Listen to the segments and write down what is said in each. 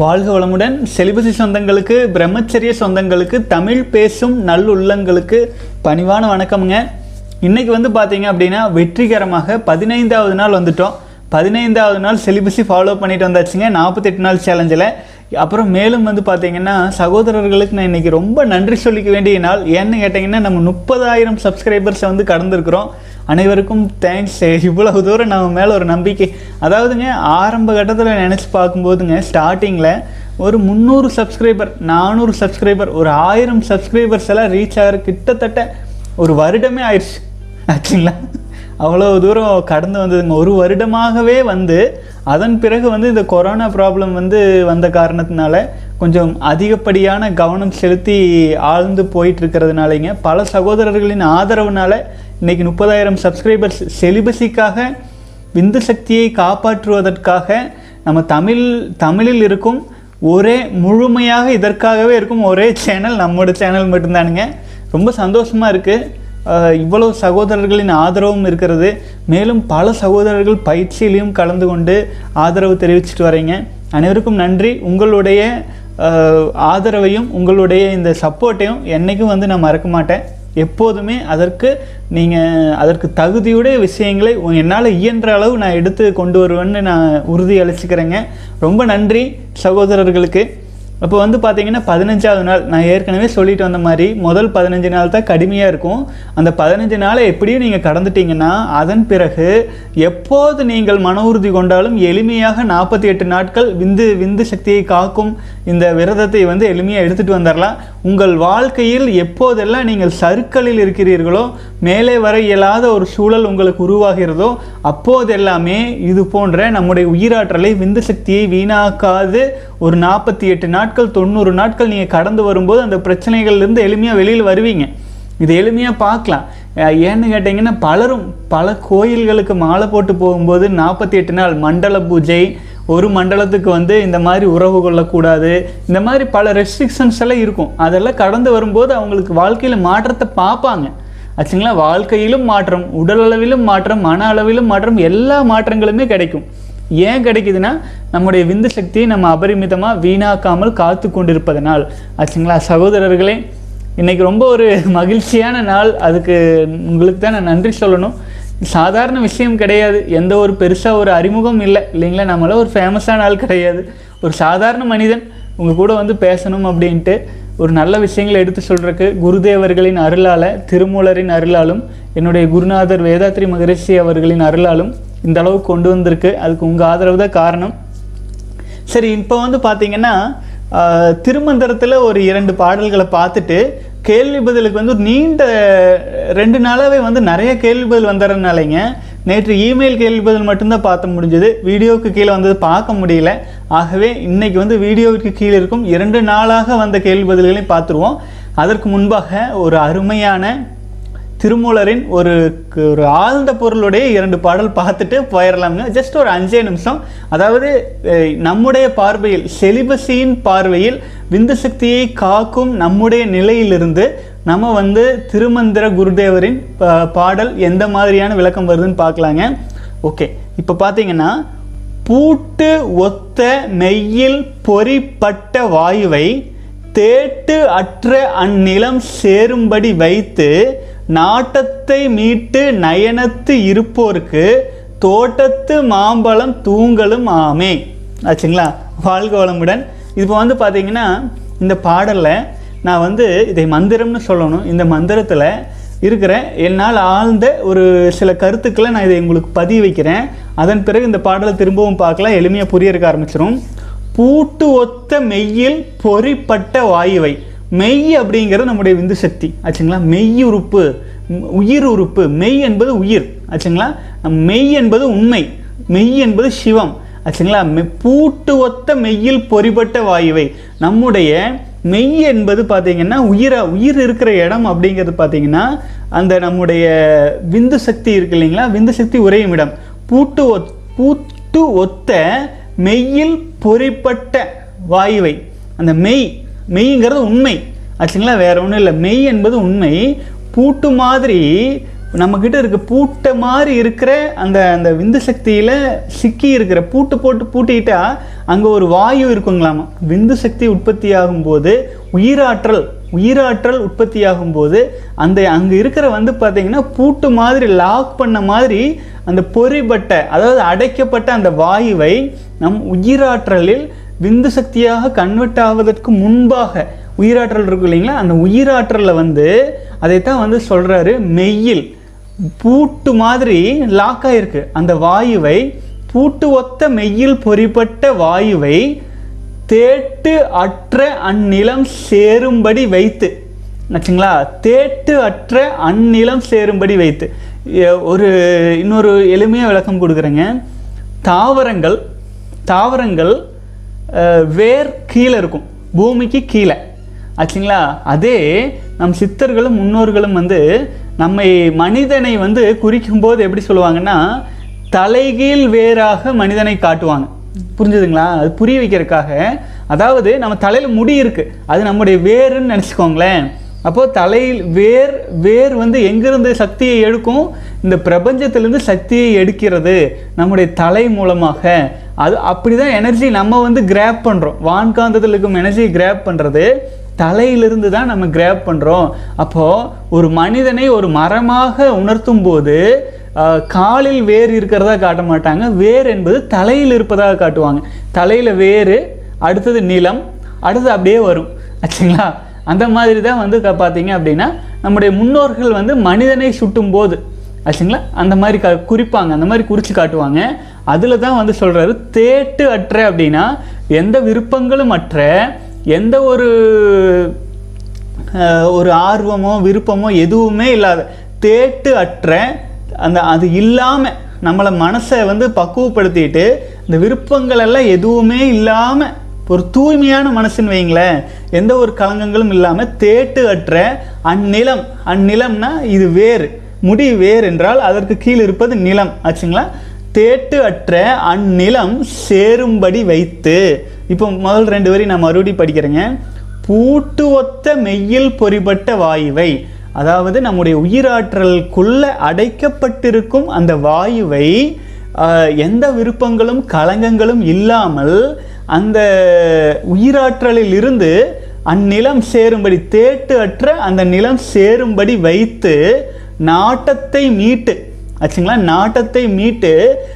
வாழ்க வளமுடன். செலிபசி சொந்தங்களுக்கு பிரம்மச்சரிய சொந்தங்களுக்கு தமிழ் பேசும் நல்லுள்ளங்களுக்கு பணிவான வணக்கம்ங்க. இன்றைக்கி வந்து பார்த்தீங்க அப்படின்னா வெற்றிகரமாக பதினைந்தாவது நாள் வந்துட்டோம். பதினைந்தாவது நாள் செலிபஸி ஃபாலோ பண்ணிட்டு வந்தாச்சுங்க. நாற்பத்தெட்டு நாள் சேலஞ்சில் அப்புறம் மேலும் வந்து பார்த்தீங்கன்னா சகோதரர்களுக்கு நான் இன்னைக்கு ரொம்ப நன்றி சொல்லிக்க வேண்டிய நாள். ஏன்னு கேட்டிங்கன்னா நம்ம முப்பதாயிரம் சப்ஸ்கிரைபர்ஸை வந்து கடந்திருக்கிறோம். அனைவருக்கும் தேங்க்ஸ் இவ்வளவு தூரம் நம்ம மேலே ஒரு நம்பிக்கை. அதாவதுங்க ஆரம்ப கட்டத்தில் நினச்சி பார்க்கும்போதுங்க ஸ்டார்டிங்கில் ஒரு முந்நூறு சப்ஸ்கிரைபர் நானூறு சப்ஸ்கிரைபர் ஒரு ஆயிரம் சப்ஸ்கிரைபர்ஸ் எல்லாம் ரீச் ஆகிற கிட்டத்தட்ட ஒரு வருடமே ஆயிடுச்சு ஆச்சுங்களா? அவ்வளோ தூரம் கடந்து வந்ததுங்க. ஒரு வருடமாகவே வந்து அதன் பிறகு வந்து இந்த கொரோனா ப்ராப்ளம் வந்து வந்த காரணத்தினால கொஞ்சம் அதிகப்படியான கவனம் செலுத்தி ஆழ்ந்து போயிட்டு இருக்கிறதுனாலங்க பல சகோதரர்களின் ஆதரவுனால இன்றைக்கி முப்பதாயிரம் சப்ஸ்கிரைபர்ஸ் செலிபஸிக்காக விந்து சக்தியை காப்பாற்றுவதற்காக நம்ம தமிழ் தமிழில் இருக்கும் ஒரே முழுமையாக இதற்காகவே இருக்கும் ஒரே சேனல் நம்மளோட சேனல் மட்டும்தானுங்க. ரொம்ப சந்தோஷமாக இருக்குது இவ்வளோ சகோதரர்களின் ஆதரவும் இருக்கிறது. மேலும் பல சகோதரர்கள் பயிற்சியிலையும் கலந்து கொண்டு ஆதரவு தெரிவிச்சிட்டு வரீங்க. அனைவருக்கும் நன்றி. உங்களுடைய ஆதரவையும் உங்களுடைய இந்த சப்போர்ட்டையும் என்றைக்கும் வந்து நான் மறக்க மாட்டேன். எப்போதுமே அதற்கு நீங்கள் அதற்கு தகுதியுடைய விஷயங்களை என்னால் இயன்ற அளவு நான் எடுத்து கொண்டு வருவேன்னு நான் உறுதி அளிச்சுக்கிறேங்க. ரொம்ப நன்றி சகோதரர்களுக்கு. அப்போ வந்து பார்த்தீங்கன்னா பதினஞ்சாவது நாள் நான் ஏற்கனவே சொல்லிட்டு வந்த மாதிரி முதல் பதினஞ்சு நாள் தான் கடுமையாக இருக்கும். அந்த பதினஞ்சு நாளை எப்படியும் நீங்கள் கடந்துட்டீங்கன்னா அதன் பிறகு எப்போது நீங்கள் மன உறுதி கொண்டாலும் எளிமையாக நாற்பத்தி எட்டு நாட்கள் விந்து விந்து சக்தியை காக்கும் இந்த விரதத்தை வந்து எளிமையாக எடுத்துகிட்டு வந்துடலாம் உங்கள் வாழ்க்கையில் எப்போதெல்லாம் நீங்கள் சருக்களில் இருக்கிறீர்களோ மேலே வர இயலாத ஒரு சூழல் உங்களுக்கு உருவாகிறதோ அப்போதெல்லாமே இது போன்ற நம்முடைய உயிராற்றலை விந்து சக்தியை வீணாக்காது. ஒரு நாற்பத்தி எட்டு நாட்கள் தொண்ணூறு நாட்கள் நீங்கள் கடந்து வரும்போது அந்த பிரச்சனைகள்லேருந்து எளிமையாக வெளியில் வருவீங்க. இது எளிமையாக பார்க்கலாம். ஏன்னு கேட்டிங்கன்னா பலரும் பல கோயில்களுக்கு மாலை போட்டு போகும்போது நாற்பத்தி எட்டு நாள் மண்டல பூஜை ஒரு மண்டலத்துக்கு வந்து இந்த மாதிரி உறவு கொள்ளக்கூடாது. இந்த மாதிரி பல ரெஸ்ட்ரிக்ஷன்ஸ் எல்லாம் இருக்கும். அதெல்லாம் கடந்து வரும்போது அவங்களுக்கு வாழ்க்கையில் மாற்றத்தை பார்ப்பாங்க. ஆச்சுங்களா? வாழ்க்கையிலும் மாற்றம் உடல் அளவிலும் மாற்றம் மன அளவிலும் மாற்றம் எல்லா மாற்றங்களுமே கிடைக்கும். ஏன் கிடைக்குதுன்னா நம்முடைய விந்து சக்தியை நம்ம அபரிமிதமாக வீணாக்காமல் காத்து கொண்டிருப்பதனால். ஆச்சுங்களா? சகோதரர்களே இன்னைக்கு ரொம்ப ஒரு மகிழ்ச்சியான நாள். அதுக்கு உங்களுக்கு தான் நான் நன்றி சொல்லணும். சாதாரண விஷயம் கிடையாது. எந்த ஒரு பெருசாக ஒரு அறிமுகம் இல்லை. இல்லைங்களா? நம்மளாம் ஒரு ஃபேமஸான ஆள் கிடையாது. ஒரு சாதாரண மனிதன் உங்கள் கூட வந்து பேசணும் அப்படின்ட்டு ஒரு நல்ல விஷயங்களை எடுத்து சொல்கிறக்கு குருதேவர்களின் அருளால் திருமூலரின் அருளாலும் என்னுடைய குருநாதர் வேதாத்ரி மகரிஷி அவர்களின் அருளாலும் இந்த அளவுக்கு கொண்டு வந்திருக்கு. அதுக்கு உங்கள் ஆதரவு தான் காரணம். சரி இப்போ வந்து பார்த்தீங்கன்னா திருமந்திரத்தில் ஒரு இரண்டு பாடல்களை பார்த்துட்டு கேள்வி பதிலுக்கு வந்து நீண்ட ரெண்டு நாளாகவே வந்து நிறைய கேள்வி பதில் வந்துடுறதுனாலைங்க நேற்று இமெயில் கேள்வி பதில் மட்டும்தான் பார்த்த முடிஞ்சது. வீடியோவுக்கு கீழே வந்தது பார்க்க முடியல. ஆகவே இன்றைக்கி வந்து வீடியோவுக்கு கீழே இருக்கும் இரண்டு நாளாக வந்த கேள்வி பதில்களையும் பார்த்துருவோம். அதற்கு முன்பாக ஒரு அருமையான திருமூலரின் ஒரு ஒரு ஆழ்ந்த பொருளுடைய இரண்டு பாடல் பார்த்துட்டு போயிடலாம்ங்க. ஜஸ்ட் ஒரு அஞ்சே நிமிஷம். அதாவது நம்முடைய பார்வையில் செலிபஸியின் பார்வையில் விந்து சக்தியை காக்கும் நம்முடைய நிலையிலிருந்து நம்ம வந்து திருமந்திர குருதேவரின் பா- பாடல் எந்த மாதிரியான விளக்கம் வருதுன்னு பார்க்கலாங்க. ஓகே இப்போ பார்த்தீங்கன்னா பூட்டு ஒத்த மெய்யில் பொறிப்பட்ட வாயுவை தேட்டு அற்ற அந்நிலம் சேரும்படி வைத்து நாட்டத்தை மீட்டு நயனத்து இருப்போர்க்கு தோட்டத்து மாம்பழம் தூங்கலும் ஆமே. ஆச்சுங்களா? வாழ்க வளமுடன். இப்போ வந்து பார்த்தீங்கன்னா இந்த பாடலில் நான் வந்து இதை மந்திரம்னு சொல்லணும். இந்த மந்திரத்தில் இருக்கிற என்னால் ஆழ்ந்த ஒரு சில கருத்துக்களை நான் இதை உங்களுக்கு பதிய வைக்கிறேன். அதன் பிறகு இந்த பாடலை திரும்பவும் பார்க்கலாம். எளிமையாக புரியறக்க ஆரம்பிச்சிடும் பூட்டு ஒத்த மெய்யில் பொறிப்பட்ட வாயுவை. மெய் அப்படிங்கிறது நம்முடைய விந்து சக்தி. ஆச்சுங்களா? மெய் உறுப்பு உயிர் உறுப்பு. மெய் என்பது உயிர். ஆச்சுங்களா? மெய் என்பது உண்மை. மெய் என்பது சிவம். ஆச்சுங்களா மெ- பூட்டு ஒத்த மெய்யில் பொறிப்பட்ட வாயுவை. நம்முடைய மெய் என்பது பார்த்தீங்கன்னா உயிரை உயிர் இருக்கிற இடம் அப்படிங்கிறது பார்த்தீங்கன்னா அந்த நம்முடைய விந்து சக்தி இருக்கு இல்லைங்களா? விந்து சக்தி உறையும் இடம். பூட்டு ஒத் பூட்டு ஒத்த மெய்யில் பொறிப்பட்ட வாயுவை. அந்த மெய் மெய்ங்கிறது உண்மை. ஆச்சுங்களா வேற ஒன்றும் இல்லை. மெய் என்பது உண்மை. பூட்டு மாதிரி நம்மக்கிட்ட இருக்க பூட்டை மாதிரி இருக்கிற அந்த அந்த விந்து சக்தியில் சிக்கி இருக்கிற பூட்டு போட்டு பூட்டிக்கிட்டா அங்கே ஒரு வாயு இருக்குங்களாமா. விந்து சக்தி உற்பத்தி ஆகும்போது உயிராற்றல் உயிராற்றல் உற்பத்தி ஆகும்போது அந்த அங்கே இருக்கிற வந்து பார்த்தீங்கன்னா பூட்டு மாதிரி லாக் பண்ண மாதிரி அந்த பொறிப்பட்ட அதாவது அடைக்கப்பட்ட அந்த வாயுவை நம் உயிராற்றலில் விந்து சக்தியாக கன்வெர்ட் ஆவதற்கு முன்பாக உயிராற்றல் இருக்கு இல்லைங்களா? அந்த உயிராற்றலில் வந்து அதைத்தான் வந்து சொல்கிறாரு மெய்யில். பூட்டு மாதிரி லாக் ஆகிருக்கு அந்த வாயுவை பூட்டு ஒத்த மெய்யில் பொறிப்பட்ட வாயுவை தேட்டு அற்ற அந்நிலம் சேரும்படி வைத்து. ஆச்சுங்களா தேட்டு அற்ற அந்நிலம் சேரும்படி வைத்து. ஒரு இன்னொரு எளிமையாக விளக்கம் கொடுக்குறேங்க. தாவரங்கள் தாவரங்கள் வேர் கீழே இருக்கும். பூமிக்கு கீழே. ஆச்சுங்களா? அதே நம் சித்தர்களும் முன்னோர்களும் வந்து நம்மை மனிதனை வந்து குறிக்கும்போது எப்படி சொல்லுவாங்கன்னா தலைகீழ் வேராக மனிதனை காட்டுவாங்க. புரிஞ்சுதுங்களா? அது புரிய வைக்கிறதுக்காக. அதாவது நம்ம தலையில் முடி இருக்குது அது நம்முடைய வேருன்னு நினச்சிக்கோங்களேன். அப்போது தலையில் வேர் வேர் வந்து எங்கேருந்து சக்தியை எடுக்கும்? இந்த பிரபஞ்சத்திலேருந்து சக்தியை எடுக்கிறது நம்முடைய தலை மூலமாக. அது அப்படி தான் எனர்ஜி நம்ம வந்து கிராப் பண்ணுறோம் வான்காந்தத்தில் இருக்கும் எனர்ஜியை கிராப் பண்ணுறது தலையிலிருந்து தான் நம்ம கிராப் பண்ணுறோம் அப்போது ஒரு மனிதனை ஒரு மரமாக உணர்த்தும் போது காலில் வேர் இருக்கிறதா காட்ட மாட்டாங்க. வேர் என்பது தலையில் இருப்பதாக காட்டுவாங்க. தலையில் வேர் அடுத்தது நிலம் அடுத்தது அப்படியே வரும். ஆச்சுங்களா? அந்த மாதிரி தான் வந்து பார்த்தீங்க அப்படின்னா நம்முடைய முன்னோர்கள் வந்து மனிதனை சுட்டும் போது ஆச்சுங்களா? அந்த மாதிரி க குறிப்பாங்க. அந்த மாதிரி குறித்து காட்டுவாங்க. அதில் தான் வந்து சொல்கிறாரு தேட்டு அற்ற அப்படின்னா எந்த விருப்பங்களும் அற்ற எந்த ஒரு ஒரு ஆர்வமோ விருப்பமோ எதுவுமே இல்லாத தேட்டு அற்ற அந்த அது இல்லாமல் நம்மளை மனசை வந்து பக்குவப்படுத்திட்டு இந்த விருப்பங்கள் எல்லாம் எதுவுமே இல்லாமல் ஒரு தூய்மையான மனசுன்னு வைங்களேன் எந்த ஒரு கலங்கங்களும் இல்லாமல் தேட்டு அற்ற அந்நிலம் அந்நிலம்னா இது வேர் முடி வேர் என்றால் அதற்கு கீழ் இருப்பது நிலம் ஆச்சுங்களா? தேட்டு அற்ற அந்நிலம் சேரும்படி வைத்து இப்போ முதல் ரெண்டு வரி நான் மறுபடியும் படிக்கிறேங்க. பூட்டு ஒத்த மெய்யில் பொறிபட்ட வாயுவை அதாவது நம்முடைய உயிராற்றலுக்குள்ளே அடைக்கப்பட்டிருக்கும் அந்த வாயுவை எந்த விருப்பங்களும் களங்கங்களும் இல்லாமல் அந்த உயிராற்றலில் இருந்து அந்நிலம் சேரும்படி தேட்டு அற்ற அந்த நிலம் சேரும்படி வைத்து நாட்டத்தை மீட்டு ஆச்சுங்களா? நாட்டத்தை மீட்டு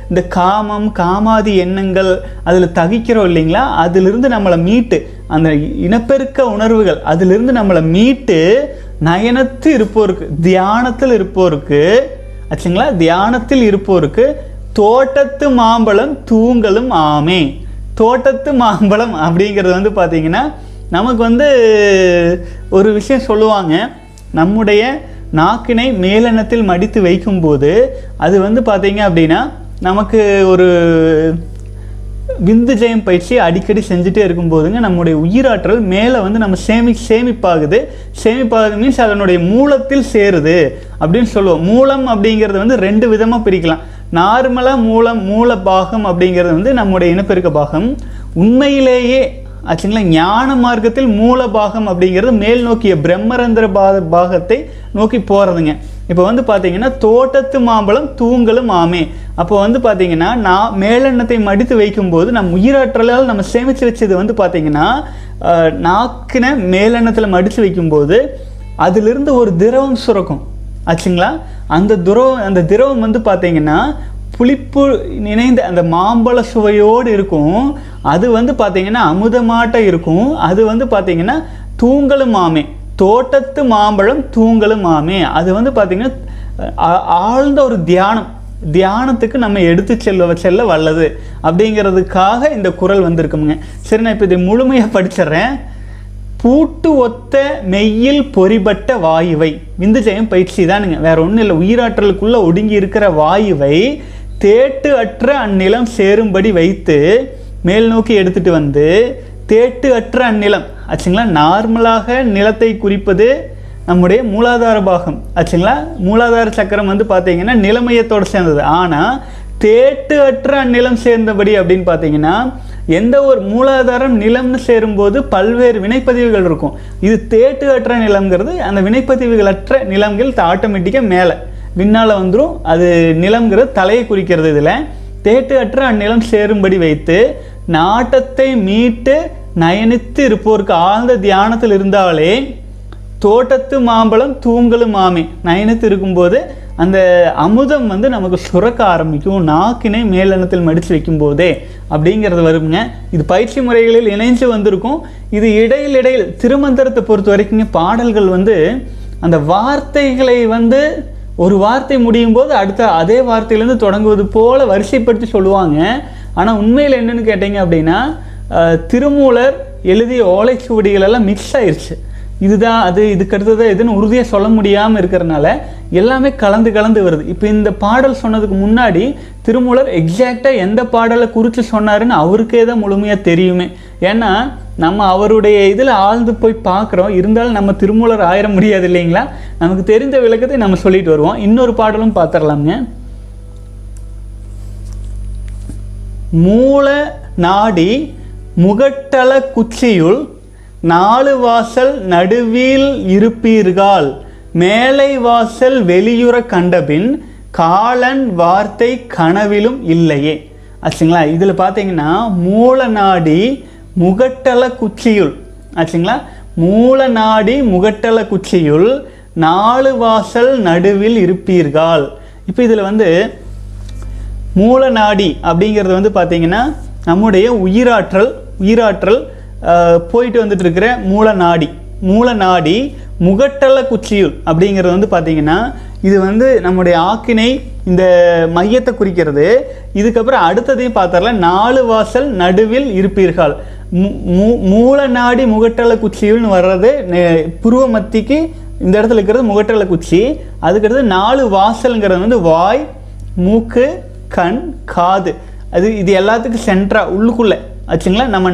இந்த காமம் காமாதி எண்ணங்கள் அதில் தவிக்கிறோம் இல்லைங்களா? அதிலிருந்து நம்மளை மீட்டு அந்த இனப்பெருக்க உணர்வுகள் அதிலிருந்து நம்மளை மீட்டு நயனத்து இருப்போருக்கு தியானத்தில் இருப்போருக்கு ஆச்சுங்களா? தியானத்தில் இருப்போருக்கு தோட்டத்து மாம்பழம் தூங்கலும் ஆமே. தோட்டத்து மாம்பழம் அப்படிங்கிறது வந்து பார்த்தீங்கன்னா நமக்கு வந்து ஒரு விஷயம் சொல்லுவாங்க நம்முடைய நாக்கினை மேலெண்ணத்தில் மடித்து வைக்கும்போது அது வந்து பார்த்தீங்க அப்படின்னா நமக்கு ஒரு விந்து ஜெயம் பயிற்சி அடிக்கடி செஞ்சுட்டே இருக்கும்போதுங்க நம்முடைய உயிராற்றல் மேலே வந்து நம்ம சேமி சேமிப்பாகுது. சேமிப்பாகுது மீன்ஸ் அதனுடைய மூலத்தில் சேருது அப்படின்னு சொல்லுவோம். மூலம் அப்படிங்கிறது வந்து ரெண்டு விதமாக பிரிக்கலாம். நார்மலாக மூலம் மூல பாகம் அப்படிங்கிறது வந்து நம்முடைய இனப்பெருக்க பாகம். உண்மையிலேயே ஆச்சுங்களா? ஞான மார்க்கத்தில் மூல பாகம் அப்படிங்கிறது மேல் நோக்கிய பிரம்மரந்திர பா பாகத்தை நோக்கி போகிறதுங்க இப்போ வந்து பார்த்தீங்கன்னா தோட்டத்து மாம்பழம் தூங்கலும் ஆமே. அப்போ வந்து பார்த்தீங்கன்னா நான் மேலெண்ணத்தை மடித்து வைக்கும்போது நம் உயிராற்றலால் நம்ம சேமித்து வச்சது வந்து பார்த்தீங்கன்னா நாக்கின மேலெண்ணத்தில் மடித்து வைக்கும்போது அதிலிருந்து ஒரு திரவம் சுரக்கும். ஆச்சுங்களா? அந்த துரவம் அந்த திரவம் வந்து பார்த்தீங்கன்னா புளிப்பு நினைந்த அந்த மாம்பழ சுவையோடு இருக்கும். அது வந்து பார்த்திங்கன்னா அமுதமாட்ட இருக்கும். அது வந்து பார்த்திங்கன்னா தூங்கலும் மாமே. தோட்டத்து மாம்பழம் தூங்கலும் மாமே. அது வந்து பார்த்திங்கன்னா ஆழ்ந்த ஒரு தியானம். தியானத்துக்கு நம்ம எடுத்து செல்ல செல்ல வல்லது. அப்படிங்கிறதுக்காக இந்த குரல் வந்திருக்குங்க சரி நான் இப்போ இதை முழுமையாக படிச்சிடுறேன். பூட்டு ஒத்த மெய்யில் பொறிபட்ட வாயுவை. விந்துஜயம் பயிற்சி தானுங்க வேற ஒன்றும் இல்லை. உயிராற்றலுக்குள்ளே ஒடுங்கி இருக்கிற வாயுவை தேட்டு அற்ற அந்நிலம் சேரும்படி வைத்து மேல் நோக்கி எடுத்துட்டு வந்து தேட்டு அற்ற அந்நிலம் ஆச்சுங்களா நார்மலாக நிலத்தை குறிப்பது நம்முடைய மூலாதார பாகம். ஆச்சுங்களா மூலாதார சக்கரம் வந்து பார்த்தீங்கன்னா நிலமையத்தோடு சேர்ந்தது. ஆனால் தேட்டு அற்ற அந்நிலம் சேர்ந்தபடி அப்படின்னு பார்த்தீங்கன்னா எந்த ஒரு மூலாதாரம் நிலம்னு சேரும்போது பல்வேறு வினைப்பதிவுகள் இருக்கும். இது தேட்டு அற்ற நிலம்ங்கிறது அந்த வினைப்பதிவுகள் அற்ற நிலங்கள் ஆட்டோமேட்டிக்காக மேலே. விண்ணால் வந்துடும் அது நிலங்கிற தலையை குறிக்கிறது இதில். தேட்டு அற்ற அந்நிலம் சேரும்படி வைத்து நாட்டத்தை மீட்டு நயனித்து இருப்போருக்கு ஆழ்ந்த தியானத்தில் இருந்தாலே தோட்டத்து மாம்பழம் தூங்கலும் மாமே. நயனித்து இருக்கும்போது அந்த அமுதம் வந்து நமக்கு சுரக்க ஆரம்பிக்கும். நாக்கினை மேலெண்ணத்தில் மடித்து வைக்கும் போதே அப்படிங்கிறது வருங்க. இது பயிற்சி முறைகளில் இணைஞ்சு வந்திருக்கும். இது இடையில் இடையில் திருமந்திரத்தை பொறுத்த வரைக்குங்க பாடல்கள் வந்து அந்த வார்த்தைகளை வந்து ஒரு வார்த்தை முடியும் போது அடுத்த அதே வார்த்தையிலேருந்து தொடங்குவது போல் வரிசைப்படுத்தி சொல்லுவாங்க. ஆனால் உண்மையில் என்னென்னு கேட்டீங்க அப்படின்னா திருமூலர் எழுதிய ஓலைச்சுவடிகள் எல்லாம் மிக்ஸ் ஆயிடுச்சு இதுதான் அது இதுக்கு அடுத்தது எதுன்னு உறுதியாக சொல்ல முடியாமல் இருக்கிறனால எல்லாமே கலந்து கலந்து வருது. இப்போ இந்த பாடல் சொன்னதுக்கு முன்னாடி திருமூலர் எக்ஸாக்டாக எந்த பாடலை குறித்து சொன்னாருன்னு அவருக்கே தான் முழுமையாக தெரியுமே. ஏன்னா நம்ம அவருடைய இதில் ஆழ்ந்து போய் பார்க்குறோம். இருந்தாலும் நம்ம திருமூலர் ஆயிர முடியாது இல்லைங்களா? நமக்கு தெரிந்த விளக்கத்தை நம்ம சொல்லிட்டு வருவோம். இன்னொரு பாடலும் பார்த்துடலாங்க மூல நாடி முகட்டள குச்சியுள் நாலு வாசல் நடுவில் இருப்பீர்கள் மேலை வாசல் வெளியுற கண்டபின் காலன் வார்த்தை கனவிலும் இல்லையே. ஆச்சுங்களா? இதில் பார்த்தீங்கன்னா மூல நாடி முகட்டல குச்சியுள். ஆச்சுங்களா? மூல நாடி முகட்டல குச்சியுள் நாலு வாசல் நடுவில் இருப்பீர்கள். இப்போ இதில் வந்து மூல நாடி அப்படிங்கிறது வந்து பார்த்தீங்கன்னா நம்முடைய உயிராற்றல் உயிராற்றல் போயிட்டு வந்துட்டு இருக்கிற மூல நாடி. மூல நாடி முகட்டல குச்சியுள் அப்படிங்கிறது வந்து பார்த்தீங்கன்னா இது வந்து நம்முடைய ஆக்கினை இந்த மையத்தை குறிக்கிறது. இதுக்கப்புறம் அடுத்ததையும் பார்த்தரல நாலு வாசல் நடுவில் இருப்பீர்கள். மூல நாடி முகட்டல குச்சியுள்னு வர்றது புருவ மத்திக்கு இந்த இடத்துல இருக்கிறது முகட்டல குச்சி. அதுக்கடுத்து நாலு வாசல்ங்கிறது வந்து வாய் மூக்கு கண் காது. அது இது எல்லாத்துக்கும் சென்ட்ரா உள்ளுக்குள்ளே. ஆச்சுங்களா? நம்ம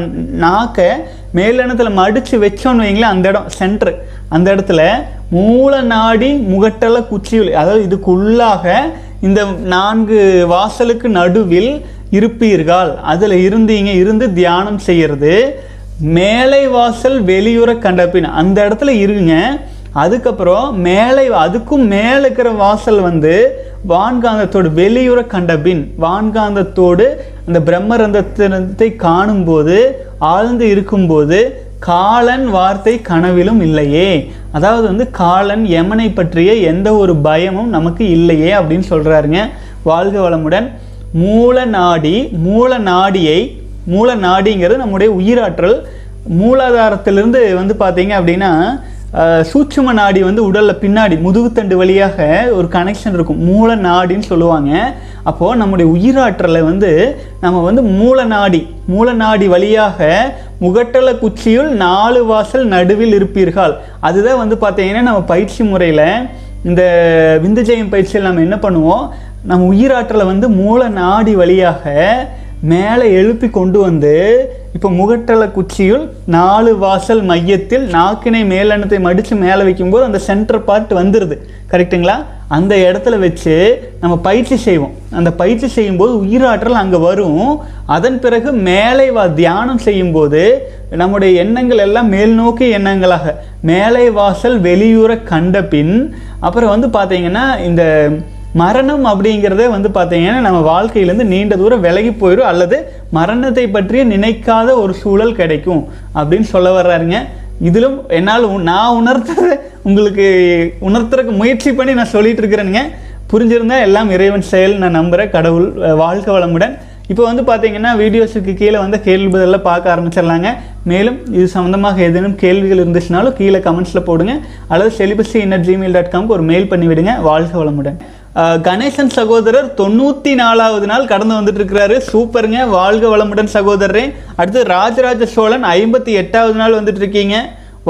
நாக்கை மேலெண்ணத்தில் மடித்து வச்சோன்னு வைங்களேன் அந்த இடம் சென்ட்ரு அந்த இடத்துல மூல நாடி முகட்டலை குச்சியுள் அதாவது இதுக்குள்ளாக இந்த நான்கு வாசலுக்கு நடுவில் இருப்பீர்கள். அதில் இருந்தீங்க இருந்து தியானம் செய்கிறது. மேலை வாசல் வெளியுற கண்டபின். அந்த இடத்துல இருங்க. அதுக்கப்புறம் மேலே அதுக்கும் மேலே இருக்கிற வாசல் வந்து வான்காந்தத்தோடு வெளியுற கண்டபின். வான்காந்தத்தோடு அந்த பிரம்மரந்தத்தை காணும்போது ஆழ்ந்து இருக்கும்போது காலன் வார்த்தை கனவிலும் இல்லையே. அதாவது வந்து காலன் யமனை பற்றிய எந்த ஒரு பயமும் நமக்கு இல்லையே அப்படின்னு சொல்கிறாருங்க வாழ்க வளமுடன். மூல நாடி மூல நாடியை மூல நாடிங்கிறது நம்முடைய உயிராற்றல். மூலாதாரத்திலிருந்து வந்து பார்த்தீங்க அப்படின்னா சூட்சும நாடி வந்து உடலில் பின்னாடி முதுகுத்தண்டு வழியாக ஒரு கனெக்ஷன் இருக்கும். மூல நாடின்னு சொல்லுவாங்க. அப்போது நம்முடைய உயிராற்றலை வந்து நம்ம வந்து மூல நாடி மூல நாடி வழியாக முகட்டல குச்சியுள் நாலு வாசல் நடுவில் இருப்பீர்கள். அதுதான் வந்து பார்த்தீங்கன்னா நம்ம பயிற்சி முறையில் இந்த விந்துஜெயம் பயிற்சியில் நம்ம என்ன பண்ணுவோம்? நம்ம உயிராற்றலை வந்து மூல நாடி வழியாக மேலே எழுப்பி கொண்டு வந்து இப்போ முகட்டல குச்சியுள் நாலு வாசல் மையத்தில் நாக்கினை மேலெண்ணத்தை மடித்து மேலே வைக்கும்போது அந்த சென்டர் பார்ட் வந்துடுது கரெக்ட்டுங்களா அந்த இடத்துல வச்சு நம்ம பயிற்சி செய்வோம். அந்த பயிற்சி செய்யும்போது உயிராற்றல் அங்கே வரும். அதன் பிறகு மேலே வா தியானம் செய்யும்போது நம்முடைய எண்ணங்கள் எல்லாம் மேல் நோக்கி எண்ணங்களாக மேலை வாசல் வெளியூர கண்ட பின் அப்புறம் வந்து பார்த்தீங்கன்னா இந்த மரணம் அப்படிங்கிறதே வந்து பார்த்தீங்கன்னா நம்ம வாழ்க்கையிலேருந்து நீண்ட தூரம் விலகி போயிடும் அல்லது மரணத்தை பற்றிய நினைக்காத ஒரு சூழல் கிடைக்கும் அப்படின்னு சொல்ல வர்றாருங்க. இதிலும் என்னால் நான் உணர்த்ததை உங்களுக்கு உணர்த்துறதுக்கு முயற்சி பண்ணி நான் சொல்லிட்டு இருக்கிறேனுங்க. புரிஞ்சிருந்தா எல்லாம் இறைவன் செயல் நான் நம்புகிறேன் கடவுள் அஹ், வாழ்க வளமுடன். இப்போ வந்து பார்த்தீங்கன்னா வீடியோஸுக்கு கீழே வந்து கேள்வி பதிலில் பார்க்க ஆரம்பிச்சிடலாங்க. மேலும் இது சம்மந்தமாக ஏதேனும் கேள்விகள் இருந்துச்சுனாலும் கீழே கமெண்ட்ஸில் போடுங்க. அல்லது செலிபஸி இன்னட் ஜிமெயில் டாட் காம்க்கு ஒரு மெயில் பண்ணிவிடுங்க. வாழ்க வளமுடன். கணேசன் சகோதரர் தொண்ணூற்றி நாலாவது நாள் கடந்து வந்துட்டு இருக்கிறாரு சூப்பருங்க. வாழ்க வளமுடன் சகோதரரே. அடுத்து ராஜராஜ சோழன் ஐம்பத்தி எட்டாவது நாள் வந்துட்டு இருக்கீங்க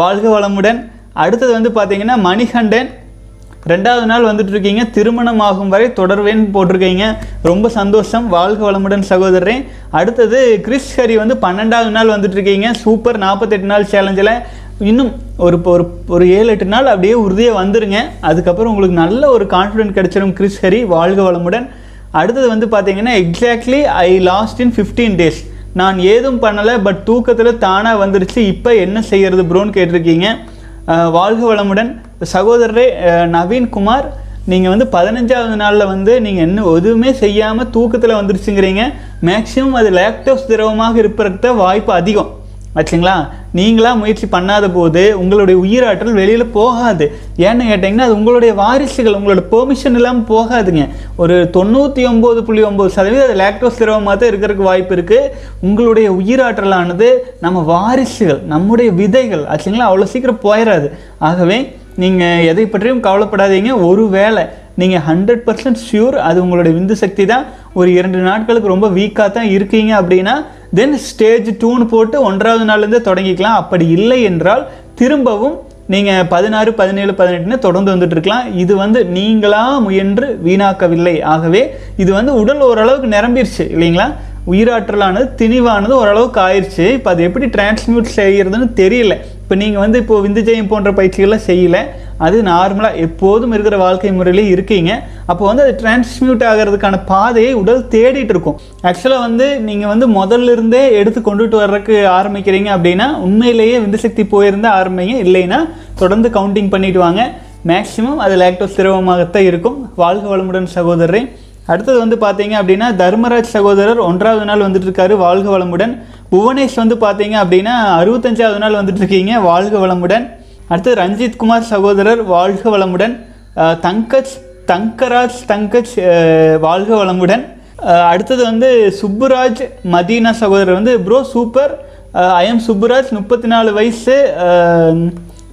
வாழ்க வளமுடன். அடுத்தது வந்து பார்த்தீங்கன்னா மணிகண்டன் ரெண்டாவது நாள் வந்துட்டு இருக்கீங்க திருமணம் ஆகும் வரை தொடர்வேன்னு போட்டிருக்கீங்க. ரொம்ப சந்தோஷம். வாழ்க வளமுடன் சகோதரரே. அடுத்தது கிறிஸ் ஹரி வந்து பன்னெண்டாவது நாள் வந்துட்டு இருக்கீங்க சூப்பர். நாற்பத்தெட்டு நாள் சேலஞ்சில் இன்னும் ஒரு ஒரு ஒரு ஏழு எட்டு நாள் அப்படியே உறுதியாக வந்துருங்க. அதுக்கப்புறம் உங்களுக்கு நல்ல ஒரு கான்ஃபிடென்ட் கிடைச்சிடும் கிறிஸ் ஹரி வாழ்க வளமுடன். அடுத்தது வந்து பார்த்தீங்கன்னா exactly I lost in fifteen days நான் ஏதும் பண்ணலை பட் தூக்கத்தில் தானாக வந்துடுச்சு இப்போ என்ன செய்கிறது ப்ரோன்னு கேட்டிருக்கீங்க. வாழ்க வளமுடன். சகோதரரே நவீன்குமார் நீங்கள் வந்து பதினஞ்சாவது நாளில் வந்து நீங்கள் இன்னும் எதுவுமே செய்யாமல் தூக்கத்தில் வந்துருச்சுங்கிறீங்க. மேக்ஸிமம் அது லேக்டோஸ் திரவமாக இருப்பதற்கு வாய்ப்பு அதிகம். ஆச்சுங்களா? நீங்களாக முயற்சி பண்ணாத போது உங்களுடைய உயிராற்றல் வெளியில் போகாது. ஏன்னு கேட்டிங்கன்னா அது உங்களுடைய வாரிசுகள் உங்களோட பெர்மிஷன் இல்லாமல் போகாதுங்க. ஒரு தொண்ணூற்றி ஒம்பது புள்ளி ஒம்பது சதவீதம் அது லேக்டோஸ் திரவமாக தான் இருக்கிறதுக்கு வாய்ப்பு இருக்குது உங்களுடைய உயிராற்றலானது நம்ம வாரிசுகள் நம்முடைய விதைகள் ஆச்சுங்களா? அவ்வளோ சீக்கிரம் போயிடாது ஆகவே நீங்கள் எதை பற்றியும் கவலைப்படாதீங்க. ஒரு வேளை நீங்கள் ஹண்ட்ரட் பர்சன்ட் ஷியூர் அது உங்களுடைய விந்து சக்தி தான். ஒரு இரண்டு நாட்களுக்கு ரொம்ப வீக்காக தான் இருக்கீங்க அப்படின்னா தென் ஸ்டேஜ் டூன்னு போட்டு ஒன்றாவது நாள்லேருந்தே தொடங்கிக்கலாம். அப்படி இல்லை என்றால் திரும்பவும் நீங்கள் பதினாறு பதினேழு பதினெட்டுன்னு தொடர்ந்து வந்துட்டு இருக்கலாம். இது வந்து நீங்களாக முயன்று வீணாக்கவில்லை. ஆகவே இது வந்து உடல் ஓரளவுக்கு நிரம்பிருச்சு இல்லைங்களா? உயிராற்றலானது திணிவானது ஓரளவுக்கு ஆயிடுச்சு இப்போ அது எப்படி டிரான்ஸ்மியூட் செய்கிறதுன்னு தெரியல. இப்போ நீங்கள் வந்து இப்போ விந்துஜயம் போன்ற பயிற்சிகள்லாம் செய்யல. அது நார்மலாக எப்போதும் இருக்கிற வாழ்க்கை முறையிலே இருக்கீங்க. அப்போ வந்து அது டிரான்ஸ்மியூட் ஆகிறதுக்கான பாதையை உடல் தேடிட்டு இருக்கும். ஆக்சுவலாக வந்து நீங்கள் வந்து முதல்ல இருந்தே எடுத்து கொண்டுட்டு வர்றதுக்கு ஆரம்பிக்கிறீங்க அப்படின்னா உண்மையிலேயே விந்துசக்தி போயிருந்தால் ஆரம்பிங்க. இல்லைன்னா தொடர்ந்து கவுண்டிங் பண்ணிட்டு வாங்க. மேக்ஸிமம் அது லாக்டோஸ் திரவமாகத்தான் இருக்கும். வாழ்க வளமுடன் சகோதரரே. அடுத்தது வந்து பார்த்தீங்க அப்படின்னா தர்மராஜ் சகோதரர் ஒன்றாவது நாள் வந்துட்டு இருக்காரு வாழ்க வளமுடன். புவனேஷ் வந்து பார்த்தீங்க அப்படின்னா அறுபத்தஞ்சாவது நாள் வந்துட்டு இருக்கீங்க வாழ்க வளமுடன். அடுத்தது ரஞ்சித் குமார் சகோதரர் வாழ்க வளமுடன் தங்கஜ் தங்கராஜ் தங்கஜ் வாழ்க வளமுடன். அடுத்தது வந்து சுப்புராஜ் மதீனா சகோதரர் வந்து bro super. I am Subburaj. முப்பத்தி நாலு வயசு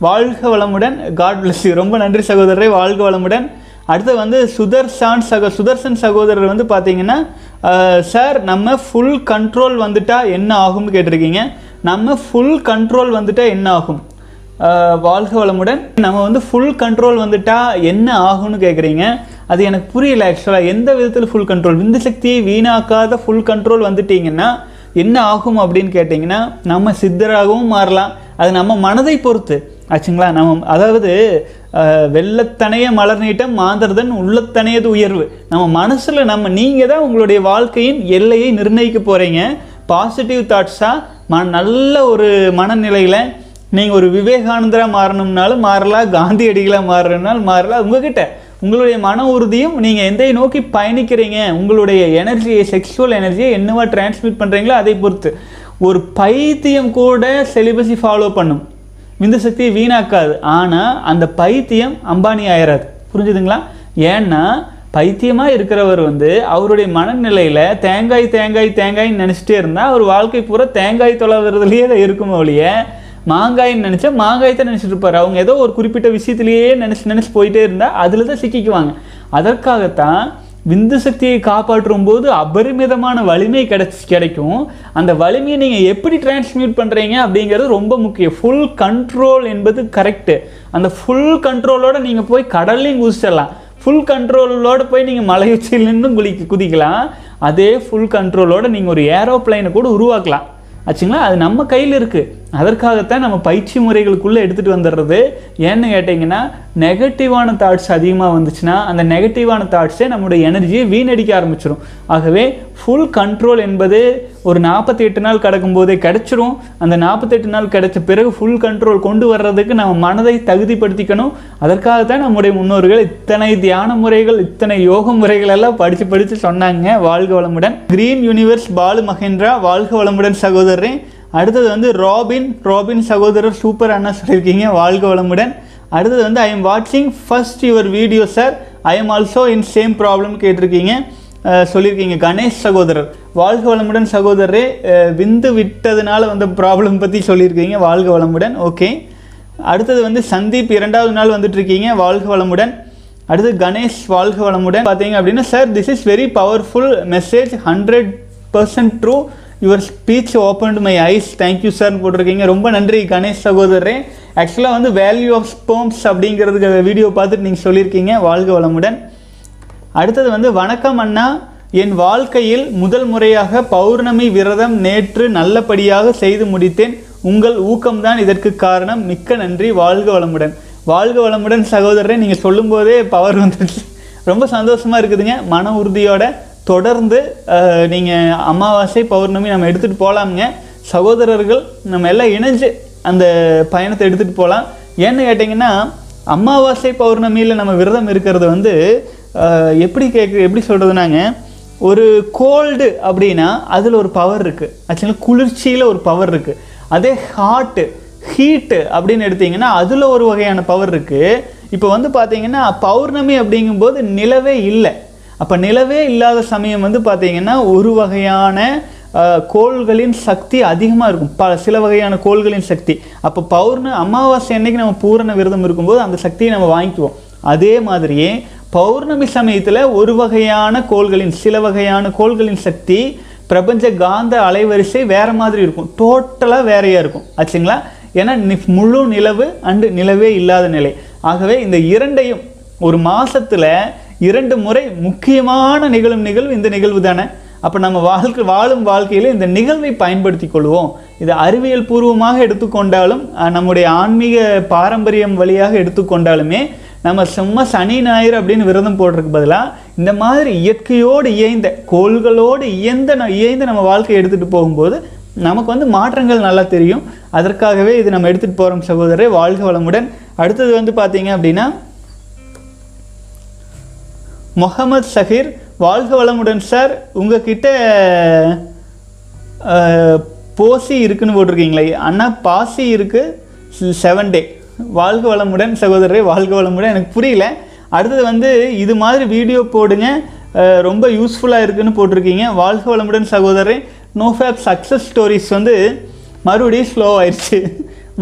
வாழ்க வளமுடன். காட் பிளஸ் ரொம்ப நன்றி சகோதரரை. வாழ்க வளமுடன். அடுத்து வந்து சுதர்ஷான் சகோ சுதர்சன் சகோதரர் வந்து பார்த்தீங்கன்னா சார் நம்ம ஃபுல் கண்ட்ரோல் வந்துட்டா என்ன ஆகும்னு கேட்டிருக்கீங்க? நம்ம ஃபுல் கண்ட்ரோல் வந்துட்டா என்ன ஆகும்? வாழ்க வளமுடன். நம்ம வந்து ஃபுல் கண்ட்ரோல் வந்துட்டா என்ன ஆகும்னு கேட்குறீங்க அது எனக்கு புரியல ஆக்சுவலாக எந்த விதத்தில் ஃபுல் கண்ட்ரோல் விந்து சக்தியை வீணாக்காத ஃபுல் கண்ட்ரோல் வந்துட்டீங்கன்னா என்ன ஆகும் அப்படின்னு கேட்டிங்கன்னா நம்ம சித்தராகவும் மாறலாம். அது நம்ம மனதை பொறுத்து ஆச்சுங்களா? நம்ம அதாவது வெள்ளத்தனைய மலர் நீட்டம் மாந்தர்தன் உள்ளத்தனையது உயர்வு. நம்ம மனசில் நம்ம நீங்கள் தான் உங்களுடைய வாழ்க்கையின் எல்லையை நிர்ணயிக்க போகிறீங்க பாசிட்டிவ் தாட்ஸாக ம நல்ல ஒரு மனநிலையில் நீங்கள் ஒரு விவேகானந்தராக மாறணும்னாலும் மாறலாம் காந்தியடிகளாக மாறணும்னாலும் மாறலாம் உங்ககிட்ட உங்களுடைய மன உறுதியும் நீங்கள் எந்தையை நோக்கி பயணிக்கிறீங்க? உங்களுடைய எனர்ஜியை செக்ஷுவல் எனர்ஜியை என்னவா டிரான்ஸ்மிட் பண்ணுறீங்களோ அதை பொறுத்து. ஒரு பைத்தியம் கூட செலிபஸை ஃபாலோ பண்ணும். விந்து சக்தியை வீணாக்காது. ஆனால் அந்த பைத்தியம் அம்பானி ஆயிராது. புரிஞ்சுதுங்களா? ஏன்னா பைத்தியமாக இருக்கிறவர் வந்து அவருடைய மனநிலையில் தேங்காய் தேங்காய் தேங்காய்ன்னு நினச்சிட்டே இருந்தால் அவர் வாழ்க்கை பூரா தேங்காய் தொலைவுறதுலேயே தான் இருக்கும் ஒழிய மாங்காய்ன்னு நினச்சா மாங்காயத்தை நினச்சிட்டு இருப்பார். அவங்க ஏதோ ஒரு குறிப்பிட்ட விஷயத்திலேயே நினச்சி நினச்சி போயிட்டே இருந்தால் அதில் தான் சிக்கிக்குவாங்க. அதற்காகத்தான் விந்து சக்தியை காப்பாற்றும் போது அபரிமிதமான வலிமை கிடைச்சி கிடைக்கும். அந்த வலிமையை நீங்கள் எப்படி டிரான்ஸ்மியூட் பண்ணுறீங்க அப்படிங்கிறது ரொம்ப முக்கியம். ஃபுல் கண்ட்ரோல் என்பது கரெக்டு அந்த ஃபுல் கண்ட்ரோலோட நீங்கள் போய் கடல்லையும் குதிச்சிடலாம். ஃபுல் கண்ட்ரோலோடு போய் நீங்கள் மலை உச்சியில் நின்று குளிக்க குதிக்கலாம். அதே ஃபுல் கண்ட்ரோலோட நீங்கள் ஒரு ஏரோப்ளைனை கூட உருவாக்கலாம். ஆச்சுங்களா? அது நம்ம கையில் இருக்குது அதற்காகத்தான் நம்ம பயிற்சி முறைகளுக்குள்ளே எடுத்துகிட்டு வந்துடுறது. ஏன்னு கேட்டிங்கன்னா நெகட்டிவான தாட்ஸ் அதிகமாக வந்துச்சுன்னா அந்த நெகட்டிவான தாட்ஸே நம்மளுடைய எனர்ஜியை வீணடிக்க ஆரம்பிச்சிடும் ஆகவே ஃபுல் கண்ட்ரோல் என்பது ஒரு நாற்பத்தி எட்டு நாள் கிடக்கும் போதே கிடச்சிரும். அந்த நாற்பத்தெட்டு நாள் கிடைச்ச பிறகு ஃபுல் கண்ட்ரோல் கொண்டு வர்றதுக்கு நம்ம மனதை தகுதிப்படுத்திக்கணும். அதற்காகத்தான் நம்முடைய முன்னோர்கள் இத்தனை தியான முறைகள் இத்தனை யோக முறைகள் எல்லாம் படித்து படித்து சொன்னாங்க. வாழ்க வளமுடன். கிரீன் யூனிவர்ஸ் பாலு மகேந்திரா வாழ்க வளமுடன் சகோதரன் அடுத்தது வந்து ராபின் ராபின் சகோதரர் சூப்பர் அண்ணா சொல்லியிருக்கீங்க வாழ்க வளமுடன். அடுத்தது வந்து ஐ எம் வாட்சிங் first your video sir I am also in same problem கேட்டிருக்கீங்க. சொல்லியிருக்கீங்க கணேஷ் சகோதரர். வாழ்க வளமுடன் சகோதரரே. விந்து விட்டதுனால வந்த ப்ராப்ளம் பற்றி சொல்லியிருக்கீங்க வாழ்க வளமுடன். ஓகே அடுத்தது வந்து சந்தீப் இரண்டாவது நாள் வந்துட்டுருக்கீங்க வாழ்க வளமுடன். அடுத்து கணேஷ் வாழ்க வளமுடன். பார்த்தீங்க அப்படின்னா sir this is very powerful message hundred percent true your speech open my eyes thank you சார்னு போட்டிருக்கீங்க. ரொம்ப நன்றி கணேஷ் சகோதரரே. ஆக்சுவலாக வந்து வேல்யூ ஆஃப் ஸ்போம்ஸ் அப்படிங்கிறதுக்கு வீடியோ பார்த்துட்டு நீங்கள் சொல்லியிருக்கீங்க. வாழ்க வளமுடன். அடுத்தது வந்து வணக்கம் அண்ணா. என் வாழ்க்கையில் முதல் முறையாக பௌர்ணமி விரதம் நேற்று நல்லபடியாக செய்து முடித்தேன். உங்கள் ஊக்கம்தான் இதற்கு காரணம். மிக்க நன்றி. வாழ்க வளமுடன். வாழ்க வளமுடன் சகோதரரை. நீங்கள் சொல்லும்போதே பவர் வந்துடுச்சு ரொம்ப சந்தோஷமாக இருக்குதுங்க. மன உறுதியோட தொடர்ந்து நீங்கள் அமாவாசை பௌர்ணமி நம்ம எடுத்துகிட்டு போகலாமுங்க சகோதரர்கள் நம்ம எல்லாம் இணைஞ்சு அந்த பயணத்தை எடுத்துகிட்டு போகலாம் ஏன்னு கேட்டிங்கன்னா அமாவாசை பௌர்ணமியில் நம்ம விரதம் இருக்கிறது வந்து எப்படி கேட்கு எப்படி சொல்கிறதுனாங்க ஒரு கோல்டு அப்படின்னா அதில் ஒரு பவர் இருக்குது ஆக்சுவலாக குளிர்ச்சியில் ஒரு பவர் இருக்குது அதே ஹாட்டு ஹீட்டு அப்படின்னு எடுத்தீங்கன்னா அதில் ஒரு வகையான பவர் இருக்குது இப்போ வந்து பார்த்தீங்கன்னா பௌர்ணமி அப்படிங்கும்போது நிலவே இல்லை. அப்போ நிலவே இல்லாத சமயம் வந்து பார்த்தீங்கன்னா ஒரு வகையான கோள்களின் சக்தி அதிகமாக இருக்கும். பல சில வகையான கோள்களின் சக்தி. அப்போ பௌர்ண அமாவாசை அன்னைக்கு நம்ம பூரண விரதம் இருக்கும்போது அந்த சக்தியை நம்ம வாங்கிக்குவோம். அதே மாதிரியே பௌர்ணமி சமயத்தில் ஒரு வகையான கோள்களின் சில வகையான கோள்களின் சக்தி பிரபஞ்ச காந்த அலைவரிசை வேறு மாதிரி இருக்கும். டோட்டலாக வேறையாக இருக்கும். ஆச்சுங்களா? ஏன்னா முழு நிலவு அண்டு நிலவே இல்லாத நிலை. ஆகவே இந்த இரண்டையும் ஒரு மாதத்தில் இரண்டு முறை முக்கியமான நிகழும் நிகழ்வு இந்த நிகழ்வு தானே? அப்போ நம்ம வாழ்க்கை வாழும் வாழ்க்கையில் இந்த நிகழ்வை பயன்படுத்தி கொள்வோம். இது அறிவியல் பூர்வமாக எடுத்துக்கொண்டாலும் நம்முடைய ஆன்மீக பாரம்பரியம் வழியாக எடுத்துக்கொண்டாலுமே நம்ம சும்மா சனி ஞாயிறு அப்படின்னு விரதம் போடுறதுக்கு பதிலாக இந்த மாதிரி இயற்கையோடு இயைந்த கோள்களோடு இயந்த இயைந்த நம்ம வாழ்க்கையை எடுத்துகிட்டு போகும்போது நமக்கு வந்து மாற்றங்கள் நல்லா தெரியும். அதற்காகவே இது நம்ம எடுத்துகிட்டு போகிறோம் சகோதரர் வாழ்க வளமுடன். அடுத்தது வந்து பார்த்தீங்க அப்படின்னா முகமது சஹீர் வாழ்க வளமுடன் சார். உங்ககிட்ட போசி இருக்குன்னு போட்டிருக்கீங்களே அண்ணா பாசி இருக்குது செவன் டே வாழ்க வளமுடன் சகோதரரே வாழ்க வளமுடன். எனக்கு புரியல. அடுத்தது வந்து இது மாதிரி வீடியோ போடுங்க. ரொம்ப யூஸ்ஃபுல்லாக இருக்குதுன்னு போட்டிருக்கீங்க. வாழ்க வளமுடன் சகோதரரே. நோ ஃபேப் சக்ஸஸ் ஸ்டோரிஸ் வந்து மறுபடியும் ஸ்லோ ஆயிடுச்சு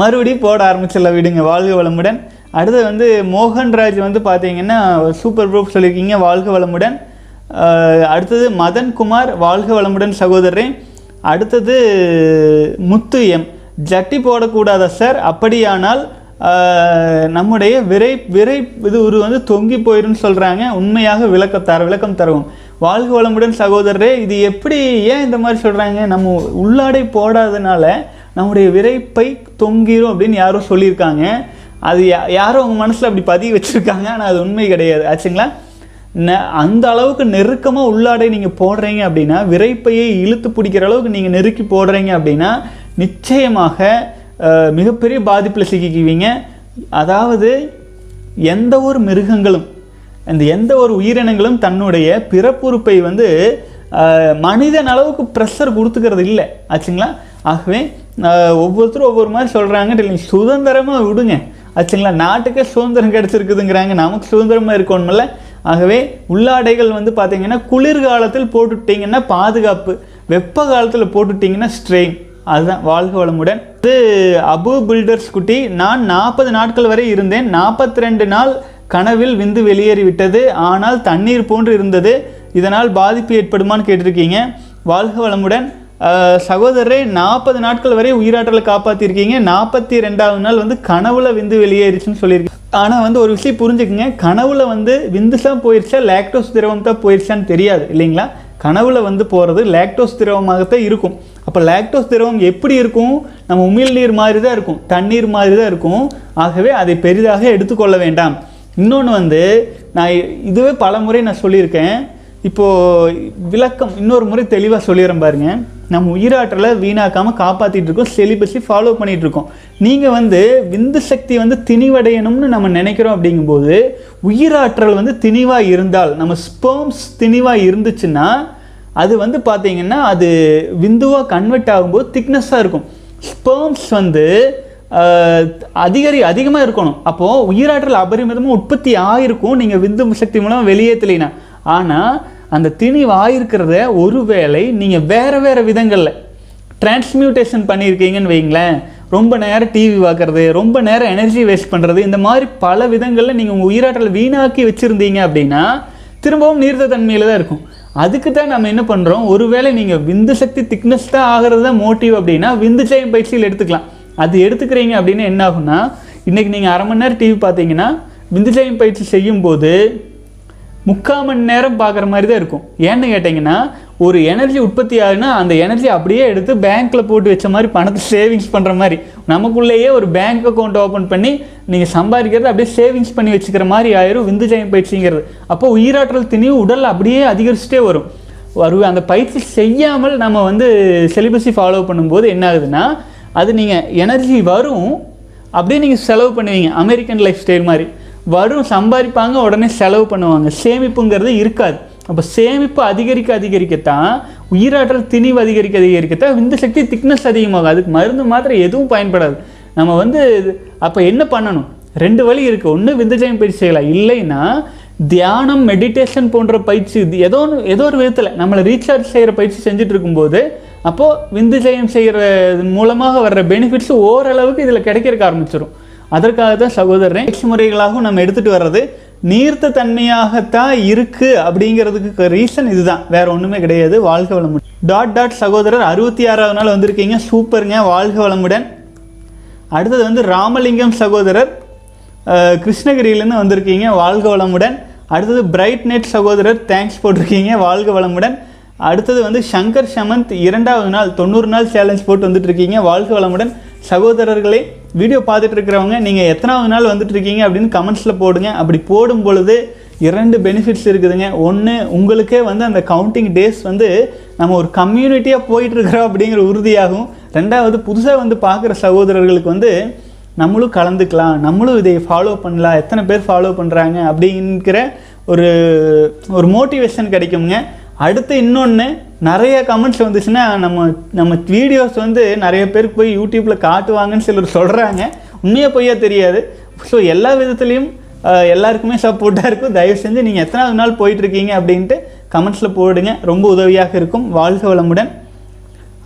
மறுபடியும் போட ஆரம்பிச்சிடலாம். விடுங்க. வாழ்க வளமுடன். அடுத்து வந்து மோகன்ராஜ் வந்து பார்த்தீங்கன்னா சூப்பர் ப்ரூஃப் சொல்லியிருக்கீங்க வாழ்க வளமுடன். அடுத்தது மதன் குமார் வாழ்க வளமுடன் சகோதரரே. அடுத்தது முத்து எம். ஜட்டி போடக்கூடாதா சார் அப்படியானால் நம்முடைய விரை விரை இது ஒரு வந்து தொங்கி போயிருன்னு சொல்கிறாங்க உண்மையாக விளக்கம் தர விளக்கம் தருவோம். வாழ்க வளமுடன் சகோதரரே இது எப்படி ஏன் இந்த மாதிரி சொல்கிறாங்க நம்ம உள்ளாடை போடாதனால நம்முடைய விரைப்பை தொங்கிரும் அப்படின்னு யாரோ சொல்லியிருக்காங்க. அது யா- அவங்க மனசில் அப்படி பதிய வச்சுருக்காங்க ஆனால் அது உண்மை கிடையாது. ஆச்சுங்களா? ந- அந்த அளவுக்கு நெருக்கமாக உள்ளாடை நீங்கள் போடுறீங்க அப்படின்னா விரைப்பையை இழுத்து பிடிக்கிற அளவுக்கு நீங்கள் நெருக்கி போடுறீங்க அப்படின்னா நிச்சயமாக மிகப்பெரிய பாதிப்பில் சிக்கிக்குவீங்க. அதாவது எந்த ஒரு மிருகங்களும் அந்த எந்த ஒரு உயிரினங்களும் தன்னுடைய பிறப்புறுப்பை வந்து மனிதன் அளவுக்கு ப்ரெஷர் கொடுத்துக்கிறது இல்லை. ஆச்சுங்களா? ஆகவே ஒவ்வொருத்தரும் ஒவ்வொரு மாதிரி சொல்கிறாங்க இல்லை சுதந்திரமாக விடுங்க. ஆச்சுங்களா நாட்டுக்கே சுதந்திரம் கிடச்சிருக்குதுங்கிறாங்க. நமக்கு சுதந்திரமாக இருக்கணும்ல. ஆகவே உள்ளாடைகள் வந்து பார்த்திங்கன்னா குளிர்காலத்தில் போட்டுட்டிங்கன்னா பாதுகாப்பு வெப்ப காலத்தில் போட்டுட்டிங்கன்னா ஸ்ட்ரெயின் அதுதான் வாழ்க வளமுடன். இது அபு பில்டர்ஸ் குட்டி. நான் நாற்பது நாட்கள் வரை இருந்தேன். நாற்பத்தி ரெண்டு நாள் கனவில் விந்து வெளியேறிவிட்டது. ஆனால் தண்ணீர் போன்று இருந்தது. இதனால் பாதிப்பு ஏற்படுமான்னு கேட்டிருக்கீங்க. வாழ்க வளமுடன். சகோதரரே நாற்பது நாட்கள் வரை உயிராற்றலை காப்பாற்றிருக்கீங்க நாற்பத்தி ரெண்டாவது நாள் வந்து கனவுல விந்து வெளியேறிச்சுன்னு சொல்லியிருக்கீங்க ஆனால் வந்து ஒரு விஷயம் புரிஞ்சுக்குங்க. கனவுல வந்து விந்துசாக போயிடுச்சா லாக்டோஸ் திரவம் தான் போயிடுச்சான்னு தெரியாது இல்லைங்களா? கனவுல வந்து போகிறது லாக்டோஸ் திரவமாகத்தான் இருக்கும். அப்போ லாக்டோஸ் திரவம் எப்படி இருக்கும்? நம்ம உமிழ்நீர் மாதிரி தான் இருக்கும். தண்ணீர் மாதிரி தான் இருக்கும். ஆகவே அதை பெரிதாக எடுத்துக்கொள்ள வேண்டாம். இன்னொன்று வந்து நான் இதுவே பல முறை நான் சொல்லியிருக்கேன். இப்போது விளக்கம் இன்னொரு முறை தெளிவாக சொல்லிடுறேன் பாருங்க. நம்ம உயிராற்றலை வீணாக்காமல் காப்பாற்றிட்டு இருக்கோம் செலிபஸி ஃபாலோ பண்ணிகிட்டு இருக்கோம். நீங்கள் வந்து விந்து சக்தி வந்து திணிவடையணும்னு நம்ம நினைக்கிறோம் அப்படிங்கும்போது உயிராற்றல் வந்து திணிவாக இருந்தால் நம்ம ஸ்பெர்ம்ஸ் திணிவாக இருந்துச்சுன்னா அது வந்து பார்த்திங்கன்னா அது விந்துவாக கன்வெர்ட் ஆகும்போது திக்னஸ்ஸாக இருக்கும். ஸ்பெர்ம்ஸ் வந்து அதிகரி அதிகமாக இருக்கணும். அப்போது உயிராற்றல் அபரிமிதமாக உற்பத்தி ஆகிருக்கும் நீங்கள் விந்து சக்தி மூலம் வெளியேற்றலைனா ஆனால் அந்த திணிவு ஆயிருக்கிறத ஒருவேளை நீங்கள் வேறு வேறு விதங்களில் டிரான்ஸ்மியூட்டேஷன் பண்ணியிருக்கீங்கன்னு வைங்களேன் ரொம்ப நேரம் டிவி பார்க்குறது ரொம்ப நேரம் எனர்ஜி வேஸ்ட் பண்ணுறது இந்த மாதிரி பல விதங்களில் நீங்கள் உங்கள் உயிராற்றலை வீணாக்கி வச்சுருந்தீங்க அப்படின்னா திரும்பவும் நீர்த்த தன்மையில் தான் இருக்கும். அதுக்கு தான் நம்ம என்ன பண்ணுறோம் ஒருவேளை நீங்கள் விந்து சக்தி திக்னஸ் தான் ஆகிறது தான் மோட்டிவ் அப்படின்னா விந்து செய்யும் பயிற்சியில் எடுத்துக்கலாம். அது எடுத்துக்கிறீங்க அப்படின்னா என்ன ஆகும்னா இன்றைக்கி நீங்கள் அரை மணி நேரம் டிவி பார்த்தீங்கன்னா விந்து செய்யும் பயிற்சி செய்யும்போது முக்கால் மணி நேரம் பார்க்குற மாதிரி தான் இருக்கும். ஏன்னு கேட்டிங்கன்னா ஒரு எனர்ஜி உற்பத்தி ஆகுனா அந்த எனர்ஜி அப்படியே எடுத்து பேங்க்கில் போட்டு வச்ச மாதிரி பணத்தை சேவிங்ஸ் பண்ணுற மாதிரி. நமக்குள்ளேயே ஒரு பேங்க் அக்கௌண்ட் ஓப்பன் பண்ணி நீங்கள் சம்பாதிக்கிறது அப்படியே சேவிங்ஸ் பண்ணி வச்சுக்கிற மாதிரி ஆயிரும் விந்து ஜெயம் பயிற்சிங்கிறது. அப்போ உயிராற்றல் திணிவு உடல் அப்படியே அதிகரிச்சுட்டே வரும். வரு அந்த பயிற்சி செய்யாமல் நம்ம வந்து செலிபஸை ஃபாலோ பண்ணும்போது என்ன ஆகுதுன்னா அது நீங்கள் எனர்ஜி வரும் அப்படியே நீங்கள் செலவு பண்ணுவீங்க. அமெரிக்கன் லைஃப் ஸ்டைல் மாதிரி. வரும் சம்பாதிப்பாங்க உடனே செலவு பண்ணுவாங்க. சேமிப்புங்கிறது இருக்காது. அப்போ சேமிப்பு அதிகரிக்க அதிகரிக்கத்தான் உயிராற்றல் திணிவு அதிகரிக்க அதிகரிக்கத்தான் இந்த சக்தி திக்னஸ் அதிகமாகும். அதுக்கு மருந்து மாத்திரை எதுவும் பயன்படாது. நம்ம வந்து அப்போ என்ன பண்ணணும்? ரெண்டு வழி இருக்குது ஒன்று விந்துஜயம் பயிற்சி செய்யலாம். இல்லைன்னா தியானம் மெடிடேஷன் போன்ற பயிற்சி இது ஏதோ ஒன்று ஏதோ ஒரு விதத்தில் நம்மளை ரீசார்ஜ் செய்கிற பயிற்சி செஞ்சுட்டு இருக்கும்போது அப்போது விந்துஜயம் செய்கிற மூலமாக வர்ற பெனிஃபிட்ஸ் ஓரளவுக்கு இதில் கிடைக்கிறக்க ஆரம்பிச்சிடும் அதற்காக தான் சகோதரன் முறைகளாகவும் நம்ம எடுத்துகிட்டு வர்றது நீர்த்த தன்மையாகத்தான் இருக்குது அப்படிங்கிறதுக்கு ரீசன் இதுதான். வேற ஒன்றுமே கிடையாது. வாழ்க வளமுடன். டாட் டாட் சகோதரர் அறுபத்தி ஆறாவது நாள் வந்திருக்கீங்க. சூப்பருங்க வாழ்க வளமுடன். அடுத்தது வந்து ராமலிங்கம் சகோதரர். கிருஷ்ணகிரியிலேருந்து வந்திருக்கீங்க. வாழ்க வளமுடன். அடுத்தது பிரைட் நெட் சகோதரர். தேங்க்ஸ் போட்டிருக்கீங்க. வாழ்க வளமுடன். அடுத்தது வந்து சங்கர் சமந்த் இரண்டாவது நாள் தொண்ணூறு நாள் சேலஞ்ச் போட்டு வந்துட்டு இருக்கீங்க வாழ்க வளமுடன். சகோதரர்களே வீடியோ பார்த்துட்டு இருக்கிறவங்க நீங்கள் எத்தனாவது நாள் வந்துட்டு இருக்கீங்க அப்படின்னு கமெண்ட்ஸில் போடுங்க. அப்படி போடும் பொழுது இரண்டு பெனிஃபிட்ஸ் இருக்குதுங்க. ஒன்று உங்களுக்கே வந்து அந்த கவுண்டிங் டேஸ் வந்து நம்ம ஒரு கம்யூனிட்டியாக போயிட்டுருக்குறோம் அப்படிங்கிற உறுதியாகும். ரெண்டாவது புதுசாக வந்து பார்க்குற சகோதரர்களுக்கு வந்து நம்மளும் கலந்துக்கலாம் நம்மளும் இதை ஃபாலோ பண்ணலாம் எத்தனை பேர் ஃபாலோ பண்ணுறாங்க அப்படிங்கிற ஒரு ஒரு மோட்டிவேஷன் கிடைக்குங்க. அடுத்து இன்னொன்று நிறைய கமெண்ட்ஸ் வந்துச்சுன்னா நம்ம நம்ம வீடியோஸ் வந்து நிறைய பேருக்கு போய் யூடியூப்பில் காட்டுவாங்கன்னு சிலர் சொல்கிறாங்க உண்மையாக பொய்யா தெரியாது. ஸோ எல்லா விதத்துலேயும் எல்லாருக்குமே சப்போர்ட்டாக இருக்கும். தயவு செஞ்சு நீங்கள் எத்தனாவது நாள் போயிட்டுருக்கீங்க அப்படின்ட்டு கமெண்ட்ஸில் போடுங்க. ரொம்ப உதவியாக இருக்கும். வாழ்க வளமுடன்.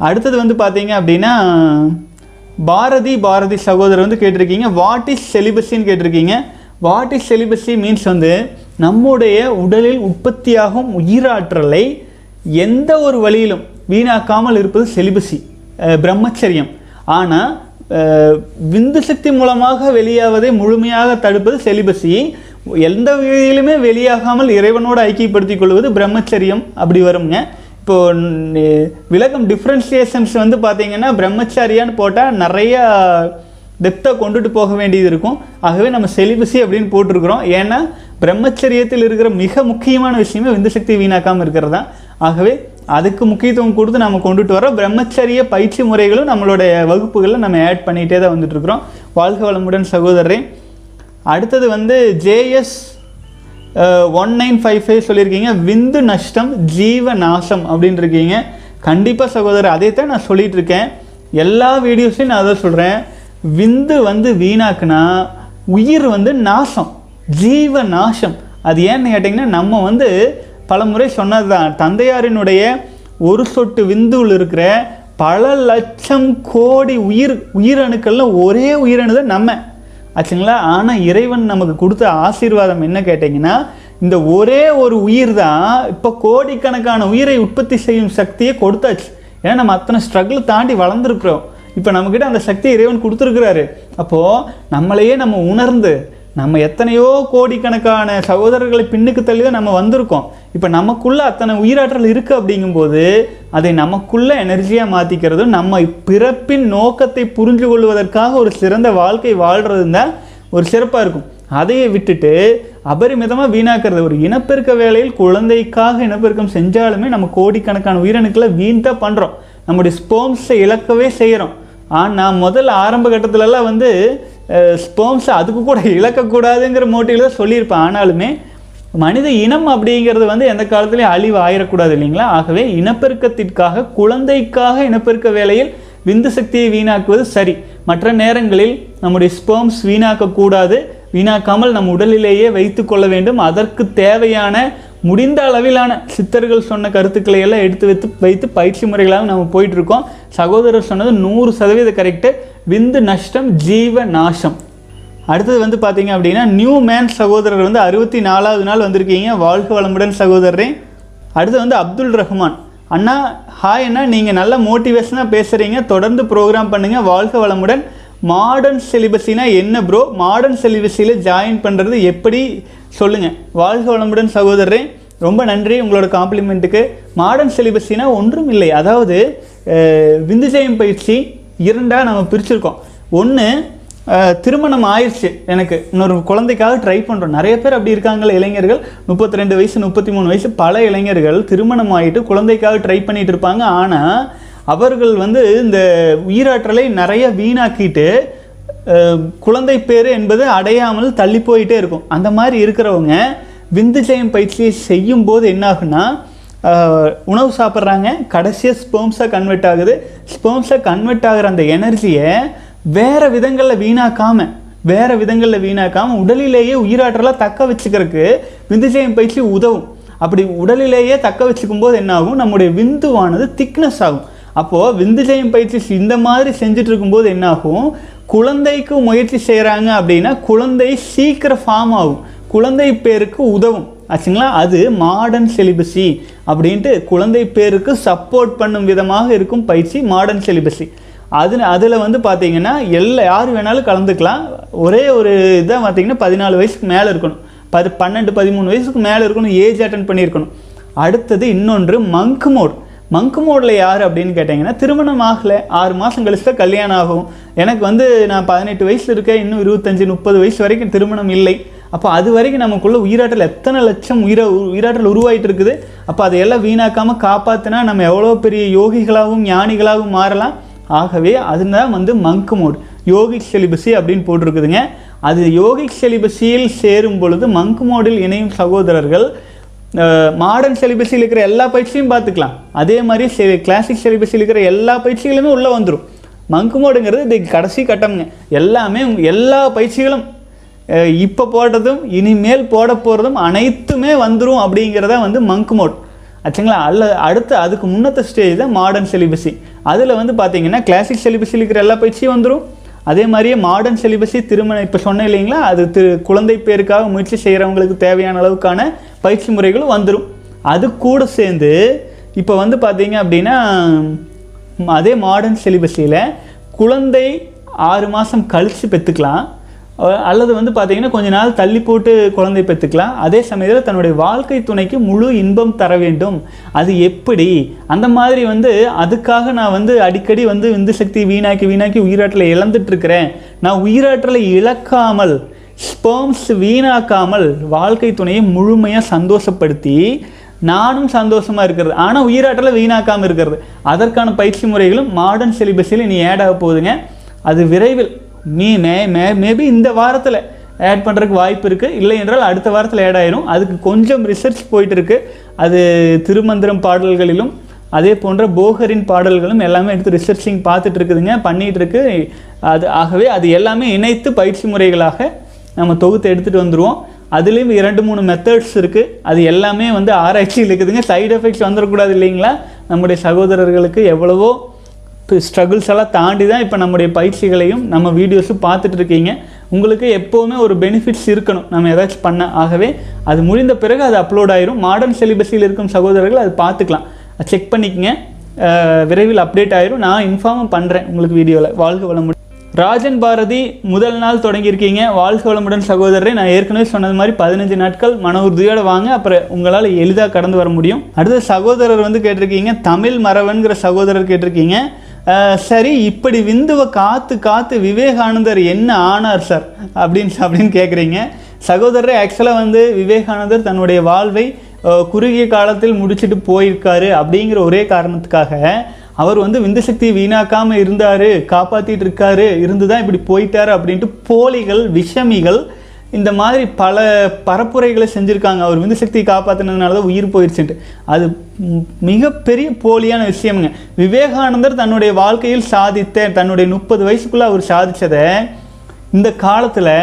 அடுத்தது வந்து பார்த்தீங்க அப்படின்னா பாரதி பாரதி சகோதரர் வந்து கேட்டிருக்கீங்க. வாட் இஸ் செலிபஸின்னு கேட்டிருக்கீங்க. வாட் இஸ் செலிபஸி மீன்ஸ் வந்து நம்முடைய உடலில் உற்பத்தியாகும் உயிராற்றலை எந்த ஒரு வழியிலும் வீணாக்காமல் இருப்பது செலிபசி பிரம்மச்சரியம். ஆனால் விந்து சக்தி மூலமாக வெளியாவதை முழுமையாக தடுப்பது செலிபசி எந்த வகையிலுமே வெளியாகாமல் இறைவனோடு ஐக்கியப்படுத்திக் கொள்வது பிரம்மச்சரியம் அப்படி வருங்க இப்போ விளக்கம் டிஃப்ரென்சியேஷன்ஸ் வந்து பார்த்தீங்கன்னா பிரம்மச்சாரியான்னு போட்டால் நிறையா டெப்த்தாக கொண்டுட்டு போக வேண்டியது இருக்கும். ஆகவே நம்ம செலிபஸி அப்படின்னு போட்டிருக்கிறோம். ஏன்னா பிரம்மச்சரியத்தில் இருக்கிற மிக முக்கியமான விஷயமே விந்து சக்தி வீணாக்காமல் இருக்கிறது தான் ஆகவே அதுக்கு முக்கியத்துவம் கொடுத்து நம்ம கொண்டுட்டு வரோம் பிரம்மச்சரிய பயிற்சி முறைகளும் நம்மளுடைய வகுப்புகளில் நம்ம ஆட் பண்ணிகிட்டே தான் வந்துட்டுருக்குறோம். வாழ்க வளமுடன் சகோதரரே. அடுத்தது வந்து JS one nine five five சொல்லியிருக்கீங்க. விந்து நஷ்டம் ஜீவ நாசம் அப்படின்னு இருக்கீங்க கண்டிப்பாக சகோதரர் அதே தான் நான் சொல்லிட்டு இருக்கேன் எல்லா வீடியோஸ்லையும் நான் அதை சொல்கிறேன் விந்து வந்து வீணாக்குனா உயிர் வந்து நாசம். ஜீவ நாசம் அது ஏன்னு கேட்டிங்கன்னா நம்ம வந்து பல முறை சொன்னது தான் தந்தையாரினுடைய ஒரு சொட்டு விந்துவில் இருக்கிற பல லட்சம் கோடி உயிர் உயிரணுக்கள்லாம் ஒரே உயிரணு தான் நம்ம. ஆச்சுங்களா? ஆனால் இறைவன் நமக்கு கொடுத்த ஆசீர்வாதம் என்ன கேட்டிங்கன்னா இந்த ஒரே ஒரு உயிர் தான் இப்போ கோடிக்கணக்கான உயிரை உற்பத்தி செய்யும் சக்தியை கொடுத்தாச்சு. ஏன்னா நம்ம அத்தனை ஸ்ட்ரகிள் தாண்டி வளர்ந்துருக்குறோம். இப்போ நம்மக்கிட்ட அந்த சக்தியை இறைவன் கொடுத்துருக்குறாரு. அப்போது நம்மளையே நம்ம உணர்ந்து நம்ம எத்தனையோ கோடிக்கணக்கான சகோதரர்களை பின்னுக்கு தள்ளி தான் நம்ம வந்திருக்கோம். இப்போ நமக்குள்ள அத்தனை உயிராற்றல் இருக்குது அப்படிங்கும்போது அதை நமக்குள்ள எனர்ஜியாக மாற்றிக்கிறதும் நம்ம பிறப்பின் நோக்கத்தை புரிஞ்சு கொள்வதற்காக ஒரு சிறந்த வாழ்க்கை வாழ்கிறது தான் ஒரு சிறப்பாக இருக்கும். அதையே விட்டுட்டு அபரிமிதமாக வீணாக்கிறது. ஒரு இனப்பெருக்க வேலையில் குழந்தைக்காக இனப்பெருக்கம் செஞ்சாலுமே நம்ம கோடிக்கணக்கான உயிரணுக்களை வீண் தான் பண்ணுறோம் நம்முடைய ஸ்போம்ஸை இழக்கவே செய்கிறோம் ஆனால் முதல்ல ஆரம்ப கட்டத்துலலாம் வந்து ஸ்போம்ஸை அதுக்கு கூட இழக்கக்கூடாதுங்கிற மோட்டிவில் தான் சொல்லியிருப்பேன். ஆனாலுமே மனித இனம் அப்படிங்கிறது வந்து எந்த காலத்துலேயும் அழிவு ஆயிடக்கூடாது இல்லைங்களா? ஆகவே இனப்பெருக்கத்திற்காக குழந்தைக்காக இனப்பெருக்க வேலையில் விந்து சக்தியை வீணாக்குவது சரி. மற்ற நேரங்களில் நம்முடைய ஸ்பெர்ம்ஸ் வீணாக்கக்கூடாது. வீணாக்காமல் நம் உடலிலேயே வைத்து கொள்ள வேண்டும். அதற்கு தேவையான முடிந்த அளவிலான சித்தர்கள் சொன்ன கருத்துக்களை எல்லாம் எடுத்து வைத்து வைத்து பயிற்சி முறைகளாக நம்ம போயிட்டுருக்கோம். சகோதரர் சொன்னது நூறு சதவீத கரெக்டு விந்து நஷ்டம் ஜீவ நாசம். அடுத்தது வந்து பார்த்தீங்க அப்படின்னா நியூ மேன் சகோதரர் வந்து அறுபத்தி நாலாவது நாள் வந்திருக்கீங்க. வாழ்க வளமுடன் சகோதரரே. அடுத்து வந்து அப்துல் ரஹ்மான். அண்ணா ஹாய் அண்ணா நீங்கள் நல்ல மோட்டிவேஷனாக பேசுகிறீங்க தொடர்ந்து ப்ரோக்ராம் பண்ணுங்கள் வாழ்க வளமுடன். மாடர்ன் சிலிபஸினா என்ன ப்ரோ மாடர்ன் சிலிபஸில் ஜாயின் பண்ணுறது எப்படி? சொல்லுங்கள் வாழ்க வளமுடன் சகோதரரே ரொம்ப நன்றி உங்களோட காம்ப்ளிமெண்ட்டுக்கு மாடர்ன் சிலிபஸினா ஒன்றும் இல்லை. அதாவது விந்துஜயம் பயிற்சி இரண்டாக நம்ம பிரிச்சிருக்கோம். ஒன்று திருமணம் ஆயிடுச்சு எனக்கு. இன்னொரு குழந்தைக்காக ட்ரை பண்ணுறோம் நிறைய பேர் அப்படி இருக்காங்களே இளைஞர்கள். முப்பத்தி ரெண்டு வயசு முப்பத்தி மூணு வயசு பல இளைஞர்கள் திருமணம் ஆகிட்டு குழந்தைக்காக ட்ரை பண்ணிகிட்டு இருப்பாங்க. ஆனால் அவர்கள் வந்து இந்த உயிராற்றலை நிறைய வீணாக்கிட்டு குழந்தை பேர் என்பது அடையாமல் தள்ளி போயிட்டே இருக்கும். அந்த மாதிரி இருக்கிறவங்க விந்து ஜெயம் பயிற்சியை செய்யும் போது என்னாகுன்னா உணவு சாப்பிட்றாங்க கடைசியாக ஸ்போம்ஸாக கன்வெர்ட் ஆகுது. ஸ்போம்ஸாக கன்வெர்ட் ஆகிற அந்த எனர்ஜியை வேறு விதங்களில் வீணாக்காமல் வேறு விதங்களில் வீணாக்காமல் உடலிலேயே உயிராற்றலாக தக்க வச்சுக்கிறதுக்கு விந்துஜயம் பயிற்சி உதவும். அப்படி உடலிலேயே தக்க வச்சுக்கும் போது என்னாகும்? நம்முடைய விந்துவானது திக்னஸ் ஆகும். அப்போது விந்துஜயம் பயிற்சி இந்த மாதிரி செஞ்சுட்டு இருக்கும்போது என்னாகும்? குழந்தைக்கு முயற்சி செய்கிறாங்க அப்படின்னா குழந்தை சீக்கிரம் ஃபார்ம் ஆகும். குழந்தை பேருக்கு உதவும். ஆச்சுங்களா? அது மாடர்ன் செலிபஸி அப்படின்ட்டு குழந்தை பேருக்கு சப்போர்ட் பண்ணும் விதமாக இருக்கும் பயிற்சி மாடர்ன் செலிபஸி அது அதில் வந்து பார்த்தீங்கன்னா எல்லா யார் வேணாலும் கலந்துக்கலாம். ஒரே ஒரு இதாக பார்த்தீங்கன்னா பதினாலு வயசுக்கு மேலே இருக்கணும். பது பன்னெண்டு பதிமூணு வயசுக்கு மேலே இருக்கணும். ஏஜ் அட்டன் பண்ணியிருக்கணும். அடுத்தது இன்னொன்று மங்க் மோட் மங்கு மோடில் யார் அப்படின்னு கேட்டிங்கன்னா திருமணம் ஆகலை ஆறு மாதம் கழிச்சு தான் கல்யாணம் ஆகும். எனக்கு வந்து நான் பதினெட்டு வயசில் இருக்கேன் இன்னும் இருபத்தஞ்சி முப்பது வயசு வரைக்கும் திருமணம் இல்லை. அப்போ அது வரைக்கும் நமக்குள்ளே உயிராற்றல் எத்தனை லட்சம் உயிர உயிராற்றல் உருவாகிட்டு இருக்குது? அப்போ அதையெல்லாம் வீணாக்காமல் காப்பாற்றினா நம்ம எவ்வளோ பெரிய யோகிகளாகவும் ஞானிகளாகவும் மாறலாம். ஆகவே அதுதான் வந்து மங்கு மோட் யோகிக் செலிபஸி அப்படின்னு போட்டிருக்குதுங்க. அது யோகிக் செலிபஸியில் சேரும் பொழுது மங்கு மோடில் இணையும் சகோதரர்கள் மாடர்ன் செலிபஸில் இருக்கிற எல்லா பயிற்சியும் பார்த்துக்கலாம். அதே மாதிரி கிளாசிக் செலிபஸில் இருக்கிற எல்லா பயிற்சிகளுமே உள்ளே வந்துடும் மங்கு மோடுங்கிறது இது கடைசி கட்டம்ங்க. எல்லாமே எல்லா பயிற்சிகளும் இப்போ போடுறதும் இனிமேல் போட போகிறதும் அனைத்துமே வந்துடும் அப்படிங்கிறத வந்து மங்கு மோட் ஆச்சுங்களா? அல்ல அடுத்து அதுக்கு முன்னத்த ஸ்டேஜ் தான் மாடர்ன் செலிபஸி அதில் வந்து பார்த்தீங்கன்னா கிளாசிக் செலிபஸில் இருக்கிற எல்லா பயிற்சியும் வந்துடும் அதே மாதிரியே மாடர்ன் செலிபஸி திருமணம் இப்போ சொன்னேன் இல்லைங்களா? அது திரு குழந்தை பேருக்காக முயற்சி செய்கிறவங்களுக்கு தேவையான அளவுக்கான பயிற்சி முறைகளும் வந்துடும் அது கூட சேர்ந்து இப்போ வந்து பார்த்தீங்க அப்படின்னா அதே மாடர்ன் சிலிபஸில் குழந்தை ஆறு மாதம் கழித்து பெற்றுக்கலாம் அல்லது வந்து பார்த்தீங்கன்னா கொஞ்ச நாள் தள்ளி போட்டு குழந்தை பெற்றுக்கலாம். அதே சமயத்தில் தன்னுடைய வாழ்க்கை துணைக்கு முழு இன்பம் தர வேண்டும். அது எப்படி? அந்த மாதிரி வந்து அதுக்காக நான் வந்து அடிக்கடி வந்து விந்து சக்தி வீணாக்கி வீணாக்கி உயிராற்றலை இழந்துட்டுருக்கிறேன் நான் உயிராற்றலை இழக்காமல் ஸ்பேம்ஸ் வீணாக்காமல் வாழ்க்கை துணையை முழுமையாக சந்தோஷப்படுத்தி நானும் சந்தோஷமாக இருக்கிறது. ஆனால் உயிராற்றலை வீணாக்காமல் இருக்கிறது. அதற்கான பயிற்சி முறைகளும் மாடர்ன் சிலிபஸில் இனி ஆட் ஆக போகுதுங்க. அது விரைவில் மீ மே மே மேபி இந்த வாரத்தில் ஆட் பண்ணுறதுக்கு வாய்ப்பு இருக்குது இல்லை என்றால் அடுத்த வாரத்தில் ஆட் ஆயிரும். அதுக்கு கொஞ்சம் ரிசர்ச் போயிட்டுருக்கு அது திருமந்திரம் பாடல்களிலும் அதே போன்ற போகரின் பாடல்களும் எல்லாமே எடுத்து ரிசர்ச்சிங் பார்த்துட்டு இருக்குதுங்க. இருக்கு. அது ஆகவே அது எல்லாமே இணைத்து பயிற்சி முறைகளாக நம்ம தொகுத்து எடுத்துகிட்டு வந்துடுவோம் அதுலேயும் இரண்டு மூணு மெத்தட்ஸ் இருக்குது அது எல்லாமே வந்து ஆராய்ச்சியில் இருக்குதுங்க. சைடு எஃபெக்ட்ஸ் வந்துடக்கூடாது இல்லைங்களா? நம்முடைய சகோதரர்களுக்கு எவ்வளவோ ஸ்ட்ரகிள்ஸ் எல்லாம் தாண்டி தான் இப்போ நம்முடைய பயிற்சிகளையும் நம்ம வீடியோஸும் பார்த்துட்டு இருக்கீங்க. உங்களுக்கு எப்போவுமே ஒரு பெனிஃபிட்ஸ் இருக்கணும். நம்ம ஏதாச்சும் பண்ண ஆகவே அது முடிந்த பிறகு அது அப்லோட் ஆயிரும். மாடர்ன் சிலிபஸில் இருக்கும் சகோதரர்கள் அது பார்த்துக்கலாம். செக் பண்ணிக்கங்க. விரைவில் அப்டேட் ஆயிரும். நான் இன்ஃபார்மும் பண்ணுறேன் உங்களுக்கு வீடியோவில் வாழ்க வளமுடன். ராஜன் பாரதி முதல் நாள் தொடங்கியிருக்கீங்க வாழ்க வளமுடன் சகோதரரை. நான் ஏற்கனவே சொன்னது மாதிரி பதினஞ்சு நாட்கள் மன உறுதியோடு வாங்க. அப்புறம் உங்களால் எளிதாக கடந்து வர முடியும். அடுத்த சகோதரர் வந்து கேட்டிருக்கீங்க. தமிழ் மரவன்கிற சகோதரர் கேட்டிருக்கீங்க. சரி இப்படி விந்துவை காத்து காத்து விவேகானந்தர் என்ன ஆனார் சார் அப்படின்னு அப்படின்னு கேட்குறீங்க சகோதரர் ஆக்சுவலாக வந்து விவேகானந்தர் தன்னுடைய வாழ்வை குறுகிய காலத்தில் முடிச்சுட்டு போயிருக்காரு அப்படிங்கிற ஒரே காரணத்துக்காக அவர் வந்து விந்து சக்தி வீணாக்காமல் இருந்தார் காப்பாற்றிட்டு இருக்காரு இருந்து தான் இப்படி போயிட்டாரு அப்படின்ட்டு போலிகள் விஷமிகள் இந்த மாதிரி பல பரப்புரைகளை செஞ்சுருக்காங்க. அவர் விந்து சக்தியை காப்பாற்றினதுனால தான் உயிர் போயிடுச்சுன்ட்டு அது மிகப்பெரிய போலியான விஷயம்ங்க. விவேகானந்தர் தன்னுடைய வாழ்க்கையில் சாதித்த தன்னுடைய முப்பது வயசுக்குள்ளே அவர் சாதித்ததை இந்த காலத்தில்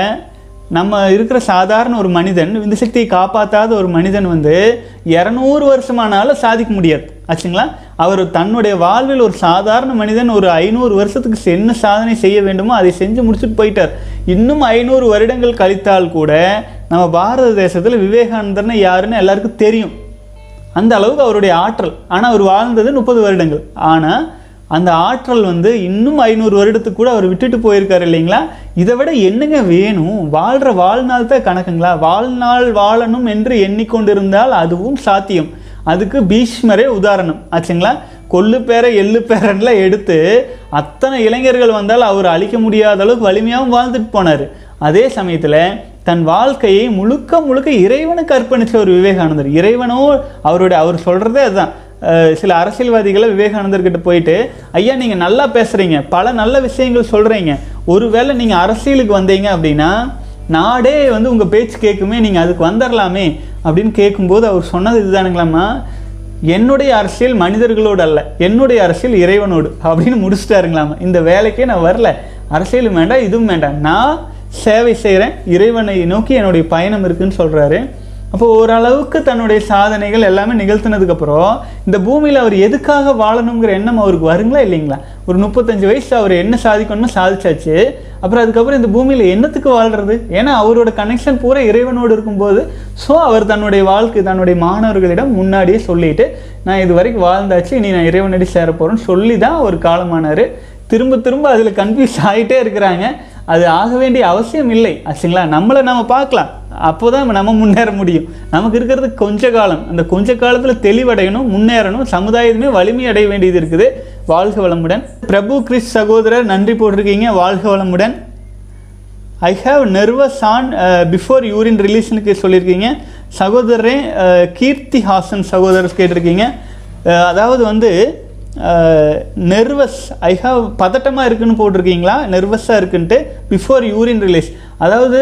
நம்ம இருக்கிற சாதாரண ஒரு மனிதன் விந்து சக்தியை காப்பாற்றாத ஒரு மனிதன் வந்து இரநூறு வருஷமானாலும் சாதிக்க முடியாது. ஆச்சுங்களா? அவர் தன்னுடைய வாழ்வில் ஒரு சாதாரண மனிதன் ஒரு ஐநூறு வருஷத்துக்கு என்ன சாதனை செய்ய வேண்டுமோ அதை செஞ்சு முடிச்சுட்டு போயிட்டார். இன்னும் ஐநூறு வருடங்கள் கழித்தால் கூட நம்ம பாரத தேசத்தில் விவேகானந்தர்னு யாருன்னு எல்லாருக்கும் தெரியும். அந்த அளவுக்கு அவருடைய ஆற்றல். ஆனால் அவர் வாழ்ந்தது முப்பது வருடங்கள். ஆனால் அந்த ஆற்றல் வந்து இன்னும் ஐநூறு வருடத்துக்கு கூட அவர் விட்டுட்டு போயிருக்காரு இல்லைங்களா? இதை விட என்னங்க வேணும்? வாழ்கிற வாழ்நாள் தான் கணக்குங்களா? வாழ்நாள் வாழணும் என்று எண்ணிக்கொண்டிருந்தால் அதுவும் சாத்தியம். அதுக்கு பீஷ்மரே உதாரணம். ஆச்சுங்களா? கொல்லு பேரை எள்ளு பேரன்லாம் எடுத்து அத்தனை இளைஞர்கள் வந்தால் அவர் அழிக்க முடியாத அளவுக்கு வலிமையாகவும் வாழ்ந்துட்டு போனார். அதே சமயத்தில் தன் வாழ்க்கையை முழுக்க முழுக்க இறைவனுக்கு அர்ப்பணித்த ஒரு விவேகானந்தர். இறைவனோ அவருடைய அவர் சொல்கிறதே அதுதான். சில அரசியல்வாதிகளை விவேகானந்தர்கிட்ட போயிட்டு ஐயா நீங்கள் நல்லா பேசுகிறீங்க பல நல்ல விஷயங்கள் சொல்கிறீங்க ஒருவேளை நீங்கள் அரசியலுக்கு வந்தீங்க அப்படின்னா நாடே வந்து உங்கள் பேச்சு கேட்குமே. நீங்கள் அதுக்கு வந்துடலாமே அப்படின்னு கேட்கும்போது அவர் சொன்னது இதுதானுங்களாம்மா. என்னுடைய அரசியல் மனிதர்களோடு அல்ல. என்னுடைய அரசியல் இறைவனோடு. அப்படின்னு முடிச்சிட்டாருங்களாமா இந்த வேலைக்கே நான் வரல. அரசியலும் வேண்டாம் இதுவும் வேண்டாம். நான் சேவை செய்கிறேன் இறைவனை நோக்கி என்னுடைய பயணம் இருக்குன்னு சொல்கிறாரு அப்போ ஓரளவுக்கு தன்னுடைய சாதனைகள் எல்லாமே நிகழ்த்தினதுக்கப்புறம் இந்த பூமியில் அவர் எதுக்காக வாழணுங்கிற எண்ணம் அவருக்கு வருங்களா இல்லைங்களா? ஒரு முப்பத்தஞ்சு வயசு அவர் என்ன சாதிக்கணுமோ சாதிச்சாச்சு. அப்புறம் அதுக்கப்புறம் இந்த பூமியில் என்னத்துக்கு வாழ்றது? ஏன்னா அவரோட கனெக்ஷன் பூரா இறைவனோடு இருக்கும்போது. ஸோ அவர் தன்னுடைய வாழ்க்கை தன்னுடைய மாணவர்களிடம் முன்னாடியே சொல்லிட்டு நான் இது வரைக்கும் வாழ்ந்தாச்சு இனி நான் இறைவனடி சேர போகிறேன்னு சொல்லி தான் அவர் காலமானார். திரும்ப திரும்ப அதில் கன்ஃபியூஸ் ஆகிட்டே இருக்கிறாங்க. அது ஆக வேண்டிய அவசியம் இல்லை. ஆச்சுங்களா? நம்மளை நம்ம பார்க்கலாம். அப்போ தான் நம்ம முன்னேற முடியும். நமக்கு இருக்கிறது கொஞ்ச காலம். அந்த கொஞ்ச காலத்தில் தெளிவடையணும் முன்னேறணும். சமுதாயத்துமே வலிமை அடைய வேண்டியது இருக்குது. வாழ்க வளமுடன். பிரபு கிறிஸ் சகோதரர் நன்றி போட்டிருக்கீங்க. வாழ்க வளமுடன். I have nervous on before urine ரிலீஷனுக்கு சொல்லியிருக்கீங்க. சகோதரரே uh, கீர்த்தி ஹாசன் சகோதரர் கேட்டிருக்கீங்க. Uh, அதாவது வந்து நெர்வஸ் ஐ ஹாவ் பதட்டமாக இருக்குன்னு போட்டிருக்கீங்களா? நெர்வஸாக இருக்குன்ட்டு பிஃபோர் யூரின் ரிலீஸ் அதாவது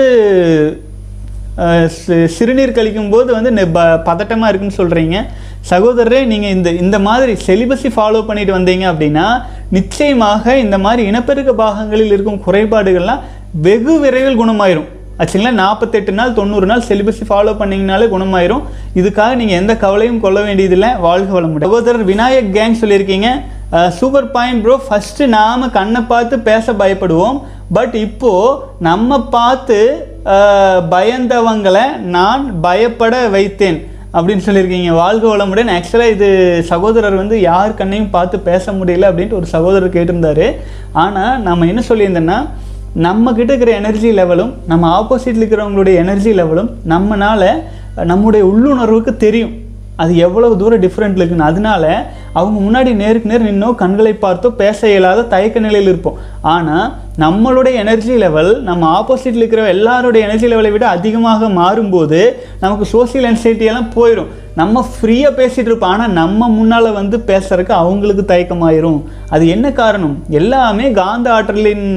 சிறுநீர் கழிக்கும் போது வந்து ப- பதட்டமாக இருக்குன்னு சொல்கிறீங்க சகோதரரே நீங்கள் இந்த இந்த மாதிரி செலிபஸை ஃபாலோ பண்ணிட்டு வந்தீங்க அப்படின்னா நிச்சயமாக இந்த மாதிரி இனப்பெருக்க பாகங்களில் இருக்கும் குறைபாடுகள்லாம் வெகு விரைவில் குணமாயிரும். ஆச்சுங்களா? நாற்பத்தெட்டு நாள் தொண்ணூறு நாள் செலிபஸை ஃபாலோ பண்ணிங்கனாலே குணமாயிரும். இதுக்காக நீங்கள் எந்த கவலையும் கொள்ள வேண்டியதில்லை. வாழ்க வளமுடன். சகோதரர் விநாயக் கேங் சொல்லியிருக்கீங்க. சூப்பர் பாயிண்ட் ப்ரோ ஃபஸ்ட்டு நாம் கண்ணை பார்த்து பேச பயப்படுவோம். பட் இப்போது நம்ம பார்த்து பயந்தவங்களை நான் பயப்பட வைத்தேன் அப்படின்னு சொல்லியிருக்கீங்க. வாழ்க வளமுடன். ஆக்சுவலாக இது சகோதரர் வந்து யார் கண்ணையும் பார்த்து பேச முடியல அப்படின்ட்டு ஒரு சகோதரர் கேட்டிருந்தார். ஆனால் நம்ம என்ன சொல்லியிருந்தோன்னா நம்ம இருக்கிற எனர்ஜி லெவலும் நம்ம ஆப்போசிட்டில் இருக்கிறவங்களுடைய எனர்ஜி லெவலும் நம்மனால் நம்முடைய உள்ளுணர்வுக்கு தெரியும். அது எவ்வளவு தூரம் டிஃப்ரெண்ட் இருக்குன்னு. அதனால அவங்க முன்னாடி நேருக்கு நேர் நின்னோ கண்களை பார்த்தோ பேச இயலாத தயக்க நிலையில் இருப்போம். ஆனால் நம்மளுடைய எனர்ஜி லெவல் நம்ம ஆப்போசிட்டில் இருக்கிற எல்லாருடைய எனர்ஜி லெவலை விட அதிகமாக மாறும்போது நமக்கு சோசியல் என்சைட்டியெல்லாம் எல்லாம் போயிடும் நம்ம ஃப்ரீயாக பேசிகிட்டு இருப்போம். ஆனால் நம்ம முன்னால் வந்து பேசுறதுக்கு அவங்களுக்கு தயக்கமாயிரும். அது என்ன காரணம்? எல்லாமே காந்த ஆற்றலின்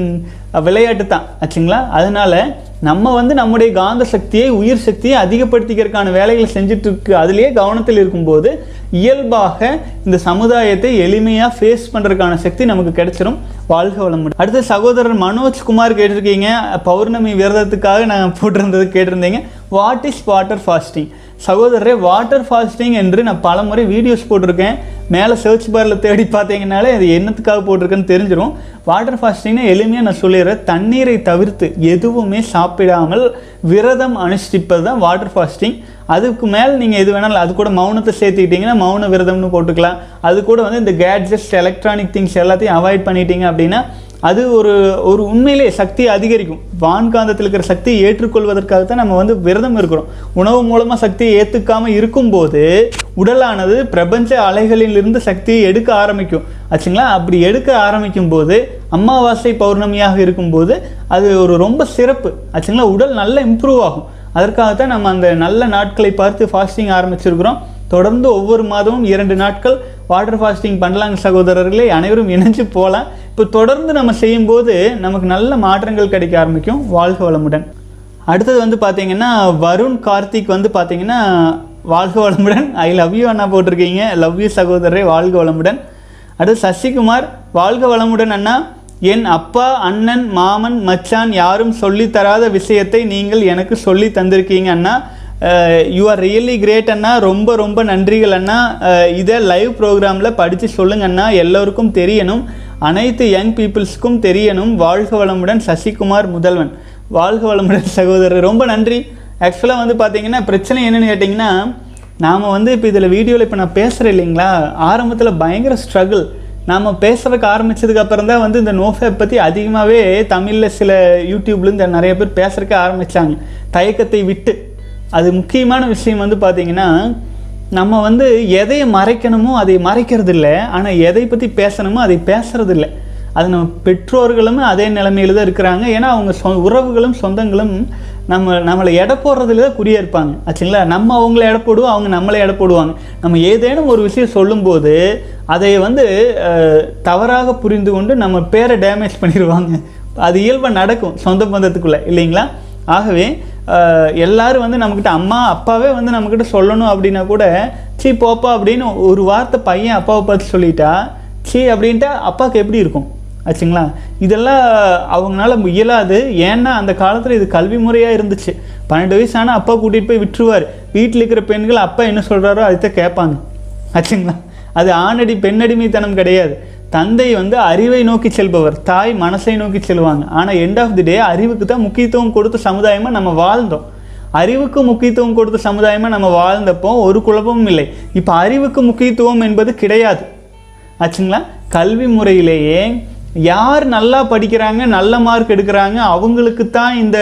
விளையாட்டு தான் ஆச்சுங்களா? அதனால் நம்ம வந்து நம்முடைய காந்த சக்தியை உயிர் சக்தியை அதிகப்படுத்திக்கிறதுக்கான வேலைகளை செஞ்சுட்டு இருக்கு அதுலேயே கவனத்தில் இருக்கும்போது இயல்பாக இந்த சமுதாயத்தை எளிமையாக ஃபேஸ் பண்ணுறதுக்கான சக்தி நமக்கு கிடைச்சிரும். வாழ்க வளமுடன். அடுத்து சகோதரர் மனோஜ் குமார் கேட்டிருக்கீங்க. பௌர்ணமி விரதத்துக்காக நான் போட்டிருந்தது கேட்டிருந்தீங்க. வாட் இஸ் வாட்டர் ஃபாஸ்டிங் சகோதரரே வாட்டர் ஃபாஸ்டிங் என்று நான் பல முறை வீடியோஸ் போட்டிருக்கேன். மேலே சர்ச் பாரில் தேடி பார்த்தீங்கனாலே அது என்னத்துக்காக போட்டிருக்கேன்னு தெரிஞ்சிடும் வாட்டர் ஃபாஸ்டிங்னா எளிமையாக நான் சொல்லிடுறேன். தண்ணீரை தவிர்த்து எதுவுமே சாப்பிடாமல் விரதம் அனுஷ்டிப்பது தான் வாட்டர் ஃபாஸ்டிங் அதுக்கு மேலே நீங்கள் எது வேணாலும் அது கூட மௌனத்தை சேர்த்துக்கிட்டிங்கன்னா மௌன விரதம்னு போட்டுக்கலாம். அது கூட வந்து இந்த கேட்ஜெட்ஸ் எலக்ட்ரானிக் திங்ஸ் எல்லாத்தையும் அவாய்ட் பண்ணிட்டீங்க அப்படின்னா அது ஒரு ஒரு உண்மையிலே சக்தியை அதிகரிக்கும். வான்காந்தத்தில் இருக்கிற சக்தியை ஏற்றுக்கொள்வதற்காக தான் நம்ம வந்து விரதம் இருக்கிறோம். உணவு மூலமாக சக்தியை ஏற்றுக்காமல் இருக்கும்போது உடலானது பிரபஞ்ச அலைகளிலிருந்து சக்தியை எடுக்க ஆரம்பிக்கும். ஆச்சுங்களா? அப்படி எடுக்க ஆரம்பிக்கும் போது அமாவாசை பௌர்ணமியாக இருக்கும்போது அது ஒரு ரொம்ப சிறப்பு. ஆச்சுங்களா? உடல் நல்லா இம்ப்ரூவ் ஆகும். அதற்காகத்தான் நம்ம அந்த நல்ல நாட்களை பார்த்து ஃபாஸ்டிங் ஆரம்பிச்சிருக்கிறோம். தொடர்ந்து ஒவ்வொரு மாதமும் இரண்டு நாட்கள் வாட்டர் ஃபாஸ்டிங் பண்ணலாங்க சகோதரர்களே அனைவரும் இணைஞ்சு போகலாம் இப்போ தொடர்ந்து நம்ம செய்யும்போது நமக்கு நல்ல மாற்றங்கள் கிடைக்க ஆரம்பிக்கும். வாழ்க வளமுடன். அடுத்தது வந்து பார்த்தீங்கன்னா வருண் கார்த்திக் வந்து பார்த்தீங்கன்னா வாழ்க வளமுடன். ஐ லவ் யூ அண்ணா போட்டிருக்கீங்க. லவ் யூ சகோதரரே வாழ்க வளமுடன். அடுத்து சசிகுமார் வாழ்க வளமுடன் அண்ணா. என் அப்பா அண்ணன் மாமன் மச்சான் யாரும் சொல்லித் தராத விஷயத்தை நீங்கள் எனக்கு சொல்லி தந்திருக்கீங்க அண்ணா. யூ ஆர் ரியலி கிரேட் அண்ணா. ரொம்ப ரொம்ப நன்றிகள் அண்ணா. இதை லைவ் ப்ரோக்ராமில் படித்து சொல்லுங்கண்ணா எல்லோருக்கும் தெரியணும். அனைத்து யங் பீப்புள்ஸ்க்கும் தெரியணும். வாழ்க வளமுடன் சசிகுமார் முதல்வன். வாழ்க வளமுடன் சகோதரர். ரொம்ப நன்றி. ஆக்சுவலாக வந்து பார்த்தீங்கன்னா பிரச்சனை என்னன்னு கேட்டிங்கன்னா நாம் வந்து இப்போ இதில் வீடியோவில் இப்போ நான் பேசுகிறேன் இல்லைங்களா? ஆரம்பத்தில் பயங்கர ஸ்ட்ரகிள் நாம் பேசுறதுக்கு ஆரம்பிச்சதுக்கு அப்புறம் தான் வந்து இந்த நோஃபேப் பற்றி அதிகமாகவே தமிழில் சில யூடியூப்லேருந்து நிறைய பேர் பேசுறதுக்கு ஆரம்பித்தாங்க தயக்கத்தை விட்டு. அது முக்கியமான விஷயம் வந்து பார்த்தீங்கன்னா நம்ம வந்து எதை மறைக்கணுமோ அதை மறைக்கிறது இல்லை ஆனால் எதை பற்றி பேசணுமோ அதை பேசுறது இல்லை அது நம்ம பெற்றோர்களும் அதே நிலைமையில் தான் இருக்கிறாங்க. ஏன்னா அவங்க சொ உறவுகளும் சொந்தங்களும் நம்ம நம்மளை எடை போடுறதுல தான் குறியா இருப்பாங்க ஆச்சுங்களா? நம்ம அவங்கள எடை போடுவோம் அவங்க நம்மளை எடை போடுவாங்க. நம்ம ஏதேனும் ஒரு விஷயம் சொல்லும்போது அதை வந்து தவறாக புரிந்து கொண்டு நம்ம பேரை டேமேஜ் பண்ணிடுவாங்க. அது இயல்பாக நடக்கும் சொந்த பந்தத்துக்குள்ளே இல்லைங்களா? ஆகவே எல்லாரும் வந்து நம்மக்கிட்ட அம்மா அப்பாவே வந்து நம்மக்கிட்ட சொல்லணும் அப்படின்னா கூட சீ போப்பா அப்படின்னு ஒரு வார்த்தை பையன் அப்பாவை பார்த்து சொல்லிட்டா சீ அப்படின்ட்டு அப்பாவுக்கு எப்படி இருக்கும்? ஆச்சுங்களா? இதெல்லாம் அவங்களால இயலாது. ஏன்னா அந்த காலத்தில் இது கல்வி முறையாக இருந்துச்சு. பன்னெண்டு வயசு ஆனால் அப்பா கூட்டிகிட்டு போய் விட்டுருவார். வீட்டில் இருக்கிற பெண்கள் அப்பா என்ன சொல்கிறாரோ அதுதான் கேட்பாங்க. ஆச்சுங்களா? அது ஆணடி பெண்ணடிமைத்தனம் கிடையாது. தந்தை வந்து அறிவை நோக்கி செல்பவர் தாய் மனசை நோக்கி செல்வாங்க. ஆனால் எண்ட் ஆஃப் தி டே அறிவுக்கு தான் முக்கியத்துவம் கொடுத்த சமுதாயமாக நம்ம வாழ்ந்தோம். அறிவுக்கு முக்கியத்துவம் கொடுத்த சமுதாயமாக நம்ம வாழ்ந்தப்போ ஒரு குழப்பமும் இல்லை. இப்போ அறிவுக்கு முக்கியத்துவம் என்பது கிடையாது. ஆச்சுங்களா? கல்வி முறையிலேயே யார் நல்லா படிக்கிறாங்க நல்ல மார்க் எடுக்கிறாங்க அவங்களுக்கு தான் இந்த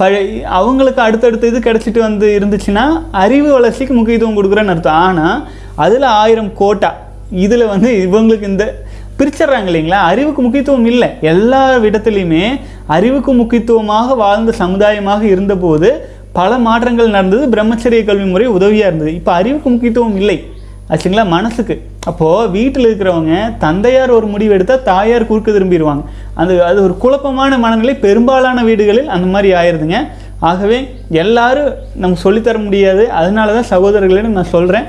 பழைய அவங்களுக்கு அடுத்தடுத்த இது கிடச்சிட்டு வந்து இருந்துச்சுன்னா அறிவு வளர்ச்சிக்கு முக்கியத்துவம் கொடுக்குறேன்னு அர்த்தம். ஆனால் அதில் ஆயிரம் கோட்டா. இதில் வந்து இவங்களுக்கு இந்த பிரிச்சிடுறாங்க இல்லைங்களா? அறிவுக்கு முக்கியத்துவம் இல்லை. எல்லா விடத்துலையுமே அறிவுக்கு முக்கியத்துவமாக வாழ்ந்த சமுதாயமாக இருந்தபோது பல மாற்றங்கள் நடந்தது. பிரம்மச்சரிய கல்வி முறை உதவியாக இருந்தது. இப்போ அறிவுக்கு முக்கியத்துவம் இல்லை. ஆச்சுங்களா? மனசுக்கு. அப்போது வீட்டில் இருக்கிறவங்க தந்தையார் ஒரு முடிவு எடுத்தால் தாயார் குறுக்க திரும்பிடுவாங்க. அது அது ஒரு குழப்பமான மனநிலை. பெரும்பாலான வீடுகளில் அந்த மாதிரி ஆயிடுதுங்க ஆகவே எல்லாரும் நம்ம சொல்லித்தர முடியாது. அதனால தான் சகோதரர்களிடம் நான் சொல்கிறேன்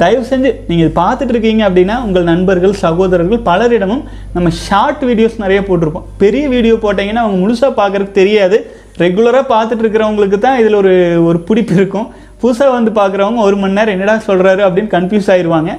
தயவு செஞ்சு நீங்கள் இது பார்த்துட்டு இருக்கீங்க அப்படின்னா உங்கள் நண்பர்கள் சகோதரர்கள் பலரிடமும் நம்ம ஷார்ட் வீடியோஸ் நிறைய போட்டிருப்போம். பெரிய வீடியோ போட்டிங்கன்னா அவங்க முழுசாக பார்க்குறதுக்கு தெரியாது. ரெகுலராக பார்த்துட்டு இருக்கிறவங்களுக்கு தான் இதில் ஒரு ஒரு பிடிப்பு இருக்கும். புதுசாக வந்து பார்க்குறவங்க ஒரு மணி நேரம் என்னடா சொல்கிறாரு அப்படின்னு கன்ஃபியூஸ் ஆயிடுவாங்க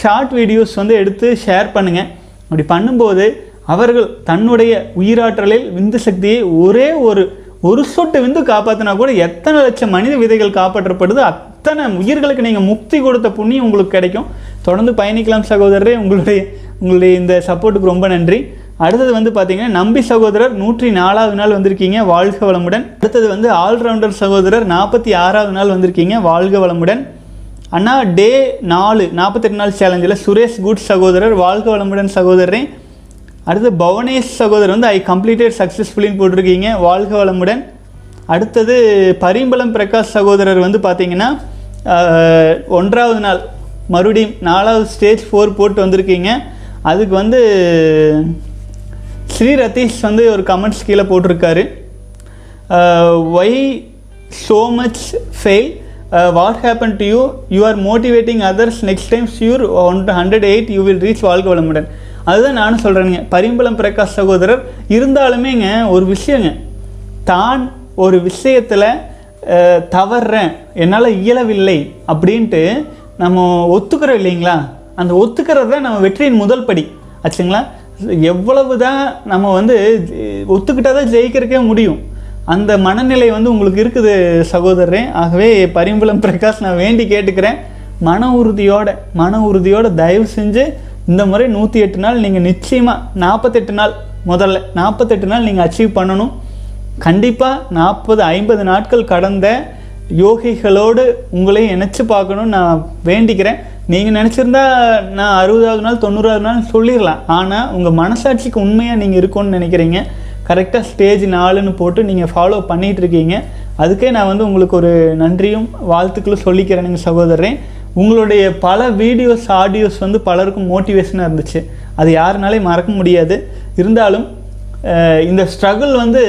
ஷார்ட் வீடியோஸ் வந்து எடுத்து ஷேர் பண்ணுங்கள் அப்படி பண்ணும்போது அவர்கள் தன்னுடைய உயிராற்றலில் விந்து சக்தியை ஒரே ஒரு ஒரு சொட்டு விந்து காப்பாற்றினா கூட எத்தனை லட்சம் மனித விதைகள் காப்பாற்றப்படுது அத்தனை உயிர்களுக்கு நீங்கள் முக்தி கொடுத்த புண்ணியம் உங்களுக்கு கிடைக்கும். தொடர்ந்து பயணிக்கலாம் சகோதரரே. உங்களுடைய உங்களுடைய இந்த சப்போர்ட்டுக்கு ரொம்ப நன்றி. அடுத்தது வந்து பார்த்தீங்கன்னா நம்பி சகோதரர் நூற்றி நாலாவது நாள் வந்திருக்கீங்க. வாழ்க வளமுடன். அடுத்தது வந்து ஆல்ரவுண்டர் சகோதரர் நாற்பத்தி ஆறாவது நாள் வந்திருக்கீங்க. வாழ்க வளமுடன். அண்ணா டே நாலு நாற்பத்தெட்டு நாள் சேலஞ்சில் சுரேஷ் குட் சகோதரர். வாழ்க வளமுடன் சகோதரரே. அடுத்து பவனேஷ் சகோதரர் வந்து ஐ கம்ப்ளீட்டட் சக்ஸஸ்ஃபுல்லின்னு போட்டிருக்கீங்க. வாழ்க வளமுடன். அடுத்தது பரிம்பளம் பிரகாஷ் சகோதரர் வந்து பார்த்தீங்கன்னா ஒன்றாவது நாள் மறுபடியும் நாலாவது ஸ்டேஜ் ஃபோர் போட்டு வந்திருக்கீங்க. அதுக்கு வந்து ஸ்ரீ ரதீஷ் வந்து ஒரு கமெண்ட்ஸ் கீழே போட்டிருக்காரு. Why so much fail what happen to you you are motivating others next time sure one hundred eight you will reach வாழ்க வளமுடன். அதுதான் நானும் சொல்கிறேனுங்க பரிம்பளம் பிரகாஷ் சகோதரர் இருந்தாலுமேங்க ஒரு விஷயங்க. தான் ஒரு விஷயத்தில் தவறுறேன் என்னால் இயலவில்லை அப்படின்ட்டு நம்ம ஒத்துக்கிறோம் இல்லைங்களா? அந்த ஒத்துக்கிறது தான் நம்ம வெற்றியின் முதல் படி. ஆச்சுங்களா? எவ்வளவு தான் நம்ம வந்து ஒத்துக்கிட்டால் தான் ஜெயிக்கிறக்கே முடியும். அந்த மனநிலை வந்து உங்களுக்கு இருக்குது சகோதரரே. ஆகவே பரிம்பளம் பிரகாஷ் நான் வேண்டி கேட்டுக்கிறேன். மன உறுதியோட மன உறுதியோட தயவு செஞ்சு இந்த முறை நூற்றி எட்டு நாள் நீங்கள் நிச்சயமாக நாற்பத்தெட்டு நாள் முதல்ல நாற்பத்தெட்டு நாள் நீங்கள் அச்சீவ் பண்ணணும். கண்டிப்பாக நாற்பது ஐம்பது நாட்கள் கடந்த யோகிகளோடு உங்களையும் நினச்சி பார்க்கணும்னு நான் வேண்டிக்கிறேன். நீங்கள் நினச்சிருந்தா நான் அறுபதாவது நாள் தொண்ணூறாவது நாள் சொல்லிடலாம். ஆனால் உங்கள் மனசாட்சிக்கு உண்மையாக நீங்கள் இருக்கணும்னு நினைக்கிறீங்க. கரெக்டாக ஸ்டேஜ் நாலுன்னு போட்டு நீங்கள் ஃபாலோ பண்ணிகிட்டு இருக்கீங்க. அதுக்கே நான் வந்து உங்களுக்கு ஒரு நன்றியும் வாழ்த்துக்களும் சொல்லிக்கிறேனுங்க சகோதரரே. உங்களுடைய பல வீடியோஸ் ஆடியோஸ் வந்து பலருக்கும் மோட்டிவேஷனாக இருந்துச்சு. அது யாருனாலே மறக்க முடியாது. இருந்தாலும் இந்த ஸ்ட்ரகிள் வந்து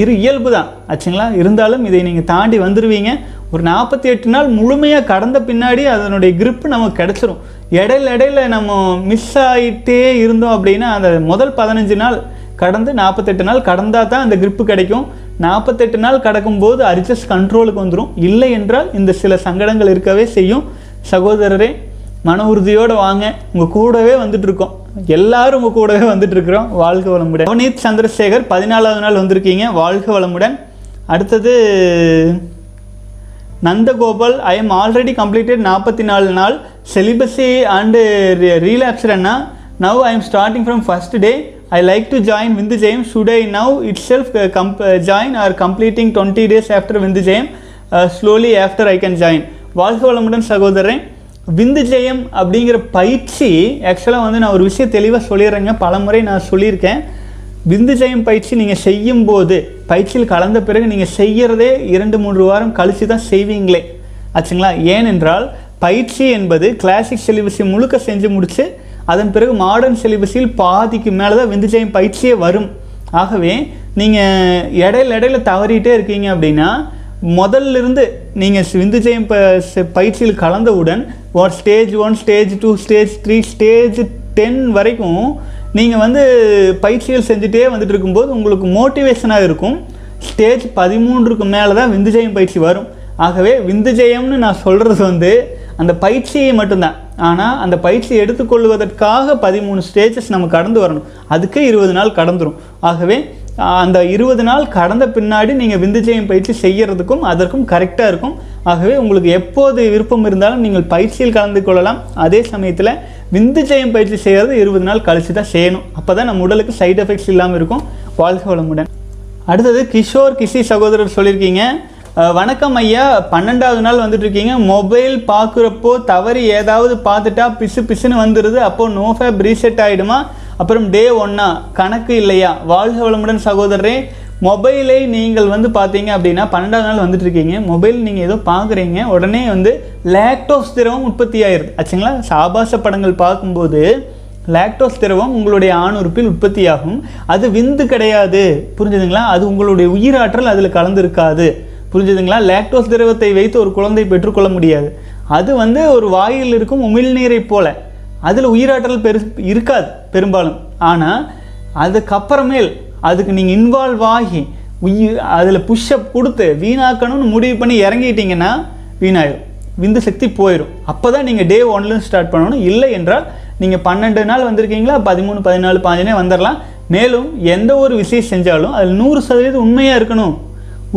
இரு இயல்பு தான். ஆச்சுங்களா? இருந்தாலும் இதை நீங்கள் தாண்டி வந்துடுவீங்க ஒரு நாற்பத்தி எட்டு நாள் முழுமையாக கடந்த பின்னாடி அதனுடைய கிரிப்பு நமக்கு கிடச்சிரும். இடையில இடையில நம்ம மிஸ் ஆகிட்டே இருந்தோம் அப்படின்னா அந்த முதல் பதினஞ்சு நாள் கடந்து நாற்பத்தெட்டு நாள் கடந்தால் தான் அந்த கிரிப்பு கிடைக்கும். நாற்பத்தெட்டு நாள் கடக்கும்போது அரிச்சஸ் கண்ட்ரோலுக்கு வந்துடும் இல்லை என்றால் இந்த சில சங்கடங்கள் இருக்கவே செய்யும். சகோதரரே மன உறுதியோடு வாங்க. உங்கள் கூடவே வந்துட்டுருக்கோம் எல்லாரும் உங்கள் கூடவே வந்துட்டு இருக்கிறோம் வாழ்க வளமுடன். நவநீத் சந்திரசேகர் பதினாலாவது நாள் வந்திருக்கீங்க. வாழ்க வளமுடன். அடுத்தது Nandagopal I am already completed நாற்பத்தி நாலு நாள் celibacy and relapsed now I am starting from first day I like to join விந்து ஜெயம் should I now itself come join are completing twenty days after விந்து ஜெயம் slowly after I can join வாழ்க வளமுடன் சகோதரன் விந்து ஜெயம் அப்படிங்கிற பயிற்சி ஆக்சுவலாக வந்து நான் ஒரு விஷயம் தெளிவாக சொல்லிடுறேங்க. பலமுறை நான் சொல்லியிருக்கேன். விந்து ஜெயம் பயிற்சி நீங்கள் செய்யும்போது பயிற்சியில் கலந்த பிறகு நீங்கள் செய்கிறதே இரண்டு மூன்று வாரம் கழித்து தான் செய்வீங்களே. ஆச்சுங்களா? ஏனென்றால் பயிற்சி என்பது கிளாசிக் சிலிபஸை முழுக்க செஞ்சு முடித்து அதன் பிறகு மாடர்ன் சிலிபஸில் பாதிக்கு மேலே தான் விந்து ஜெயம் பயிற்சியே வரும். ஆகவே நீங்கள் இடையில இடையில தவறிட்டே இருக்கீங்க அப்படின்னா முதல்ல இருந்து நீங்கள் விந்துஜயம் ப பயிற்சியில் கலந்தவுடன் ஒரு stage one stage two stage three stage ten வரைக்கும் நீங்கள் வந்து பயிற்சிகள் செஞ்சுட்டே வந்துட்டு இருக்கும்போது உங்களுக்கு மோட்டிவேஷனாக இருக்கும். ஸ்டேஜ் பதிமூன்றுக்கு மேலே தான் விந்துஜயம் பயிற்சி வரும். ஆகவே விந்துஜயம்னு நான் சொல்கிறது வந்து அந்த பயிற்சியை மட்டும்தான். ஆனால் அந்த பயிற்சி எடுத்துக்கொள்வதற்காக பதிமூணு ஸ்டேஜஸ் நம்ம கடந்து வரணும். அதுக்கே இருபது நாள் கடந்துடும் ஆகவே அந்த இருபது நாள் கடந்த பின்னாடி நீங்கள் விந்துஜயம் பயிற்சி செய்கிறதுக்கும் அதற்கும் கரெக்டாக இருக்கும். ஆகவே உங்களுக்கு எப்போது விருப்பம் இருந்தாலும் நீங்கள் பயிற்சியில் கலந்து கொள்ளலாம். அதே சமயத்தில் விந்துஜயம் பயிற்சி செய்கிறது இருபது நாள் கழிச்சு தான் செய்யணும். அப்போ தான் நம்ம உடலுக்கு சைட் எஃபெக்ட்ஸ் இல்லாமல் இருக்கும். வாழ்க வளமுடன். அடுத்தது கிஷோர் கிஷி சகோதரர் சொல்லியிருக்கீங்க. வணக்கம் ஐயா. பன்னெண்டாவது நாள் வந்துட்ருக்கீங்க மொபைல் பார்க்குறப்போ தவறி ஏதாவது பார்த்துட்டா பிசு பிசுன்னு வந்துடுது அப்போது நோஃபேப் ரீசெட் ஆகிடுமா அப்புறம் டே ஒன்னா கணக்கு இல்லையா? வாழ்க வளமுடன் சகோதரரே மொபைலை நீங்கள் வந்து பார்த்தீங்க அப்படின்னா பன்னெண்டாவது நாள் வந்துட்டு இருக்கீங்க. மொபைல் நீங்கள் ஏதோ பார்க்குறீங்க. உடனே வந்து லேக்டோஸ் திரவம் உற்பத்தி ஆயிடுது ஆச்சுங்களா? சாபாச படங்கள் பார்க்கும்போது லாக்டோஸ் திரவம் உங்களுடைய ஆணுறுப்பில் உற்பத்தியாகும். அது விந்து கிடையாது. புரிஞ்சுதுங்களா? அது உங்களுடைய உயிராற்றல் அதில் கலந்துருக்காது. புரிஞ்சுதுங்களா? லாக்டோஸ் திரவத்தை வைத்து ஒரு குழந்தை பெற்றுக்கொள்ள முடியாது. அது வந்து ஒரு வாயில் இருக்கும் உமிழ்நீரை போல. அதில் உயிராற்றல் பெரு இருக்காது பெரும்பாலும். ஆனால் அதுக்கப்புறமேல் அதுக்கு நீங்கள் இன்வால்வ் ஆகி உயிர் அதில் புஷ்அப் கொடுத்து வீணாக்கணும்னு முடிவு பண்ணி இறங்கிட்டீங்கன்னா வீணாயிரும். விந்து சக்தி போயிடும் அப்போ தான் நீங்கள் டே ஒன்லேருந்து ஸ்டார்ட் பண்ணணும். இல்லை என்றால் நீங்கள் பன்னெண்டு நாள் வந்திருக்கீங்களா? பதிமூணு பதினாலு பதினே வந்துடலாம் மேலும் எந்த ஒரு விஷயம் செஞ்சாலும் அதில் நூறு சதவீதம் உண்மையாக இருக்கணும்.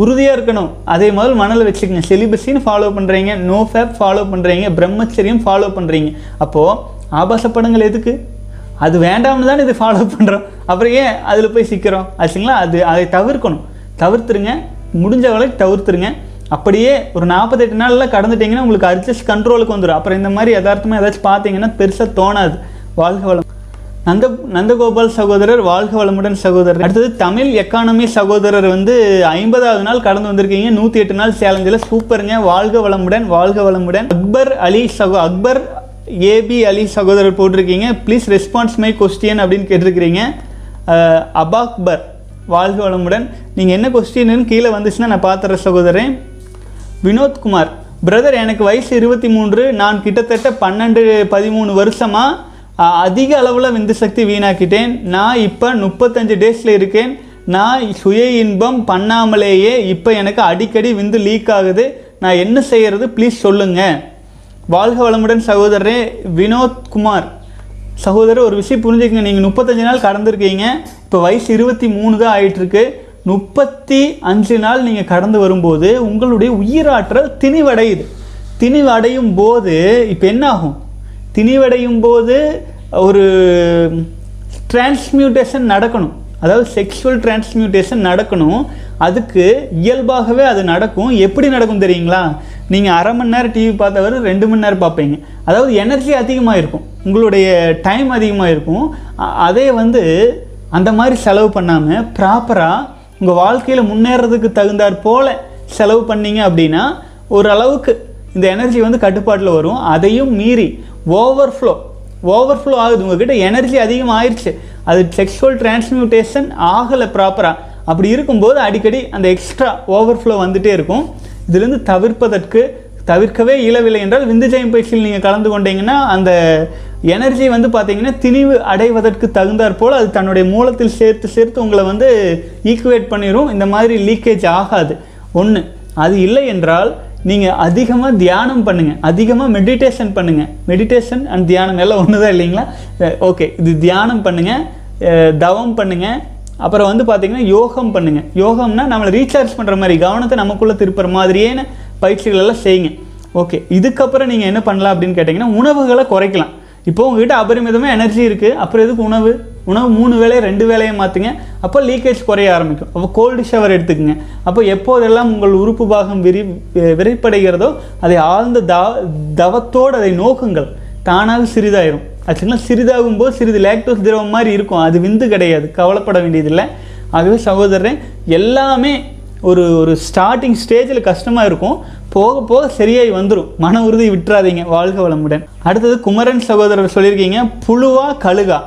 உறுதியாக இருக்கணும். அதே முதல் மனதில் வச்சுக்கோங்க. செலிபஸின்னு ஃபாலோ பண்ணுறீங்க நோ ஃபேப் ஃபாலோ பண்ணுறீங்க பிரம்மச்சரியம் ஃபாலோ பண்ணுறீங்க அப்போது ஆபாச படங்கள் எதுக்கு? அது வேண்டாம்னு தானே இது ஃபாலோ பண்ணுறோம் அப்புறம் ஏன் அதில் போய் சிக்கிறோம்? ஆச்சுங்களா? அது அதை தவிர்க்கணும். தவிர்த்துருங்க. முடிஞ்ச வரைக்கும் தவிர்த்துருங்க. அப்படியே ஒரு நாற்பத்தெட்டு நாளில் கடந்துட்டிங்கன்னா உங்களுக்கு அட்ஜஸ்ட் கண்ட்ரோலுக்கு வந்துடும் அப்புறம் இந்த மாதிரி யதார்த்தமாக ஏதாச்சும் பார்த்தீங்கன்னா பெருசாக தோணாது. வாழ்க வளம். நந்த நந்தகோபால் சகோதரர் வாழ்க வளமுடன் சகோதரர். அடுத்தது தமிழ் எக்கானமி சகோதரர் வந்து ஐம்பதாவது நாள் கடந்து வந்திருக்கீங்க. நூற்றி எட்டு நாள் சேலஞ்சில். சூப்பருங்க. வாழ்க வளமுடன் வாழ்க வளமுடன். அக்பர் அலி சகோ அக்பர் ஏபி அலி சகோதரர் போட்டிருக்கீங்க. ப்ளீஸ் ரெஸ்பான்ஸ் மை கொஸ்டின் அப்படின்னு கேட்டிருக்கிறீங்க. அபாக்பர் வாழ்க வளமுடன். நீங்கள் என்ன கொஸ்டின்னு கீழே வந்துச்சுன்னா நான் பார்த்துறேன் சகோதரன் வினோத்குமார் பிரதர் எனக்கு வயசு இருபத்தி மூன்று. நான் கிட்டத்தட்ட பன்னெண்டு பதிமூணு வருஷமாக அதிக அளவில் விந்து சக்தி வீணாக்கிட்டேன். நான் இப்போ முப்பத்தஞ்சு டேஸில் இருக்கேன். நான் சுய இன்பம் பண்ணாமலேயே இப்போ எனக்கு அடிக்கடி விந்து லீக் ஆகுது. நான் என்ன செய்கிறது ப்ளீஸ் சொல்லுங்கள் வாழ்க வளமுடன் சகோதரரே வினோத் குமார். சகோதரர் ஒரு விஷயம் புரிஞ்சுக்கங்க. நீங்கள் முப்பத்தஞ்சு நாள் கடந்திருக்கீங்க. இப்போ வயசு இருபத்தி மூணு தான் ஆயிட்டுருக்கு. முப்பத்தி அஞ்சு நாள் நீங்கள் கடந்து வரும்போது உங்களுடைய உயிராற்றல் திணிவடையுது. திணிவடையும் போது இப்போ என்ன ஆகும் திணிவடையும் போது ஒரு டிரான்ஸ்மியூட்டேஷன் நடக்கணும். அதாவது செக்ஷுவல் டிரான்ஸ்மியூட்டேஷன் நடக்கணும். அதுக்கு இயல்பாகவே அது நடக்கும். எப்படி நடக்கும் தெரியுங்களா? நீங்கள் அரை மணி நேரம் டிவி பார்த்தவர் ரெண்டு மணி நேரம் பார்ப்பீங்க. அதாவது எனர்ஜி அதிகமாக இருக்கும் உங்களுடைய டைம் அதிகமாக இருக்கும் அதே வந்து அந்த மாதிரி செலவு பண்ணாமல் ப்ராப்பராக உங்கள் வாழ்க்கையில் முன்னேறதுக்கு தகுந்தாற் போல் செலவு பண்ணீங்க அப்படின்னா ஓரளவுக்கு இந்த எனர்ஜி வந்து கட்டுப்பாட்டில் வரும். அதையும் மீறி ஓவர்ஃப்ளோ ஓவர்ஃப்ளோ ஆகுது. உங்ககிட்ட எனர்ஜி அதிகமாக ஆயிடுச்சு அது செக்ஷுவல் டிரான்ஸ்மியூட்டேஷன் ஆகலை ப்ராப்பராக அப்படி இருக்கும்போது அடிக்கடி அந்த எக்ஸ்ட்ரா ஓவர்ஃப்ளோ வந்துட்டே இருக்கும். இதிலிருந்து தவிர்ப்பதற்கு தவிர்க்கவே இயலவில்லை என்றால் விந்துஜயம் பயிற்சியில் நீங்கள் கலந்து கொண்டீங்கன்னா அந்த எனர்ஜி வந்து பார்த்தீங்கன்னா திணிவு அடைவதற்கு தகுந்தாற் போல் அது தன்னுடைய மூலத்தில் சேர்த்து சேர்த்து உங்களை வந்து ஈக்குவேட் பண்ணிடும் இந்த மாதிரி லீக்கேஜ் ஆகாது. ஒன்று அது இல்லை என்றால் நீங்கள் அதிகமாக தியானம் பண்ணுங்கள் அதிகமாக மெடிடேஷன் பண்ணுங்கள் மெடிடேஷன் அண்ட் தியானம் எல்லாம் ஒன்று தான் இல்லைங்களா ஓகே இது தியானம் பண்ணுங்கள் தவம் பண்ணுங்கள் அப்புறம் வந்து பார்த்தீங்கன்னா யோகம் பண்ணுங்கள் யோகம்னா நம்மளை ரீசார்ஜ் பண்ணுற மாதிரி கவனத்தை நமக்குள்ளே திருப்புற மாதிரியான பயிற்சிகள் எல்லாம் செய்யுங்க. ஓகே இதுக்கப்புறம் நீங்கள் என்ன பண்ணலாம் அப்படின்னு கேட்டிங்கன்னா உணவுகளை குறைக்கலாம். இப்போ உங்ககிட்ட அபரிமிதமாக எனர்ஜி இருக்குது அப்புறம் எதுக்கு உணவு? உணவு மூணு வேலையை ரெண்டு வேலையை மாற்றுங்க அப்போ லீக்கேஜ் குறைய ஆரம்பிக்கும். அப்போ கோல்டு ஷவர் எடுத்துக்கோங்க. அப்போ எப்போதெல்லாம் உங்கள் உறுப்பு பாகம் விரி விரிப்படைகிறதோ அதை ஆழ்ந்த த தவத்தோடு அதை நோக்குங்கள். தானாக சிறிதாயிரும். ஆக்சுவலாக சிறிதாகும் போது சிறிது லேக்டோஸ் திரவம் மாதிரி இருக்கும். அது விந்து கிடையாது. கவலைப்பட வேண்டியதில்லை. ஆகவே சகோதரன் எல்லாமே ஒரு ஒரு ஸ்டார்டிங் ஸ்டேஜில் கஷ்டமாக இருக்கும். போக போக சரியாகி வந்துடும் மன உறுதி விட்டுறாதீங்க. வாழ்க வளமுடன். அடுத்தது குமரன் சகோதரர் சொல்லியிருக்கீங்க புழுவா கழுகா.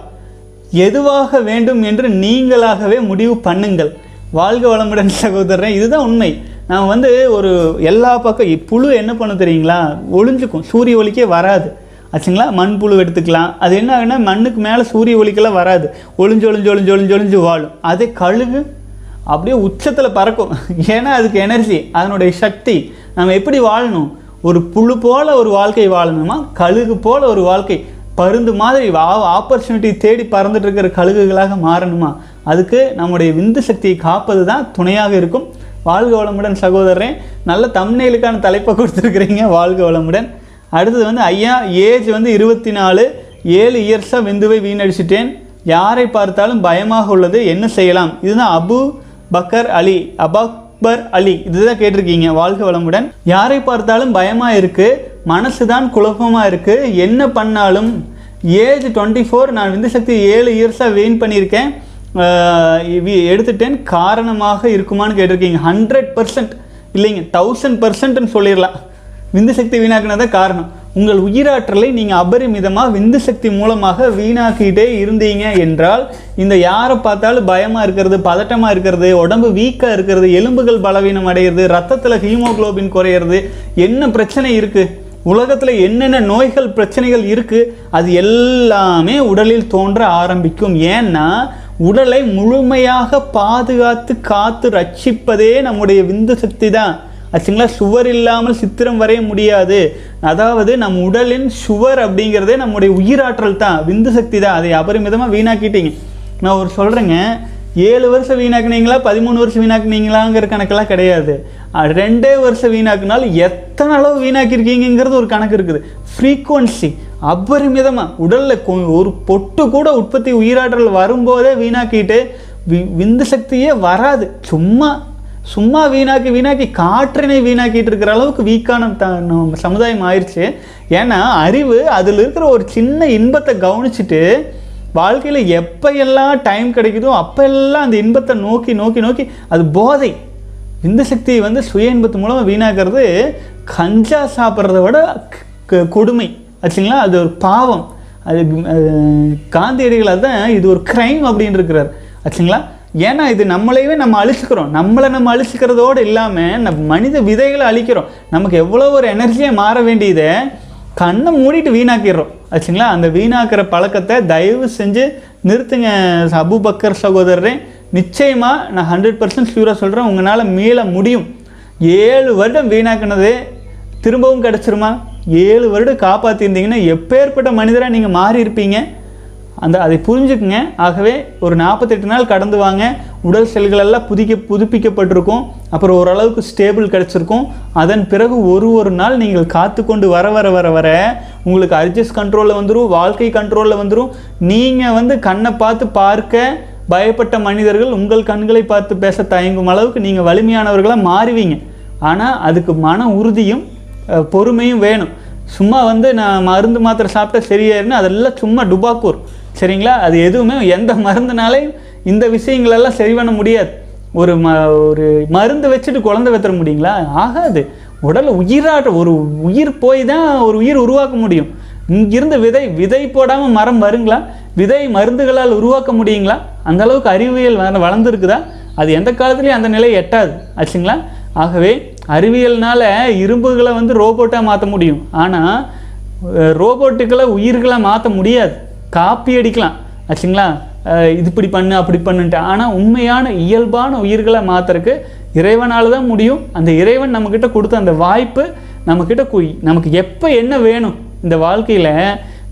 எதுவாக வேண்டும் என்று நீங்களாகவே முடிவு பண்ணுங்கள். வாழ்க வளமுடன் சகோதரன் இதுதான் உண்மை. நான் வந்து ஒரு எல்லா பக்கம் புழு என்ன பண்ண தெரியுங்களா? ஒளிஞ்சுக்கும். சூரிய ஒளிக்கே வராது. ஆச்சுங்களா? மண்புழு எடுத்துக்கலாம். அது என்ன ஆகுனா மண்ணுக்கு மேலே சூரிய ஒளிக்கெல்லாம் வராது. ஒளிஞ்சு ஒளிஞ்சு ஒளிஞ்சு ஒளிஞ்சு ஒளிஞ்சு வாழும். அதே கழுகு அப்படியே உச்சத்தில் பறக்கும். ஏன்னா அதுக்கு எனர்ஜி அதனுடைய சக்தி. நம்ம எப்படி வாழணும்? ஒரு புழு போல் ஒரு வாழ்க்கை வாழணுமா? கழுகு போல் ஒரு வாழ்க்கை. பருந்து மாதிரி ஆப்பர்ச்சுனிட்டி தேடி பறந்துட்டு இருக்கிற கழுகுகளாக மாறணுமா? அதுக்கு நம்முடைய விந்து சக்தியை காப்பது தான் துணையாக இருக்கும். வாழ்க வளமுடன் சகோதரன் நல்ல தம்னேலுக்கான தலைப்பை கொடுத்துருக்குறீங்க வாழ்க வளமுடன். அடுத்தது வந்து ஐயா ஏஜ் வந்து இருபத்தி நாலு ஏழு இயர்ஸாக விந்துவை வீணடிச்சிட்டேன். யாரை பார்த்தாலும் பயமாக உள்ளது என்ன செய்யலாம்? இதுதான் அபு பக்கர் அலி அபக்பர் அலி இதுதான் கேட்டிருக்கீங்க வாழ்க வளமுடன். யாரை பார்த்தாலும் பயமாக இருக்குது மனசு தான் குழப்பமாக இருக்குது என்ன பண்ணாலும். ஏஜ் டுவெண்ட்டி ஃபோர் நான் விந்து சக்தி ஏழு இயர்ஸாக வெயின் பண்ணியிருக்கேன். எடுத்துட்டேன் காரணமாக இருக்குமான்னு கேட்டிருக்கீங்க. ஹண்ட்ரட் பர்சன்ட் இல்லைங்க தௌசண்ட் பர்சன்ட்னு சொல்லிடலாம். விந்து சக்தி வீணாக்குனதான் காரணம். உங்கள் உயிராற்றலை நீங்கள் அபரிமிதமாக விந்து சக்தி மூலமாக வீணாக்கிட்டே இருந்தீங்க என்றால் இந்த யாரை பார்த்தாலும் பயமாக இருக்கிறது பதட்டமாக இருக்கிறது உடம்பு வீக்காக இருக்கிறது எலும்புகள் பலவீனம் அடையிறது ரத்தத்தில் ஹீமோகுளோபின் குறையிறது என்ன பிரச்சனை இருக்குது உலகத்தில் என்னென்ன நோய்கள் பிரச்சனைகள் இருக்குது அது எல்லாமே உடலில் தோன்ற ஆரம்பிக்கும். ஏன்னா உடலை முழுமையாக பாதுகாத்து காத்து ரட்சிப்பதே நம்முடைய விந்து சக்தி தான். ஆச்சுங்களா சுவர் இல்லாமல் சித்திரம் வரைய முடியாது. அதாவது நம் உடலின் சுவர் அப்படிங்கிறதே நம்முடைய உயிராற்றல் தான் விந்து சக்தி தான். அதை அபரிமிதமாக வீணாக்கிட்டீங்க. நான் ஒரு சொல்கிறேங்க ஏழு வருஷம் வீணாக்குனீங்களா பதிமூணு வருஷம் வீணாக்குனீங்களாங்கிற கணக்கெல்லாம் கிடையாது. ரெண்டே வருஷம் வீணாக்குனால் எத்தனை அளவு வீணாக்கியிருக்கீங்கிறது ஒரு கணக்கு இருக்குது. ஃப்ரீக்குவன்சி அபரிமிதமாக உடலில் ஒரு பொட்டு கூட உற்பத்தி உயிராற்றல் வரும்போதே வீணாக்கிட்டு வி- விந்து சக்தியே வராது. சும்மா சும்மா வீணாக்கி வீணாக்கி காற்றினை வீணாக்கிட்டு இருக்கிற அளவுக்கு வீக்கான த நம்ம சமுதாயம் ஆயிடுச்சு ஏன்னா அறிவு அதில் இருக்கிற ஒரு சின்ன இன்பத்தை கவனிச்சுட்டு வாழ்க்கையில் எப்போ எல்லாம் டைம் கிடைக்குதோ அப்போ எல்லாம் அந்த இன்பத்தை நோக்கி நோக்கி நோக்கி அது போதை. இந்த சக்தியை வந்து சுய இன்பத்து மூலமாக வீணாக்கிறது கஞ்சா சாப்பிட்றத விட கொடுமை. ஆச்சுங்களா? அது ஒரு பாவம். அது காந்தியடிகளாக காந்தியடிகள் இது ஒரு க்ரைம் அப்படின்னு இருக்கிறார் ஆச்சுங்களா? ஏன்னா இது நம்மளையவே நம்ம அழிச்சுக்கிறோம். நம்மளை நம்ம அழிச்சுக்கிறதோடு இல்லாமல் நம்ம மனித விதைகளை அழிக்கிறோம். நமக்கு எவ்வளோ ஒரு எனர்ஜியாக மாற வேண்டியதை கண்ணை மூடிட்டு வீணாக்கிடுறோம். ஆச்சுங்களா? அந்த வீணாக்கிற பழக்கத்தை தயவு செஞ்சு நிறுத்துங்க அபுபக்கர் சகோதரரே. நிச்சயமாக நான் ஹண்ட்ரட் பர்சன்ட் ஷியூராக சொல்கிறேன் உங்களால் மீள முடியும். ஏழு வருடம் வீணாக்கினதே திரும்பவும் கிடச்சிருமா? ஏழு வருடம் காப்பாற்றிருந்தீங்கன்னா எப்பேற்பட்ட மனிதராக நீங்கள் மாறி இருப்பீங்க அந்த அதை புரிஞ்சுக்குங்க. ஆகவே ஒரு நாற்பத்தெட்டு நாள் கடந்து வாங்க. உடல் செல்களெல்லாம் புதிக்க புதுப்பிக்கப்பட்டிருக்கும். அப்புறம் ஓரளவுக்கு ஸ்டேபிள் கிடச்சிருக்கும். அதன் பிறகு ஒரு ஒரு நாள் நீங்கள் காத்து கொண்டு வர வர வர வர உங்களுக்கு அட்ஜஸ்ட் கண்ட்ரோலில் வந்துடும் வாழ்க்கை கண்ட்ரோலில் வந்துடும் நீங்கள் வந்து கண்ணை பார்த்து பார்க்க பயப்பட்ட மனிதர்கள் உங்கள் கண்களை பார்த்து பேச தயங்கும் அளவுக்கு நீங்கள் வலிமையானவர்களாக மாறுவீங்க. ஆனால் அதுக்கு மன உறுதியும் பொறுமையும் வேணும். சும்மா வந்து நான் மருந்து மாத்திரை சாப்பிட்டா சரியாயிருன்னு அதெல்லாம் சும்மா டுபாக்கூர். சரிங்களா? அது எதுவுமே எந்த மருந்துனாலையும் இந்த விஷயங்களெல்லாம் சரி பண்ண முடியாது. ஒரு ம ஒரு மருந்து வச்சுட்டு குழந்தை வைத்துற முடியுங்களா? ஆகாது. உடல் உயிராட்ட ஒரு உயிர் போய் தான் ஒரு உயிர் உருவாக்க முடியும். இங்கிருந்து விதை விதை போடாமல் மரம் வருங்களா? விதை மருந்துகளால் உருவாக்க முடியுங்களா? அந்த அளவுக்கு அறிவியல் வளர்ந்துருக்குதா? அது எந்த காலத்துலேயும் அந்த நிலை எட்டாது. ஆச்சுங்களா? ஆகவே அறிவியல்னால இரும்புகளை வந்து ரோபோட்டாக மாற்ற முடியும். ஆனால் ரோபோட்டுகளை உயிர்களை மாற்ற முடியாது. காப்பி அடிக்கலாம் ஆச்சுங்களா? இது இப்படி பண்ணு அப்படி பண்ணுன்ட்டு. ஆனால் உண்மையான இயல்பான உயிர்களை மாற்றுறக்கு இறைவனால தான் முடியும். அந்த இறைவன் நம்மக்கிட்ட கொடுத்த அந்த வாய்ப்பு நம்மக்கிட்ட குய் நமக்கு எப்போ என்ன வேணும்? இந்த வாழ்க்கையில்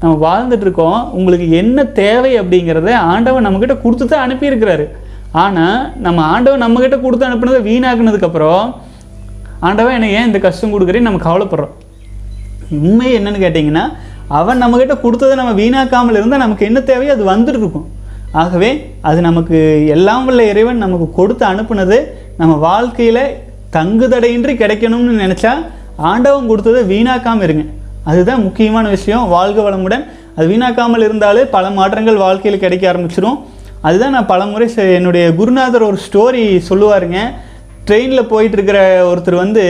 நம்ம வாழ்ந்துட்டுருக்கோம் உங்களுக்கு என்ன தேவை அப்படிங்கிறத ஆண்டவன் நம்மக்கிட்ட கொடுத்து தான் அனுப்பியிருக்கிறாரு. ஆனால் நம்ம ஆண்டவன் நம்மக்கிட்ட கொடுத்து அனுப்புனதை வீணாக்குனதுக்கப்புறம் ஆண்டவன் எனக்கு ஏன் இந்த கஷ்டம் கொடுக்குறேன்னு நம்ம கவலைப்படுறோம். உண்மை என்னன்னு கேட்டிங்கன்னா அவன் நம்மக்கிட்ட கொடுத்ததை நம்ம வீணாக்காமல் இருந்தால் நமக்கு என்ன தேவையோ அது வந்துட்டு இருக்கும் ஆகவே அது நமக்கு எல்லாம் உள்ள இறைவன் நமக்கு கொடுத்து அனுப்புனது நம்ம வாழ்க்கையில் தங்குதடையின்றி கிடைக்கணும்னு நினச்சா ஆண்டவன் கொடுத்ததை வீணாக்காமல் இருங்க. அதுதான் முக்கியமான விஷயம். வாழ்க வளமுடன். அது வீணாக்காமல் இருந்தாலே பல மாற்றங்கள் வாழ்க்கையில் கிடைக்க ஆரம்பிச்சிடும் அதுதான் நான் பலமுறை செ- என்னுடைய குருநாதர் ஒரு ஸ்டோரி சொல்லுவாருங்க. ட்ரெயினில் போயிட்டுருக்கிற ஒருத்தர் வந்து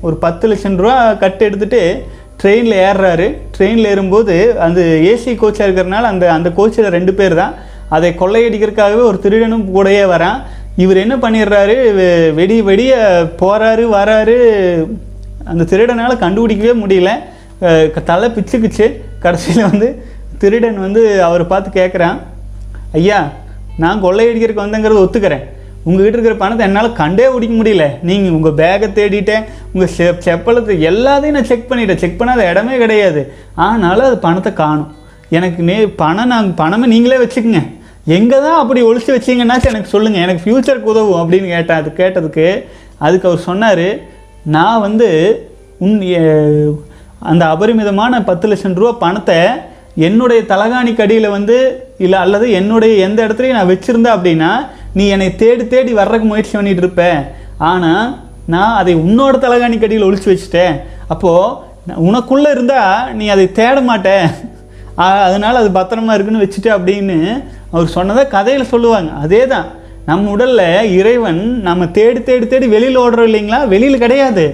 ஒரு பத்து லட்சம் ரூபா கட்டு எடுத்துகிட்டு ட்ரெயினில் ஏறுறாரு. ட்ரெயினில் ஏறும்போது அந்த ஏசி கோச்சாக இருக்கிறனால அந்த அந்த கோச்சில் ரெண்டு பேர் தான். அதை கொள்ளையடிக்கிறதுக்காகவே ஒரு திருடனும் கூடயே வரான். இவர் என்ன பண்ணிடுறாரு? வெ- வெடி வெடிய போகிறாரு வராரு. அந்த திருடனால் கண்டுபிடிக்கவே முடியல. க- தலை பிச்சுக்குச்சு. கடைசியில் வந்து திருடன் வந்து அவரை பார்த்து கேட்குறான் ஐயா நான் கொள்ளையடிக்கிறதுக்கு வந்தேங்கிறத ஒத்துக்கிறேன். உங்ககிட்ட இருக்கிற பணத்தை என்னால் கண்டே பிடிக்க முடியல. நீங்கள் உங்கள் பேக்கை தேடிட்டேன். உங்கள் செ செப்பலத்தை எல்லாத்தையும் நான் செக் பண்ணிட்டேன். செக் பண்ணாத இடமே கிடையாது. ஆனாலும் அது பணத்தை காணும். எனக்கு நே பணம் நான் பணமே நீங்களே வச்சுக்கோங்க. எங்கே தான் அப்படி ஒழிச்சு வச்சீங்கன்னாச்சும் எனக்கு சொல்லுங்கள் எனக்கு ஃப்யூச்சருக்கு உதவும் அப்படின்னு கேட்டேன் அது கேட்டதுக்கு அதுக்கு அவர் சொன்னார் நான் வந்து உன் அந்த அபரிமிதமான பத்து லட்சம் ரூபா பணத்தை என்னுடைய தலகாணி அடியில் வந்து இல்லை அல்லது என்னுடைய எந்த இடத்துலையும் நான் வச்சுருந்தேன் அப்படின்னா நீ என்னை தேடி தேடி வர்றதுக்கு முயற்சி பண்ணிட்டு இருப்ப. ஆனால் நான் அதை உன்னோட தலைகாணி கடியில் ஒழிச்சு வச்சுட்டேன். அப்போது உனக்குள்ளே இருந்தால் நீ அதை தேட மாட்ட. அதனால் அது பத்திரமா இருக்குன்னு வச்சுட்டு அப்படின்னு அவர் சொன்னதை கதையில் சொல்லுவாங்க. அதே தான் நம்ம உடலில் இறைவன் நம்ம தேடி தேடி தேடி வெளியில் ஓடுறோம் இல்லைங்களா? வெளியில் கிடையாது.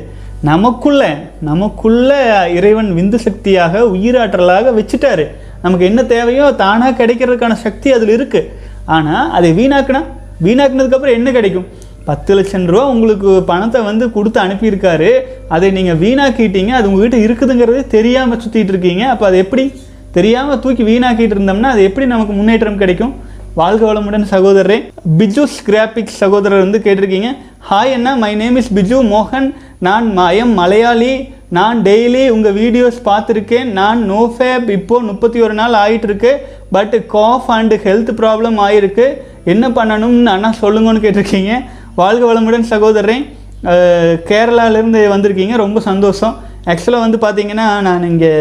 நமக்குள்ள நமக்குள்ள இறைவன் விந்து சக்தியாக உயிராற்றலாக வச்சுட்டாரு. நமக்கு என்ன தேவையோ தானாக கிடைக்கிறதுக்கான சக்தி அதில் இருக்குது ஆனால் அதை வீணாக்குனா? வீணாக்குனதுக்கப்புறம் என்ன கிடைக்கும்? பத்து லட்சம் ரூபா உங்களுக்கு பணத்தை வந்து கொடுத்து அனுப்பியிருக்காரு. அதை நீங்கள் வீணாக்கிட்டீங்க. அது உங்ககிட்ட இருக்குதுங்கிறது தெரியாமல் சுற்றிட்டு இருக்கீங்க. அப்போ அது எப்படி? தெரியாமல் தூக்கி வீணாக்கிட்டு இருந்தோம்னா அது எப்படி நமக்கு முன்னேற்றம் கிடைக்கும்? வாழ்க வளமுடன் சகோதரரே. பிஜு கிராபிக்ஸ் சகோதரர் வந்து கேட்டிருக்கீங்க. ஹாய் அண்ணா மை நேம் இஸ் பிஜு மோகன். நான் மயம் மலையாளி. நான் டெய்லி உங்கள் வீடியோஸ் பார்த்துருக்கேன். நான் நோ ஃபேப் இப்போது முப்பத்தி ஒரு நாள் ஆகிட்டுருக்கு but cough and health problem ஆகிருக்கு என்ன பண்ணணும்னு அண்ணா சொல்லுங்கன்னு கேட்டிருக்கீங்க. வாழ்க வளமுடன் சகோதரன் கேரளாவிலேருந்து வந்திருக்கீங்க. ரொம்ப சந்தோஷம். ஆக்சுவலாக வந்து பார்த்தீங்கன்னா நான் இங்கே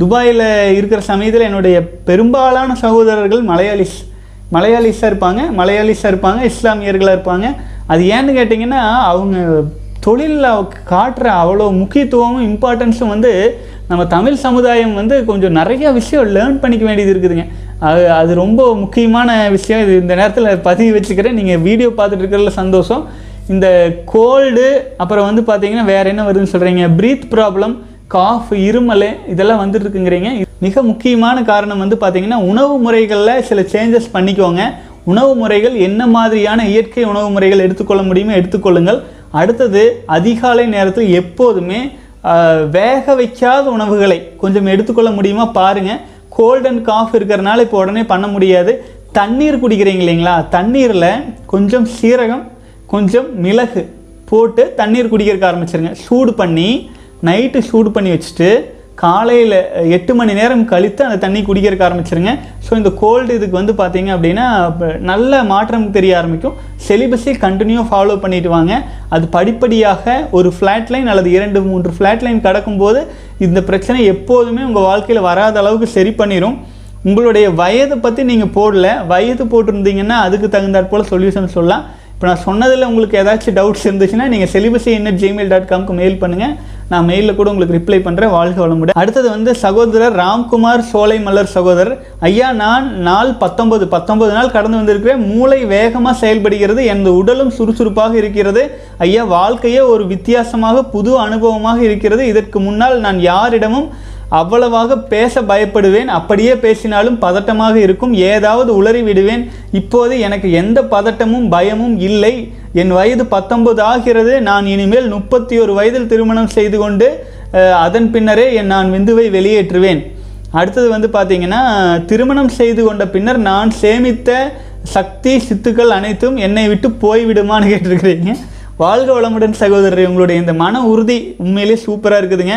துபாயில் இருக்கிற சமயத்தில் என்னுடைய பெரும்பாலான சகோதரர்கள் மலையாளிஸ் மலையாளிஸாக இருப்பாங்க. மலையாளிஸாக இருப்பாங்க இஸ்லாமியர்களாக இருப்பாங்க. அது ஏன்னு கேட்டிங்கன்னா அவங்க தொழிலில் காட்டுற அவ்வளோ முக்கியத்துவமும் இம்பார்ட்டன்ஸும் வந்து நம்ம தமிழ் சமுதாயம் வந்து கொஞ்சம் நிறைய விஷயம் லேர்ன் பண்ணிக்க வேண்டியது இருக்குதுங்க. அது அது ரொம்ப முக்கியமான விஷயம். இது இந்த நேரத்தில் பதிவு வச்சுக்கிறேன். நீங்கள் வீடியோ பார்த்துட்டு இருக்கிறதுல சந்தோஷம். இந்த கோல்டு அப்புறம் வந்து பார்த்தீங்கன்னா வேறு என்ன வருதுன்னு சொல்கிறீங்க ப்ரீத் ப்ராப்ளம் காஃப் இருமல் இதெல்லாம் வந்துட்டு இருக்குங்கிறீங்க. மிக முக்கியமான காரணம் வந்து பார்த்தீங்கன்னா உணவு முறைகளில் சில சேஞ்சஸ் பண்ணிக்கோங்க. உணவு முறைகள் என்ன மாதிரியான இயற்கை உணவு முறைகள் எடுத்துக்கொள்ள முடியுமோ எடுத்துக்கொள்ளுங்கள். அடுத்தது அதிகாலை நேரத்தில் எப்போதுமே வேக வைக்காத உணவுகளை கொஞ்சம் எடுத்துக்கொள்ள முடியுமா? பாருங்கள் கோல்ட் அண்ட் காஃப் இருக்கிறனால இப்போ உடனே பண்ண முடியாது. தண்ணீர் குடிக்கிறீங்க இல்லைங்களா? தண்ணீரில் கொஞ்சம் சீரகம் கொஞ்சம் மிளகு போட்டு தண்ணீர் குடிக்கிறதுக்கு ஆரம்பிச்சிருங்க. சூடு பண்ணி நைட்டு சூடு பண்ணி வச்சுட்டு காலையில் எட்டு மணி நேரம் கழித்து அந்த தண்ணி குடிக்கிறக்க ஆரம்பிச்சிருங்க. ஸோ இந்த கோல்டு இதுக்கு வந்து பார்த்தீங்க அப்படின்னா நல்ல மாற்றம் தெரிய ஆரம்பிக்கும். செலிபஸை கண்டினியூ ஃபாலோ பண்ணிட்டு வாங்க. அது படிப்படியாக ஒரு ஃப்ளாட் லைன் அல்லது இரண்டு மூன்று ஃப்ளாட் லைன் கடக்கும்போது இந்த பிரச்சனை எப்போதுமே உங்கள் வாழ்க்கையில் வராத அளவுக்கு சரி பண்ணிடும் உங்களுடைய வயதை பற்றி நீங்கள் போடல. வயது போட்டிருந்தீங்கன்னா அதுக்கு தகுந்தாற் போல் சொல்யூஷன் சொல்லலாம். இப்போ நான் சொன்னதில் உங்களுக்கு ஏதாச்சும் டவுட்ஸ் இருந்துச்சுன்னா நீங்கள் செலிபஸி என்ன ஜிமெயில் டாட் காம்க்கு மெயில் பண்ணுங்கள் நான் மெயிலில் கூட உங்களுக்கு ரிப்ளை பண்ணுறேன் வாழ்க வளமுடன். அடுத்தது வந்து சகோதரர் ராம்குமார் சோலை மலர் சகோதரர். ஐயா நான் நாள் பத்தொன்பது பத்தொன்பது நாள் கடந்து வந்திருக்கிறேன். மூளை வேகமாக செயல்படுகிறது. எனது உடலும் சுறுசுறுப்பாக இருக்கிறது. ஐயா வாழ்க்கையே ஒரு வித்தியாசமாக புது அனுபவமாக இருக்கிறது. இதற்கு முன்னால் நான் யாரிடமும் அவ்வளவாக பேச பயப்படுவேன் அப்படியே பேசினாலும் பதட்டமாக இருக்கும் ஏதாவது உளறி விடுவேன். இப்போது எனக்கு எந்த பதட்டமும் பயமும் இல்லை. என் வயது பத்தொன்பது ஆகிறது. நான் இனிமேல் முப்பத்தி ஒரு வயதில் திருமணம் செய்து கொண்டு அதன் பின்னரே என் நான் விந்துவை வெளியேற்றுவேன். அடுத்தது வந்து பார்த்தீங்கன்னா திருமணம் செய்து கொண்ட பின்னர் நான் சேமித்த சக்தி சித்துக்கள் அனைத்தும் என்னை விட்டு போய்விடுமான்னு கேட்டிருக்கிறீங்க. வாழ்க வளமுடன் சகோதரர் உங்களுடைய இந்த மன உறுதி உண்மையிலேயே சூப்பராக இருக்குதுங்க.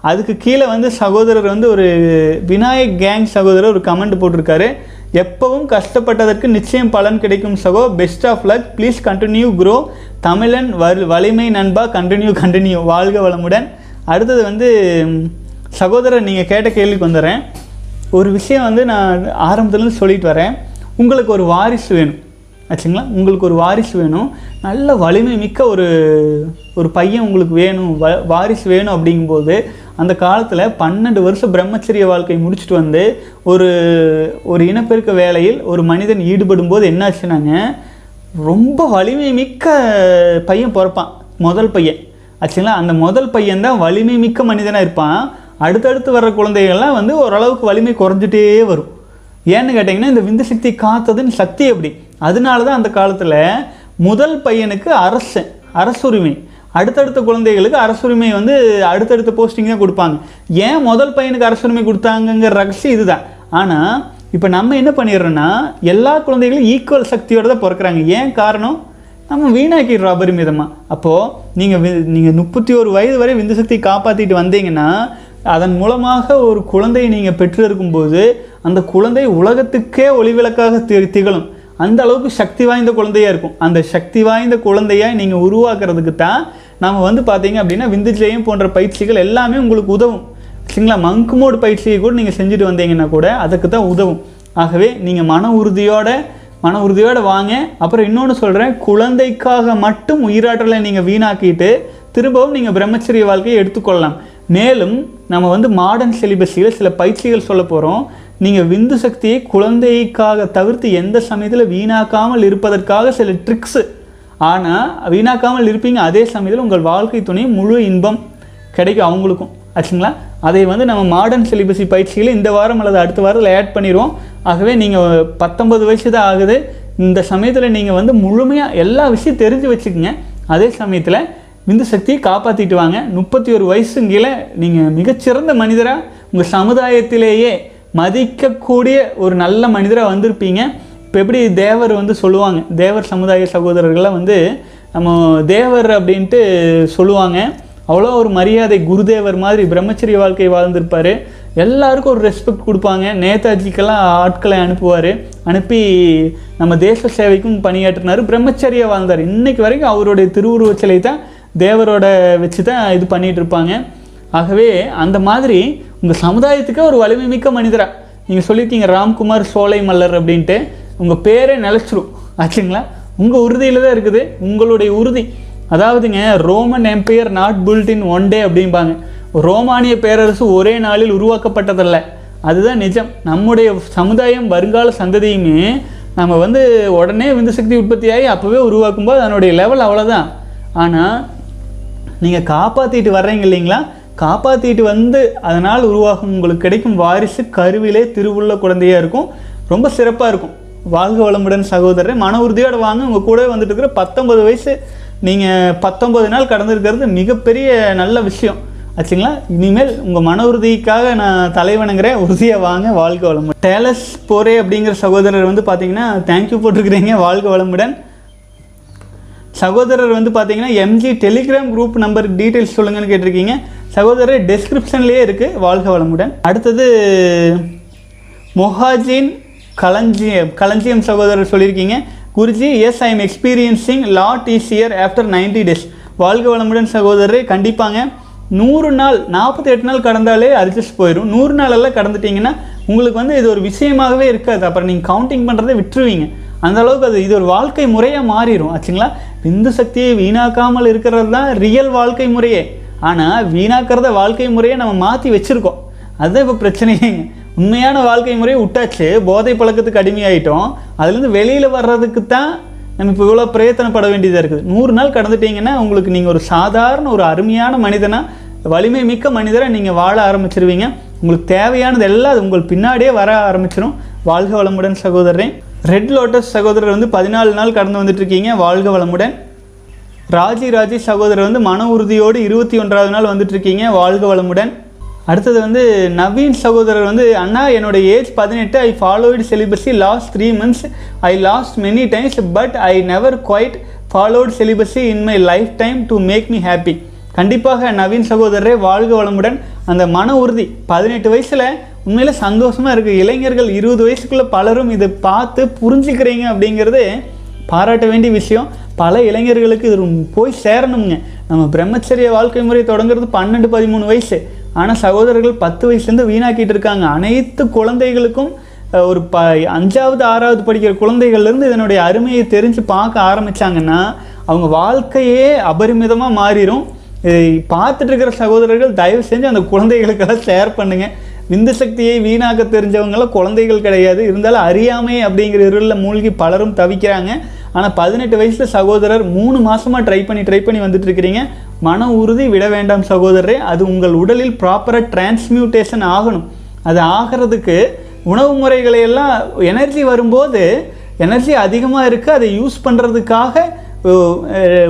அதுக்கு கீழே வந்து சகோதரர் வந்து ஒரு விநாயக் கேங் சகோதரர் ஒரு கமெண்ட் போட்டிருக்காரு. எப்பவும் கஷ்டப்பட்டதற்கு நிச்சயம் பலன் கிடைக்கும் சகோ. Best of luck please continue grow தமிழன் வல் வலிமை நண்பா. கண்டினியூ கண்டினியூ வாழ்க வளமுடன். அடுத்தது வந்து சகோதரர் நீங்கள் கேட்ட கேள்விக்கு வந்துடுறேன். ஒரு விஷயம் வந்து நான் ஆரம்பத்துலேருந்து சொல்லிட்டு வரேன். உங்களுக்கு ஒரு வாரிசு வேணும். ஆச்சுங்களா? உங்களுக்கு ஒரு வாரிசு வேணும். நல்ல வலிமை மிக்க ஒரு ஒரு பையன் உங்களுக்கு வேணும். வ வாரிசு வேணும் அப்படிங்கும்போது அந்த காலத்தில் பன்னெண்டு வருஷம் பிரம்மச்சரிய வாழ்க்கை முடிச்சுட்டு வந்து ஒரு ஒரு இனப்பெருக்க வேலையில் ஒரு மனிதன் ஈடுபடும் போது என்னாச்சுனாங்க? ரொம்ப வலிமை மிக்க பையன் பிறப்பான் முதல் பையன். ஆச்சுங்களா? அந்த முதல் பையன் தான் வலிமை மிக்க மனிதனாக இருப்பான். அடுத்தடுத்து வர்ற குழந்தைகள்லாம் வந்து ஓரளவுக்கு வலிமை குறைஞ்சிட்டே வரும். ஏன்னு கேட்டிங்கன்னா இந்த விந்து சக்தி காத்ததுன்னு சக்தி அப்படி அதனால தான் அந்த காலத்தில் முதல் பையனுக்கு அரசன் அரசுரிமை. அடுத்தடுத்த குழந்தைகளுக்கு அரசுரிமை வந்து அடுத்தடுத்த போஸ்டிங் தான் கொடுப்பாங்க. ஏன் முதல் பையனுக்கு அரசுரிமை கொடுத்தாங்கங்கிற ரகசியம் இதுதான். ஆனால் இப்போ நம்ம என்ன பண்ணிடுறோன்னா எல்லா குழந்தைகளும் ஈக்குவல் சக்தியோடு தான் பிறக்கிறாங்க. ஏன் காரணம்? நம்ம வீணாக்கிடுறோம் அபரிமிதமாக அப்போது நீங்கள் வி நீங்கள் முப்பத்தி ஒரு வயது வரை விந்து சக்தி காப்பாற்றிட்டு வந்தீங்கன்னா அதன் மூலமாக ஒரு குழந்தையை நீங்கள் பெற்று இருக்கும்போது அந்த குழந்தை உலகத்துக்கே ஒளிவிளக்காக தி திகழும். அந்த அளவுக்கு சக்தி வாய்ந்த குழந்தையாக இருக்கும். அந்த சக்தி வாய்ந்த குழந்தையாக நீங்கள் உருவாக்குறதுக்கு தான் நம்ம வந்து பார்த்தீங்க அப்படின்னா விந்துஜெயம் போன்ற பயிற்சிகள் எல்லாமே உங்களுக்கு உதவும். சரிங்களா? மங்கு மோடு பயிற்சியை கூட நீங்கள் செஞ்சுட்டு வந்தீங்கன்னா கூட அதுக்கு தான் உதவும். ஆகவே நீங்கள் மன உறுதியோட மன உறுதியோடு வாங்க. அப்புறம் இன்னொன்று சொல்கிறேன் குழந்தைக்காக மட்டும் உயிராற்றலை நீங்கள் வீணாக்கிட்டு திரும்பவும் நீங்கள் பிரம்மச்சரிய வாழ்க்கையை எடுத்துக்கொள்ளலாம். மேலும் நம்ம வந்து மாடர்ன் சிலிபஸில் சில பயிற்சிகள் சொல்ல போகிறோம் நீங்கள் விந்து சக்தியை குழந்தைக்காக தவிர்த்து எந்த சமயத்தில் வீணாக்காமல் இருப்பதற்காக சில ட்ரிக்ஸு ஆனால் வீணாக்காமல் இருப்பீங்க அதே சமயத்தில் உங்கள் வாழ்க்கை துணை முழு இன்பம் கிடைக்கும் அவங்களுக்கும். ஆச்சுங்களா? அதை வந்து நம்ம மாடர்ன் சிலிபஸி பயிற்சியில் இந்த வாரம் அல்லது அடுத்த வாரத்தில் ஆட் பண்ணிடுவோம். ஆகவே நீங்கள் பத்தொன்பது வயசு தான் ஆகுது. இந்த சமயத்தில் நீங்கள் வந்து முழுமையாக எல்லா விஷயம் தெரிஞ்சு வச்சுக்கோங்க. அதே சமயத்தில் விந்து சக்தியை காப்பாற்றிட்டு வாங்க. முப்பத்தி ஒரு வயசுங்கில நீங்கள் மிகச்சிறந்த மனிதராக உங்கள் சமுதாயத்திலேயே மதிக்கக்கூடிய ஒரு நல்ல மனிதராக வந்திருப்பீங்க. இப்போ எப்படி தேவர் வந்து சொல்லுவாங்க? தேவர் சமுதாய சகோதரர்கள்லாம் வந்து நம்ம தேவர் அப்படின்ட்டு சொல்லுவாங்க. அவ்வளோ ஒரு மரியாதை குருதேவர் மாதிரி பிரம்மச்சரிய வாழ்க்கை வாழ்ந்திருப்பார். எல்லாருக்கும் ஒரு ரெஸ்பெக்ட் கொடுப்பாங்க. நேதாஜிக்கெல்லாம் ஆட்களை அனுப்புவார். அனுப்பி நம்ம தேச சேவைக்கும் பணியாற்றினார். பிரம்மச்சரிய வாழ்ந்தார். இன்றைக்கு வரைக்கும் அவருடைய திருவுருவச் சிலை தான் தேவரோட வச்சு தான் இது பண்ணிகிட்டு இருப்பாங்க. ஆகவே அந்த மாதிரி உங்கள் சமுதாயத்துக்கே ஒரு வலிமை மிக்க மனிதராக நீங்கள் சொல்லியிருக்கீங்க ராம்குமார் சோலை மல்லர் அப்படின்ட்டு. உங்கள் பேரே நிலச்சிரும் ஆச்சுங்களா? உங்கள் உறுதியில் தான் இருக்குது. உங்களுடைய உறுதி. அதாவதுங்க Roman empire not built in one day அப்படிம்பாங்க. ரோமானிய பேரரசு ஒரே நாளில் உருவாக்கப்பட்டதல்ல. அதுதான் நிஜம். நம்முடைய சமுதாயம் வருங்கால சந்ததியுமே நம்ம வந்து உடனே விந்து சக்தி உற்பத்தியாகி அப்போவே உருவாக்கும்போது அதனுடைய லெவல் அவ்வளோதான் ஆனால் நீங்கள் காப்பாற்றிட்டு வர்றீங்க இல்லைங்களா? காப்பாற்றிட்டு வந்து அதனால் உருவாகும் உங்களுக்கு கிடைக்கும் வாரிசு கருவிலே திருவுள்ள குழந்தையாக இருக்கும். ரொம்ப சிறப்பாக இருக்கும். வாழ்க வளமுடன் சகோதரர் மன உறுதியோடு வாங்க. உங்கள் கூடவே வந்துட்டு இருக்கிற பத்தொன்பது வயசு நீங்கள் பத்தொம்பது நாள் கடந்திருக்கிறது மிகப்பெரிய நல்ல விஷயம். ஆச்சுங்களா? இனிமேல் உங்கள் மன உறுதிக்காக நான் தலைவனுங்கிறேன் உறுதியாக வாங்க வாழ்க வளமுடன். டேலஸ் போரே அப்படிங்கிற சகோதரர் வந்து பார்த்தீங்கன்னா தேங்க்யூ போட்டிருக்கிறீங்க வாழ்க வளமுடன். சகோதரர் வந்து பார்த்தீங்கன்னா MG Telegram group number details சொல்லுங்கன்னு கேட்டிருக்கீங்க. சகோதரர் டெஸ்கிரிப்ஷன்லேயே இருக்குது வாழ்க வளமுடன். அடுத்தது மொஹாஜின் களஞ்சியம் களஞ்சியம் சகோதரர் சொல்லியிருக்கீங்க. Guruji yes I am experiencing lot year after 90 days வாழ்க வளமுடன் சகோதரரை கண்டிப்பாங்க. நூறு நாள் நாற்பத்தி எட்டு நாள் கடந்தாலே அட்ஜஸ்ட் போயிடும் நூறு நாளெல்லாம் கடந்துட்டிங்கன்னா உங்களுக்கு வந்து இது ஒரு விஷயமாகவே இருக்காது. அப்புறம் நீங்கள் கவுண்டிங் பண்ணுறதை விட்டுருவீங்க. அந்த அளவுக்கு அது இது ஒரு வாழ்க்கை முறையாக மாறிடும் ஆச்சுங்களா? விந்து சக்தியை வீணாக்காமல் இருக்கிறது தான் ரியல் வாழ்க்கை முறையே. ஆனால் வீணாக்கிறத வாழ்க்கை முறையை நம்ம மாற்றி வச்சுருக்கோம். அதுதான் இப்போ பிரச்சனையேங்க உண்மையான வாழ்க்கை முறையை விட்டாச்சு போதை பழக்கத்துக்கு அடிமையாயிட்டோம். அதுலேருந்து வெளியில் வர்றதுக்கு தான் நம்ம இப்போ இவ்வளோ பிரயத்தனப்பட வேண்டியதாக இருக்குது. நூறு நாள் கடந்துட்டீங்கன்னா உங்களுக்கு நீங்கள் ஒரு சாதாரண ஒரு அருமையான மனிதனாக வலிமை மிக்க மனிதராக நீங்கள் வாழ ஆரம்பிச்சிருவீங்க. உங்களுக்கு தேவையானது எல்லாம் அது உங்கள் பின்னாடியே வர ஆரம்பிச்சிடும் வாழ்க வளமுடன் சகோதரன் ரெட் லோட்டஸ் சகோதரர் வந்து பதினாலு நாள் கடந்து வந்துட்டு இருக்கீங்க. வாழ்க வளமுடன். ராஜி ராஜி சகோதரர் வந்து மன உறுதியோடு இருபத்தி ஒன்றாவது நாள் வந்துட்டுருக்கீங்க. வாழ்க வளமுடன். அடுத்தது வந்து நவீன் சகோதரர் வந்து அண்ணா என்னோட ஏஜ் பதினெட்டு. I followed celibacy last three months I lost many times but I never quite followed celibacy in my life time to make me happy கண்டிப்பாக நவீன் சகோதரரே வாழ்க வளமுடன். அந்த மன உறுதி பதினெட்டு வயசில் உண்மையில் சந்தோஷமாக இருக்குது இளைஞர்கள் இருபது வயசுக்குள்ளே பலரும் இதை பார்த்து புரிஞ்சுக்கிறீங்க அப்படிங்கிறது பாராட்ட வேண்டிய விஷயம். பல இளைஞர்களுக்கு இது போய் சேரணுங்க நம்ம பிரம்மச்சரிய வாழ்க்கை முறை தொடங்குறது பன்னெண்டு பதிமூணு வயசு. ஆனால் சகோதரர்கள் பத்து வயசுலேருந்து வீணாக்கிட்டு இருக்காங்க. அனைத்து குழந்தைகளுக்கும் ஒரு ப அஞ்சாவது ஆறாவது படிக்கிற குழந்தைகள்லேருந்து இதனுடைய அருமையை தெரிஞ்சு பார்க்க ஆரம்பிச்சாங்கன்னா அவங்க வாழ்க்கையே அபரிமிதமாக மாறிடும் இதை பார்த்துட்டு இருக்கிற சகோதரர்கள் தயவு செஞ்சு அந்த குழந்தைகளுக்கெல்லாம் ஷேர் பண்ணுங்கள் விந்து சக்தியை வீணாக்க தெரிஞ்சவங்களாம் குழந்தைகள் கிடையாது. இருந்தாலும் அறியாமை அப்படிங்கிற இருளில் மூழ்கி பலரும் தவிக்கிறாங்க. ஆனால் பதினெட்டு வயசில் சகோதரர் மூணு மாதமாக ட்ரை பண்ணி ட்ரை பண்ணி வந்துட்டு இருக்கிறீங்க மன உறுதி விட வேண்டாம் சகோதரரே அது உங்கள் உடலில் ப்ராப்பராக டிரான்ஸ்மியூட்டேஷன் ஆகணும். அது ஆகிறதுக்கு உணவு முறைகளை எல்லாம் எனர்ஜி வரும்போது எனர்ஜி அதிகமாக இருக்குது அதை யூஸ் பண்ணுறதுக்காக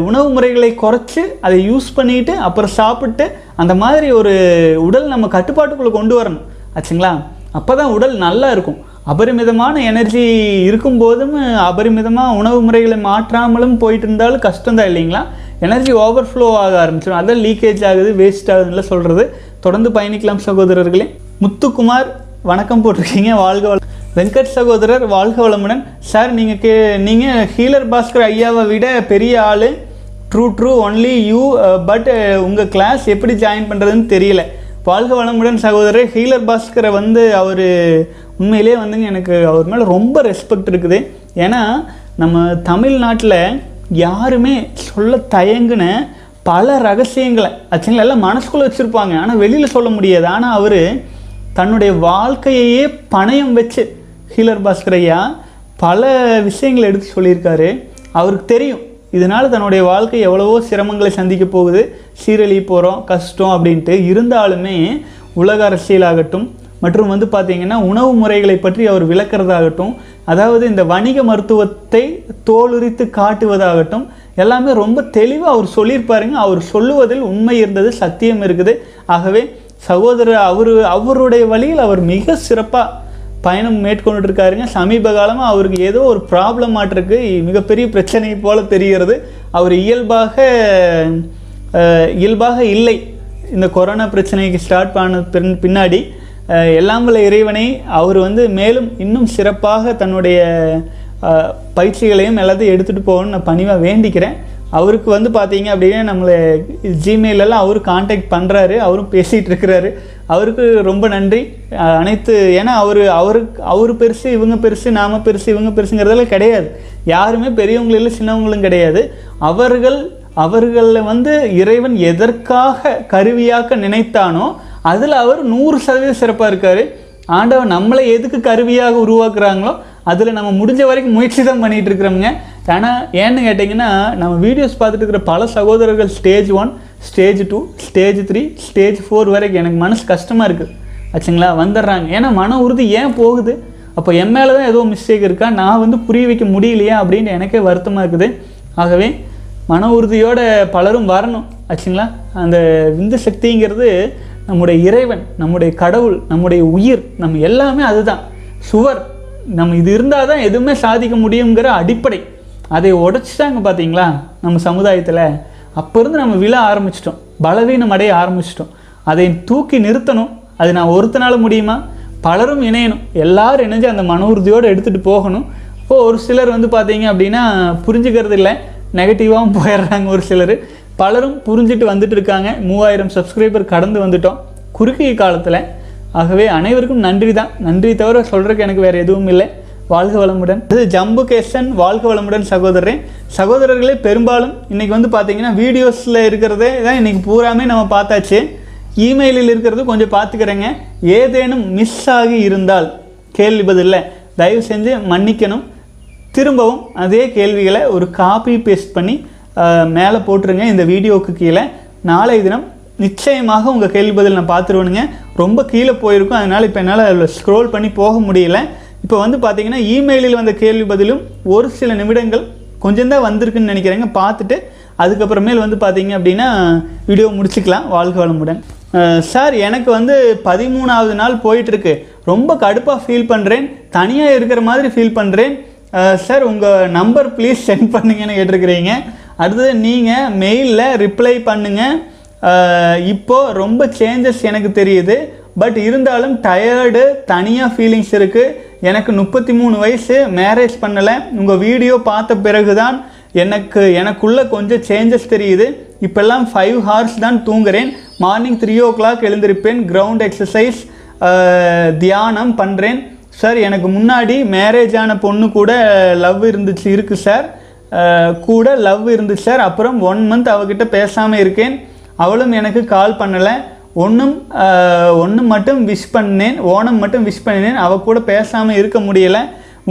உணவு முறைகளை குறைச்சி அதை யூஸ் பண்ணிட்டு அப்புறம் சாப்பிட்டு அந்த மாதிரி ஒரு உடல் நம்ம கட்டுப்பாட்டுக்குள்ளே கொண்டு வரணும். ஆச்சுங்களா? அப்போ தான் உடல் நல்லா இருக்கும். அபரிமிதமான எனர்ஜி இருக்கும்போதும் அபரிமிதமாக உணவு முறைகளை மாற்றாமலும் போயிட்டு இருந்தாலும் கஷ்டம்தான் இல்லைங்களா? எனர்ஜி ஓவர்ஃப்ளோ ஆக ஆரம்பிச்சிடும். அதான் லீக்கேஜ் ஆகுது வேஸ்ட் ஆகுதுன்னு சொல்கிறது தொடர்ந்து பயணிக்கலாம் சகோதரர்களே. முத்துக்குமார் வணக்கம் போட்டிருக்கீங்க. வாழ்க வள வெங்கட் சகோதரர் வாழ்க வளமுடன். சார் நீங்கள் கே நீங்கள் ஹீலர் பாஸ்கர் ஐயாவை விட பெரிய ஆள். True true only you but உங்கள் கிளாஸ் எப்படி ஜாயின் பண்ணுறதுன்னு தெரியல. வாழ்க வளமுடன் சகோதரர். ஹீலர் பாஸ்கரை வந்து அவர் உண்மையிலே வந்துங்க எனக்கு அவர் மேலே ரொம்ப ரெஸ்பெக்ட் இருக்குது. ஏன்னா நம்ம தமிழ்நாட்டில் யாருமே சொல்ல தயங்குன பல ரகசியங்களை ஆச்சுங்களா எல்லாம் மனசுக்குள்ளே வச்சுருப்பாங்க. ஆனால் வெளியில் சொல்ல முடியாது. ஆனால் அவர் தன்னுடைய வாழ்க்கையையே பணயம் வச்சு ஹீலர் பாஸ்கர் ஐயா பல விஷயங்களை எடுத்து சொல்லியிருக்காரு. அவருக்கு தெரியும். இதனால் தன்னுடைய வாழ்க்கை எவ்வளவோ சிரமங்களை சந்திக்க போகுது. சீரழி போகிறோம் கஷ்டம் அப்படின்ட்டு. இருந்தாலுமே உலக அரசியலாகட்டும் மற்றும் வந்து பார்த்திங்கன்னா உணவு முறைகளை பற்றி அவர் விளக்குறதாகட்டும் அதாவது இந்த வணிக மருத்துவத்தை தோலுரித்து காட்டுவதாகட்டும் எல்லாமே ரொம்ப தெளிவாக அவர் சொல்லியிருப்பாருங்க. அவர் சொல்லுவதில் உண்மை இருந்தது சத்தியம் இருக்குது. ஆகவே சகோதரர் அவர் அவருடைய வழியில் அவர் மிக சிறப்பாக பயணம் மேற்கொண்டு இருக்காருங்க சமீப காலமாக அவருக்கு ஏதோ ஒரு ப்ராப்ளம் மாட்டிருக்கு மிகப்பெரிய பிரச்சனை போல தெரிகிறது. அவர் இயல்பாக இயல்பாக இல்லை. இந்த கொரோனா பிரச்சனைக்கு ஸ்டார்ட் பண்ண பின் பின்னாடி எல்லாம் வல்ல இறைவனை அவர் வந்து மேலும் இன்னும் சிறப்பாக தன்னுடைய பயிற்சிகளையும் எல்லாத்தையும் எடுத்துகிட்டு போகணும்னு நான் பணிவாக வேண்டிக்கிறேன். அவருக்கு வந்து பார்த்தீங்க அப்படின்னா நம்மளை ஜிமெயிலெல்லாம் அவரும் காண்டாக்ட் பண்ணுறாரு அவரும் பேசிகிட்டு இருக்கிறாரு அவருக்கு ரொம்ப நன்றி. அனைத்து ஏன்னா அவர் அவருக்கு அவர் பெருசு இவங்க பெருசு நாம பெருசு இவங்க பெருசுங்கிறதெல்லாம் கிடையாது. யாருமே பெரியவங்களும் இல்லை சின்னவங்களும் கிடையாது. அவர்கள் அவர்களில் வந்து இறைவன் எதற்காக கருவியாக்க நினைத்தானோ அதில் அவர் நூறு சதவீதம் சிறப்பாக இருக்கார். ஆண்டவன் நம்மளை எதுக்கு கருவியாக உருவாக்குறாங்களோ அதில் நம்ம முடிஞ்ச வரைக்கும் முயற்சி தான் பண்ணிகிட்டு இருக்கிறோமுங்க. ஆனால் ஏன்னு கேட்டிங்கன்னா நம்ம வீடியோஸ் பார்த்துட்டு இருக்கிற பல சகோதரர்கள் stage one stage two stage three stage four வரைக்கும் எனக்கு மனசு கஷ்டமாக இருக்குது ஆச்சுங்களா? வந்துடுறாங்க. ஏன்னா மன உறுதி ஏன் போகுது? அப்போ என் மேலே தான் ஏதோ மிஸ்டேக் இருக்கா? நான் வந்து புரிய வைக்க முடியலையா? அப்படின்னு எனக்கே வருத்தமாக இருக்குது. ஆகவே மன உறுதியோட பலரும் வரணும். ஆச்சுங்களா? அந்த விந்து சக்திங்கிறது நம்முடைய இறைவன் நம்முடைய கடவுள் நம்முடைய உயிர் நம்ம எல்லாமே அதுதான். சுவர் நம்ம இது இருந்தால் தான் எதுவுமே சாதிக்க முடியுங்கிற அடிப்படை. அதை உடைச்சிட்டாங்க பார்த்தீங்களா நம்ம சமுதாயத்தில். அப்போ இருந்து நம்ம விழ ஆரம்பிச்சிட்டோம். பலவீனம் அடைய ஆரம்பிச்சிட்டோம். அதை தூக்கி நிறுத்தணும். அது நான் ஒருத்தனால முடியுமா? பலரும் இணையணும். எல்லாரும் இணைஞ்சு அந்த மன உறுதியோடு எடுத்துகிட்டு போகணும். இப்போ ஒரு சிலர் வந்து பார்த்தீங்க அப்படின்னா புரிஞ்சுக்கிறது இல்லை. நெகட்டிவாகவும் போயிடுறாங்க ஒரு சிலர். பலரும் புரிஞ்சுட்டு வந்துட்டு இருக்காங்க. மூவாயிரம் சப்ஸ்கிரைபர் கடந்து வந்துட்டோம். குறுகிய காலத்தில். ஆகவே அனைவருக்கும் நன்றி தான் நன்றி தவிர சொல்கிறதுக்கு எனக்கு வேறு எதுவும் இல்லை. வாழ்க வளமுடன். இது ஜம்பு கேசன் வாழ்க வளமுடன் சகோதரன் சகோதரர்களே பெரும்பாலும் இன்றைக்கி வந்து பார்த்தீங்கன்னா வீடியோஸில் இருக்கிறதே தான் இன்றைக்கி பூராமே நம்ம பார்த்தாச்சு. இமெயிலில் இருக்கிறது கொஞ்சம் பார்த்துக்கிறேங்க. ஏதேனும் மிஸ் ஆகி இருந்தால் கேள்வி பதில் தயவு செஞ்சு மன்னிக்கணும். திரும்பவும் அதே கேள்விகளை ஒரு காப்பி பேஸ்ட் பண்ணி மேலே போட்டுருங்க. இந்த வீடியோவுக்கு கீழே. நாளை தினம் நிச்சயமாக உங்கள் கேள்வி பதில் நான் பார்த்துருவேனுங்க. ரொம்ப கீழே போயிருக்கும். அதனால் இப்போ என்னால் ஸ்க்ரோல் பண்ணி போக முடியல. இப்போ வந்து பார்த்தீங்கன்னா இமெயிலில் வந்த கேள்வி பதிலும் ஒரு சில நிமிடங்கள் கொஞ்சம் தான் வந்திருக்குன்னு நினைக்கிறேங்க. பார்த்துட்டு அதுக்கப்புறமேல் வந்து பார்த்தீங்க அப்படின்னா வீடியோ முடிச்சுக்கலாம் வாழ்க வளமுடன். சார் எனக்கு வந்து பதிமூணாவது நாள் போயிட்டுருக்கு. ரொம்ப கடுப்பாக ஃபீல் பண்ணுறேன் தனியாக இருக்கிற மாதிரி ஃபீல் பண்ணுறேன் சார் உங்கள் நம்பர் ப்ளீஸ் சென்ட் பண்ணுங்கன்னு கேட்டிருக்கிறீங்க. அடுத்தது நீங்கள் மெயிலில் ரிப்ளை பண்ணுங்கள் இப்போது ரொம்ப சேஞ்சஸ் எனக்கு தெரியுது. பட் இருந்தாலும் டயர்டு தனியாக ஃபீலிங்ஸ் இருக்குது எனக்கு முப்பத்தி மூணு வயசு மேரேஜ் பண்ணலை. உங்கள் வீடியோ பார்த்த பிறகு தான் எனக்கு எனக்குள்ளே கொஞ்சம் சேஞ்சஸ் தெரியுது. இப்போல்லாம் ஃபைவ் ஹார்ஸ் தான் தூங்குறேன். மார்னிங் த்ரீ ஓ கிளாக் எழுந்திருப்பேன் கிரவுண்ட் எக்ஸசைஸ் தியானம் பண்ணுறேன் சார் எனக்கு முன்னாடி மேரேஜ் ஆன பொண்ணு கூட லவ் இருந்துச்சு இருக்குது சார் கூட லவ் இருந்துச்சு சார் அப்புறம் ஒன் மந்த் அவகிட்ட பேசாமல் இருக்கேன். அவளும் எனக்கு கால் பண்ணலை. ஒன்றும் ஒன்று மட்டும் விஷ் பண்ணேன் ஓணம் மட்டும் விஷ் பண்ணினேன். அவ கூட பேசாமல் இருக்க முடியலை.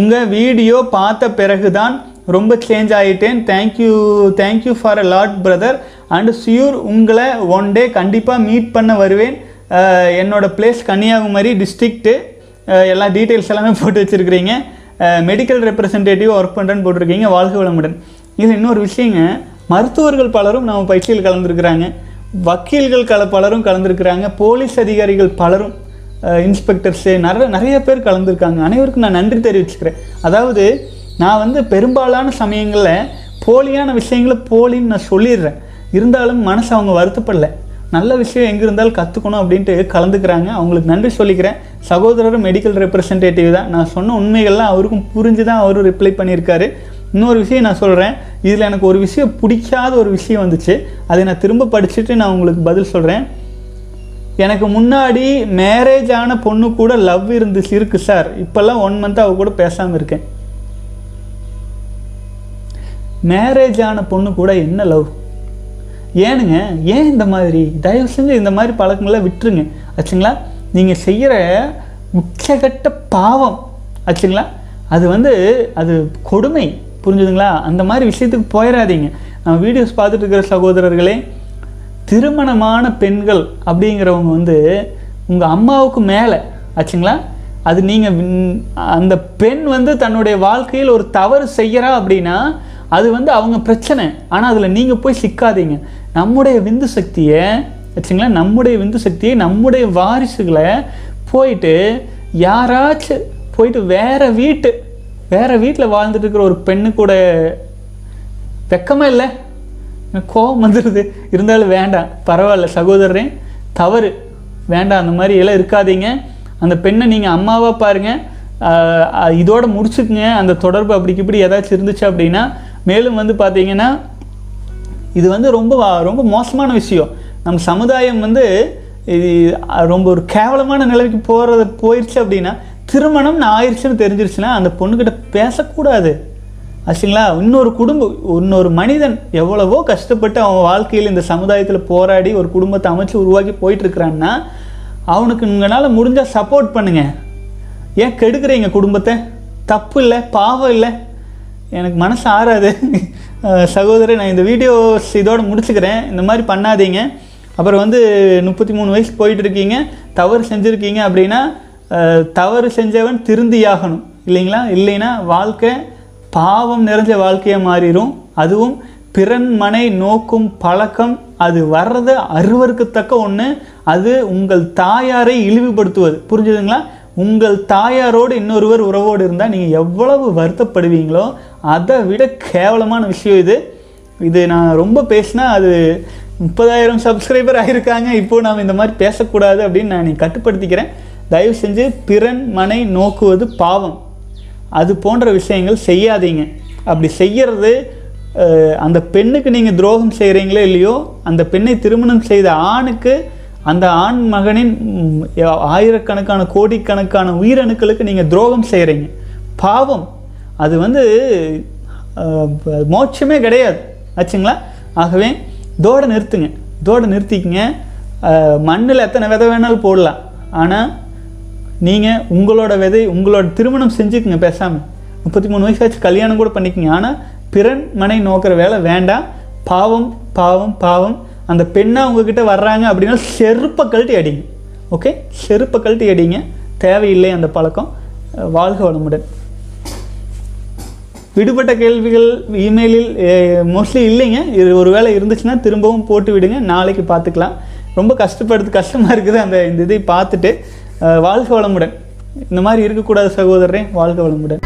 உங்கள் வீடியோ பார்த்த பிறகு தான் ரொம்ப சேஞ்ச் ஆகிட்டேன் thank you thank you for a lot brother and sure உங்களை ஒன் டே கண்டிப்பாக மீட் பண்ண வருவேன். என்னோடய பிளேஸ் கன்னியாகுமரி டிஸ்ட்ரிக்ட்டு எல்லா டீட்டெயில்ஸ் எல்லாமே போட்டு வச்சுருக்கிறீங்க. மெடிக்கல் ரெப்ரசன்டேட்டிவ் ஒர்க் பண்ணுறேன்னு போட்டிருக்கீங்க. வாழ்க வளமுடன். இது இன்னொரு விஷயங்க மருத்துவர்கள் பலரும் நம்ம பயிற்சியில் கலந்துருக்கிறாங்க. வக்கீல்கள் கல பலரும் கலந்துருக்கிறாங்க. போலீஸ் அதிகாரிகள் பலரும் இன்ஸ்பெக்டர்ஸு நிறைய நிறைய பேர் கலந்துருக்காங்க. அனைவருக்கும் நான் நன்றி தெரிவிச்சுக்கிறேன். அதாவது நான் வந்து பெரும்பாலான சமயங்களில் போலியான விஷயங்களை போலின்னு நான் சொல்லிடுறேன். இருந்தாலும் மனசு அவங்க வருத்தப்படல. நல்ல விஷயம் எங்கே இருந்தாலும் கற்றுக்கணும் அப்படின்ட்டு கலந்துக்கிறாங்க. அவங்களுக்கு நன்றி சொல்லிக்கிறேன். சகோதரரும் மெடிக்கல் ரெப்ரசன்டேட்டிவ் தான். நான் சொன்ன உண்மைகள்லாம் அவருக்கும் புரிஞ்சு தான் அவரும் ரிப்ளை பண்ணியிருக்காரு. இன்னொரு விஷயம் நான் சொல்கிறேன் இதில் எனக்கு ஒரு விஷயம் பிடிக்காத ஒரு விஷயம் வந்துச்சு. அதை நான் திரும்ப படிச்சுட்டு நான் உங்களுக்கு பதில் சொல்கிறேன் எனக்கு முன்னாடி மேரேஜ் ஆன பொண்ணு கூட லவ் இருந்துச்சு இருக்கு சார் இப்போல்லாம் ஒன் மந்த் அவ கூட பேசாமல் இருக்கேன். மேரேஜ் ஆன பொண்ணு கூட என்ன லவ் ஏனுங்க ஏன் இந்த மாதிரி? தயவு செஞ்சு இந்த மாதிரி பழக்கங்களை விட்டுருங்க. ஆச்சுங்களா? நீங்கள் செய்கிற உச்சகட்ட பாவம். ஆச்சுங்களா? அது வந்து அது கொடுமை. புரிஞ்சுதுங்களா? அந்த மாதிரி விஷயத்துக்கு போயிடாதீங்க நம்ம வீடியோஸ் பார்த்துட்டு இருக்கிற சகோதரர்களே திருமணமான பெண்கள் அப்படிங்கிறவங்க வந்து உங்கள் அம்மாவுக்கு மேலே ஆச்சுங்களா? அது நீங்கள் அந்த பெண் வந்து தன்னுடைய வாழ்க்கையில் ஒரு தவறு செய்கிறா அப்படின்னா அது வந்து அவங்க பிரச்சனை. ஆனால் அதில் நீங்கள் போய் சிக்காதீங்க. நம்முடைய விந்து சக்தியை ஆச்சுங்களா? நம்முடைய விந்து சக்தியை நம்முடைய வாரிசுகளை போயிட்டு யாராச்சும் போயிட்டு வேறு வீட்டு வேறு வீட்டில் வாழ்ந்துட்டு இருக்கிற ஒரு பெண்ணு கூட வெக்கமாக இல்லை. எனக்கு கோபம் வந்துடுது இருந்தாலும் வேண்டாம். பரவாயில்ல சகோதரரே. தவறு. வேண்டாம். அந்த மாதிரி எல்லாம் இருக்காதீங்க. அந்த பெண்ணை நீங்கள் அம்மாவாக பாருங்கள் இதோடு இதோட முடிச்சுக்குங்க. அந்த தொடர்பு அப்படிக்கு இப்படி ஏதாச்சும் இருந்துச்சு அப்படின்னா மேலும் வந்து பார்த்தீங்கன்னா இது வந்து ரொம்ப வா- ரொம்ப மோசமான விஷயம். நம்ம சமுதாயம் வந்து இது ரொம்ப ஒரு கேவலமான நிலைக்கு போகிறது போயிடுச்சு அப்படின்னா திருமணம்னு ஆயிடுச்சுன்னு தெரிஞ்சிருச்சுன்னா அந்த பொண்ணுக்கிட்ட பேசக்கூடாது. ஆச்சுங்களா? இன்னொரு குடும்பம் இன்னொரு மனிதன் எவ்வளவோ கஷ்டப்பட்டு அவன் வாழ்க்கையில் இந்த சமுதாயத்தில் போராடி ஒரு குடும்பத்தை அமைச்சு உருவாக்கி போயிட்டுருக்குறான்னா அவனுக்கு உங்களால் முடிஞ்சால் சப்போர்ட் பண்ணுங்கள் ஏன் கெடுக்குறீங்க குடும்பத்தை? தப்பு இல்லை பாவம் இல்லை. எனக்கு மனசு ஆறாது. சகோதரி சகோதரர் நான் இந்த வீடியோஸ் இதோடு முடிச்சுக்கிறேன். இந்த மாதிரி பண்ணாதீங்க. அப்புறம் வந்து முப்பத்தி மூணு வயசு போயிட்டுருக்கீங்க. தவறு செஞ்சுருக்கீங்க அப்படின்னா தவறு செஞ்சவன் திருந்தியாகணும். இல்லைங்களா? இல்லைன்னா வாழ்க்கை பாவம் நிறைஞ்ச வாழ்க்கையாக மாறிடும் அதுவும் பிறன் மனை நோக்கும் பழக்கம் அது வர்றது அருவருக்கத்தக்க ஒன்று அது உங்கள் தாயாரை இழிவுபடுத்துவது. புரிஞ்சுதுங்களா? உங்கள் தாயாரோடு இன்னொருவர் உறவோடு இருந்தால் நீங்கள் எவ்வளவு வருத்தப்படுவீங்களோ அதை விட கேவலமான விஷயம் இது. இது நான் ரொம்ப பேசினா அது முப்பதாயிரம் சப்ஸ்கிரைபர் ஆகியிருக்காங்க இப்போது நாம் இந்த மாதிரி பேசக்கூடாது அப்படின்னு நான் நீ கட்டுப்படுத்திக்கிறேன். தயவு செஞ்சு பிறன் மனை நோக்குவது பாவம். அது போன்ற விஷயங்கள் செய்யாதீங்க. அப்படி செய்கிறது அந்த பெண்ணுக்கு நீங்கள் துரோகம் செய்கிறீங்களோ இல்லையோ அந்த பெண்ணை திருமணம் செய்த ஆணுக்கு அந்த ஆண் மகனின் ஆயிரக்கணக்கான கோடிக்கணக்கான உயிரணுக்களுக்கு நீங்கள் துரோகம் செய்கிறீங்க பாவம். அது வந்து மோட்சமே கிடையாது. ஆச்சுங்களா? ஆகவே தோட நிறுத்துங்க. தோட நிறுத்திக்கங்க. மண்ணில் எத்தனை விதை வேணாலும் போடலாம். ஆனால் நீங்கள் உங்களோட விதை உங்களோட திருமணம் செஞ்சுக்குங்க பேசாமல் முப்பத்தி மூணு வயசாச்சு கல்யாணம் கூட பண்ணிக்கங்க. ஆனால் பிறன் மனை நோக்கிற வேலை வேண்டாம். பாவம் பாவம் பாவம். அந்த பெண்ணாக உங்ககிட்ட வர்றாங்க அப்படின்னா செருப்பை கழட்டி அடிங்க. ஓகே? செருப்பை கழட்டி அடிங்க. தேவையில்லை அந்த பழக்கம். வாழ்க வளமுடன். விடுபட்ட கேள்விகள் இமெயிலில் மோஸ்ட்லி இல்லைங்க. இது ஒரு வேளை இருந்துச்சுன்னா திரும்பவும் போட்டு விடுங்க. நாளைக்கு பார்த்துக்கலாம். ரொம்ப கஷ்டப்படுறது கஷ்டமாக இருக்குது. அந்த இந்த இதை பார்த்துட்டு வாழ்க வளமுடன். இந்த மாதிரி இருக்கக்கூடாது சகோதரரே வாழ்க வளமுடன்.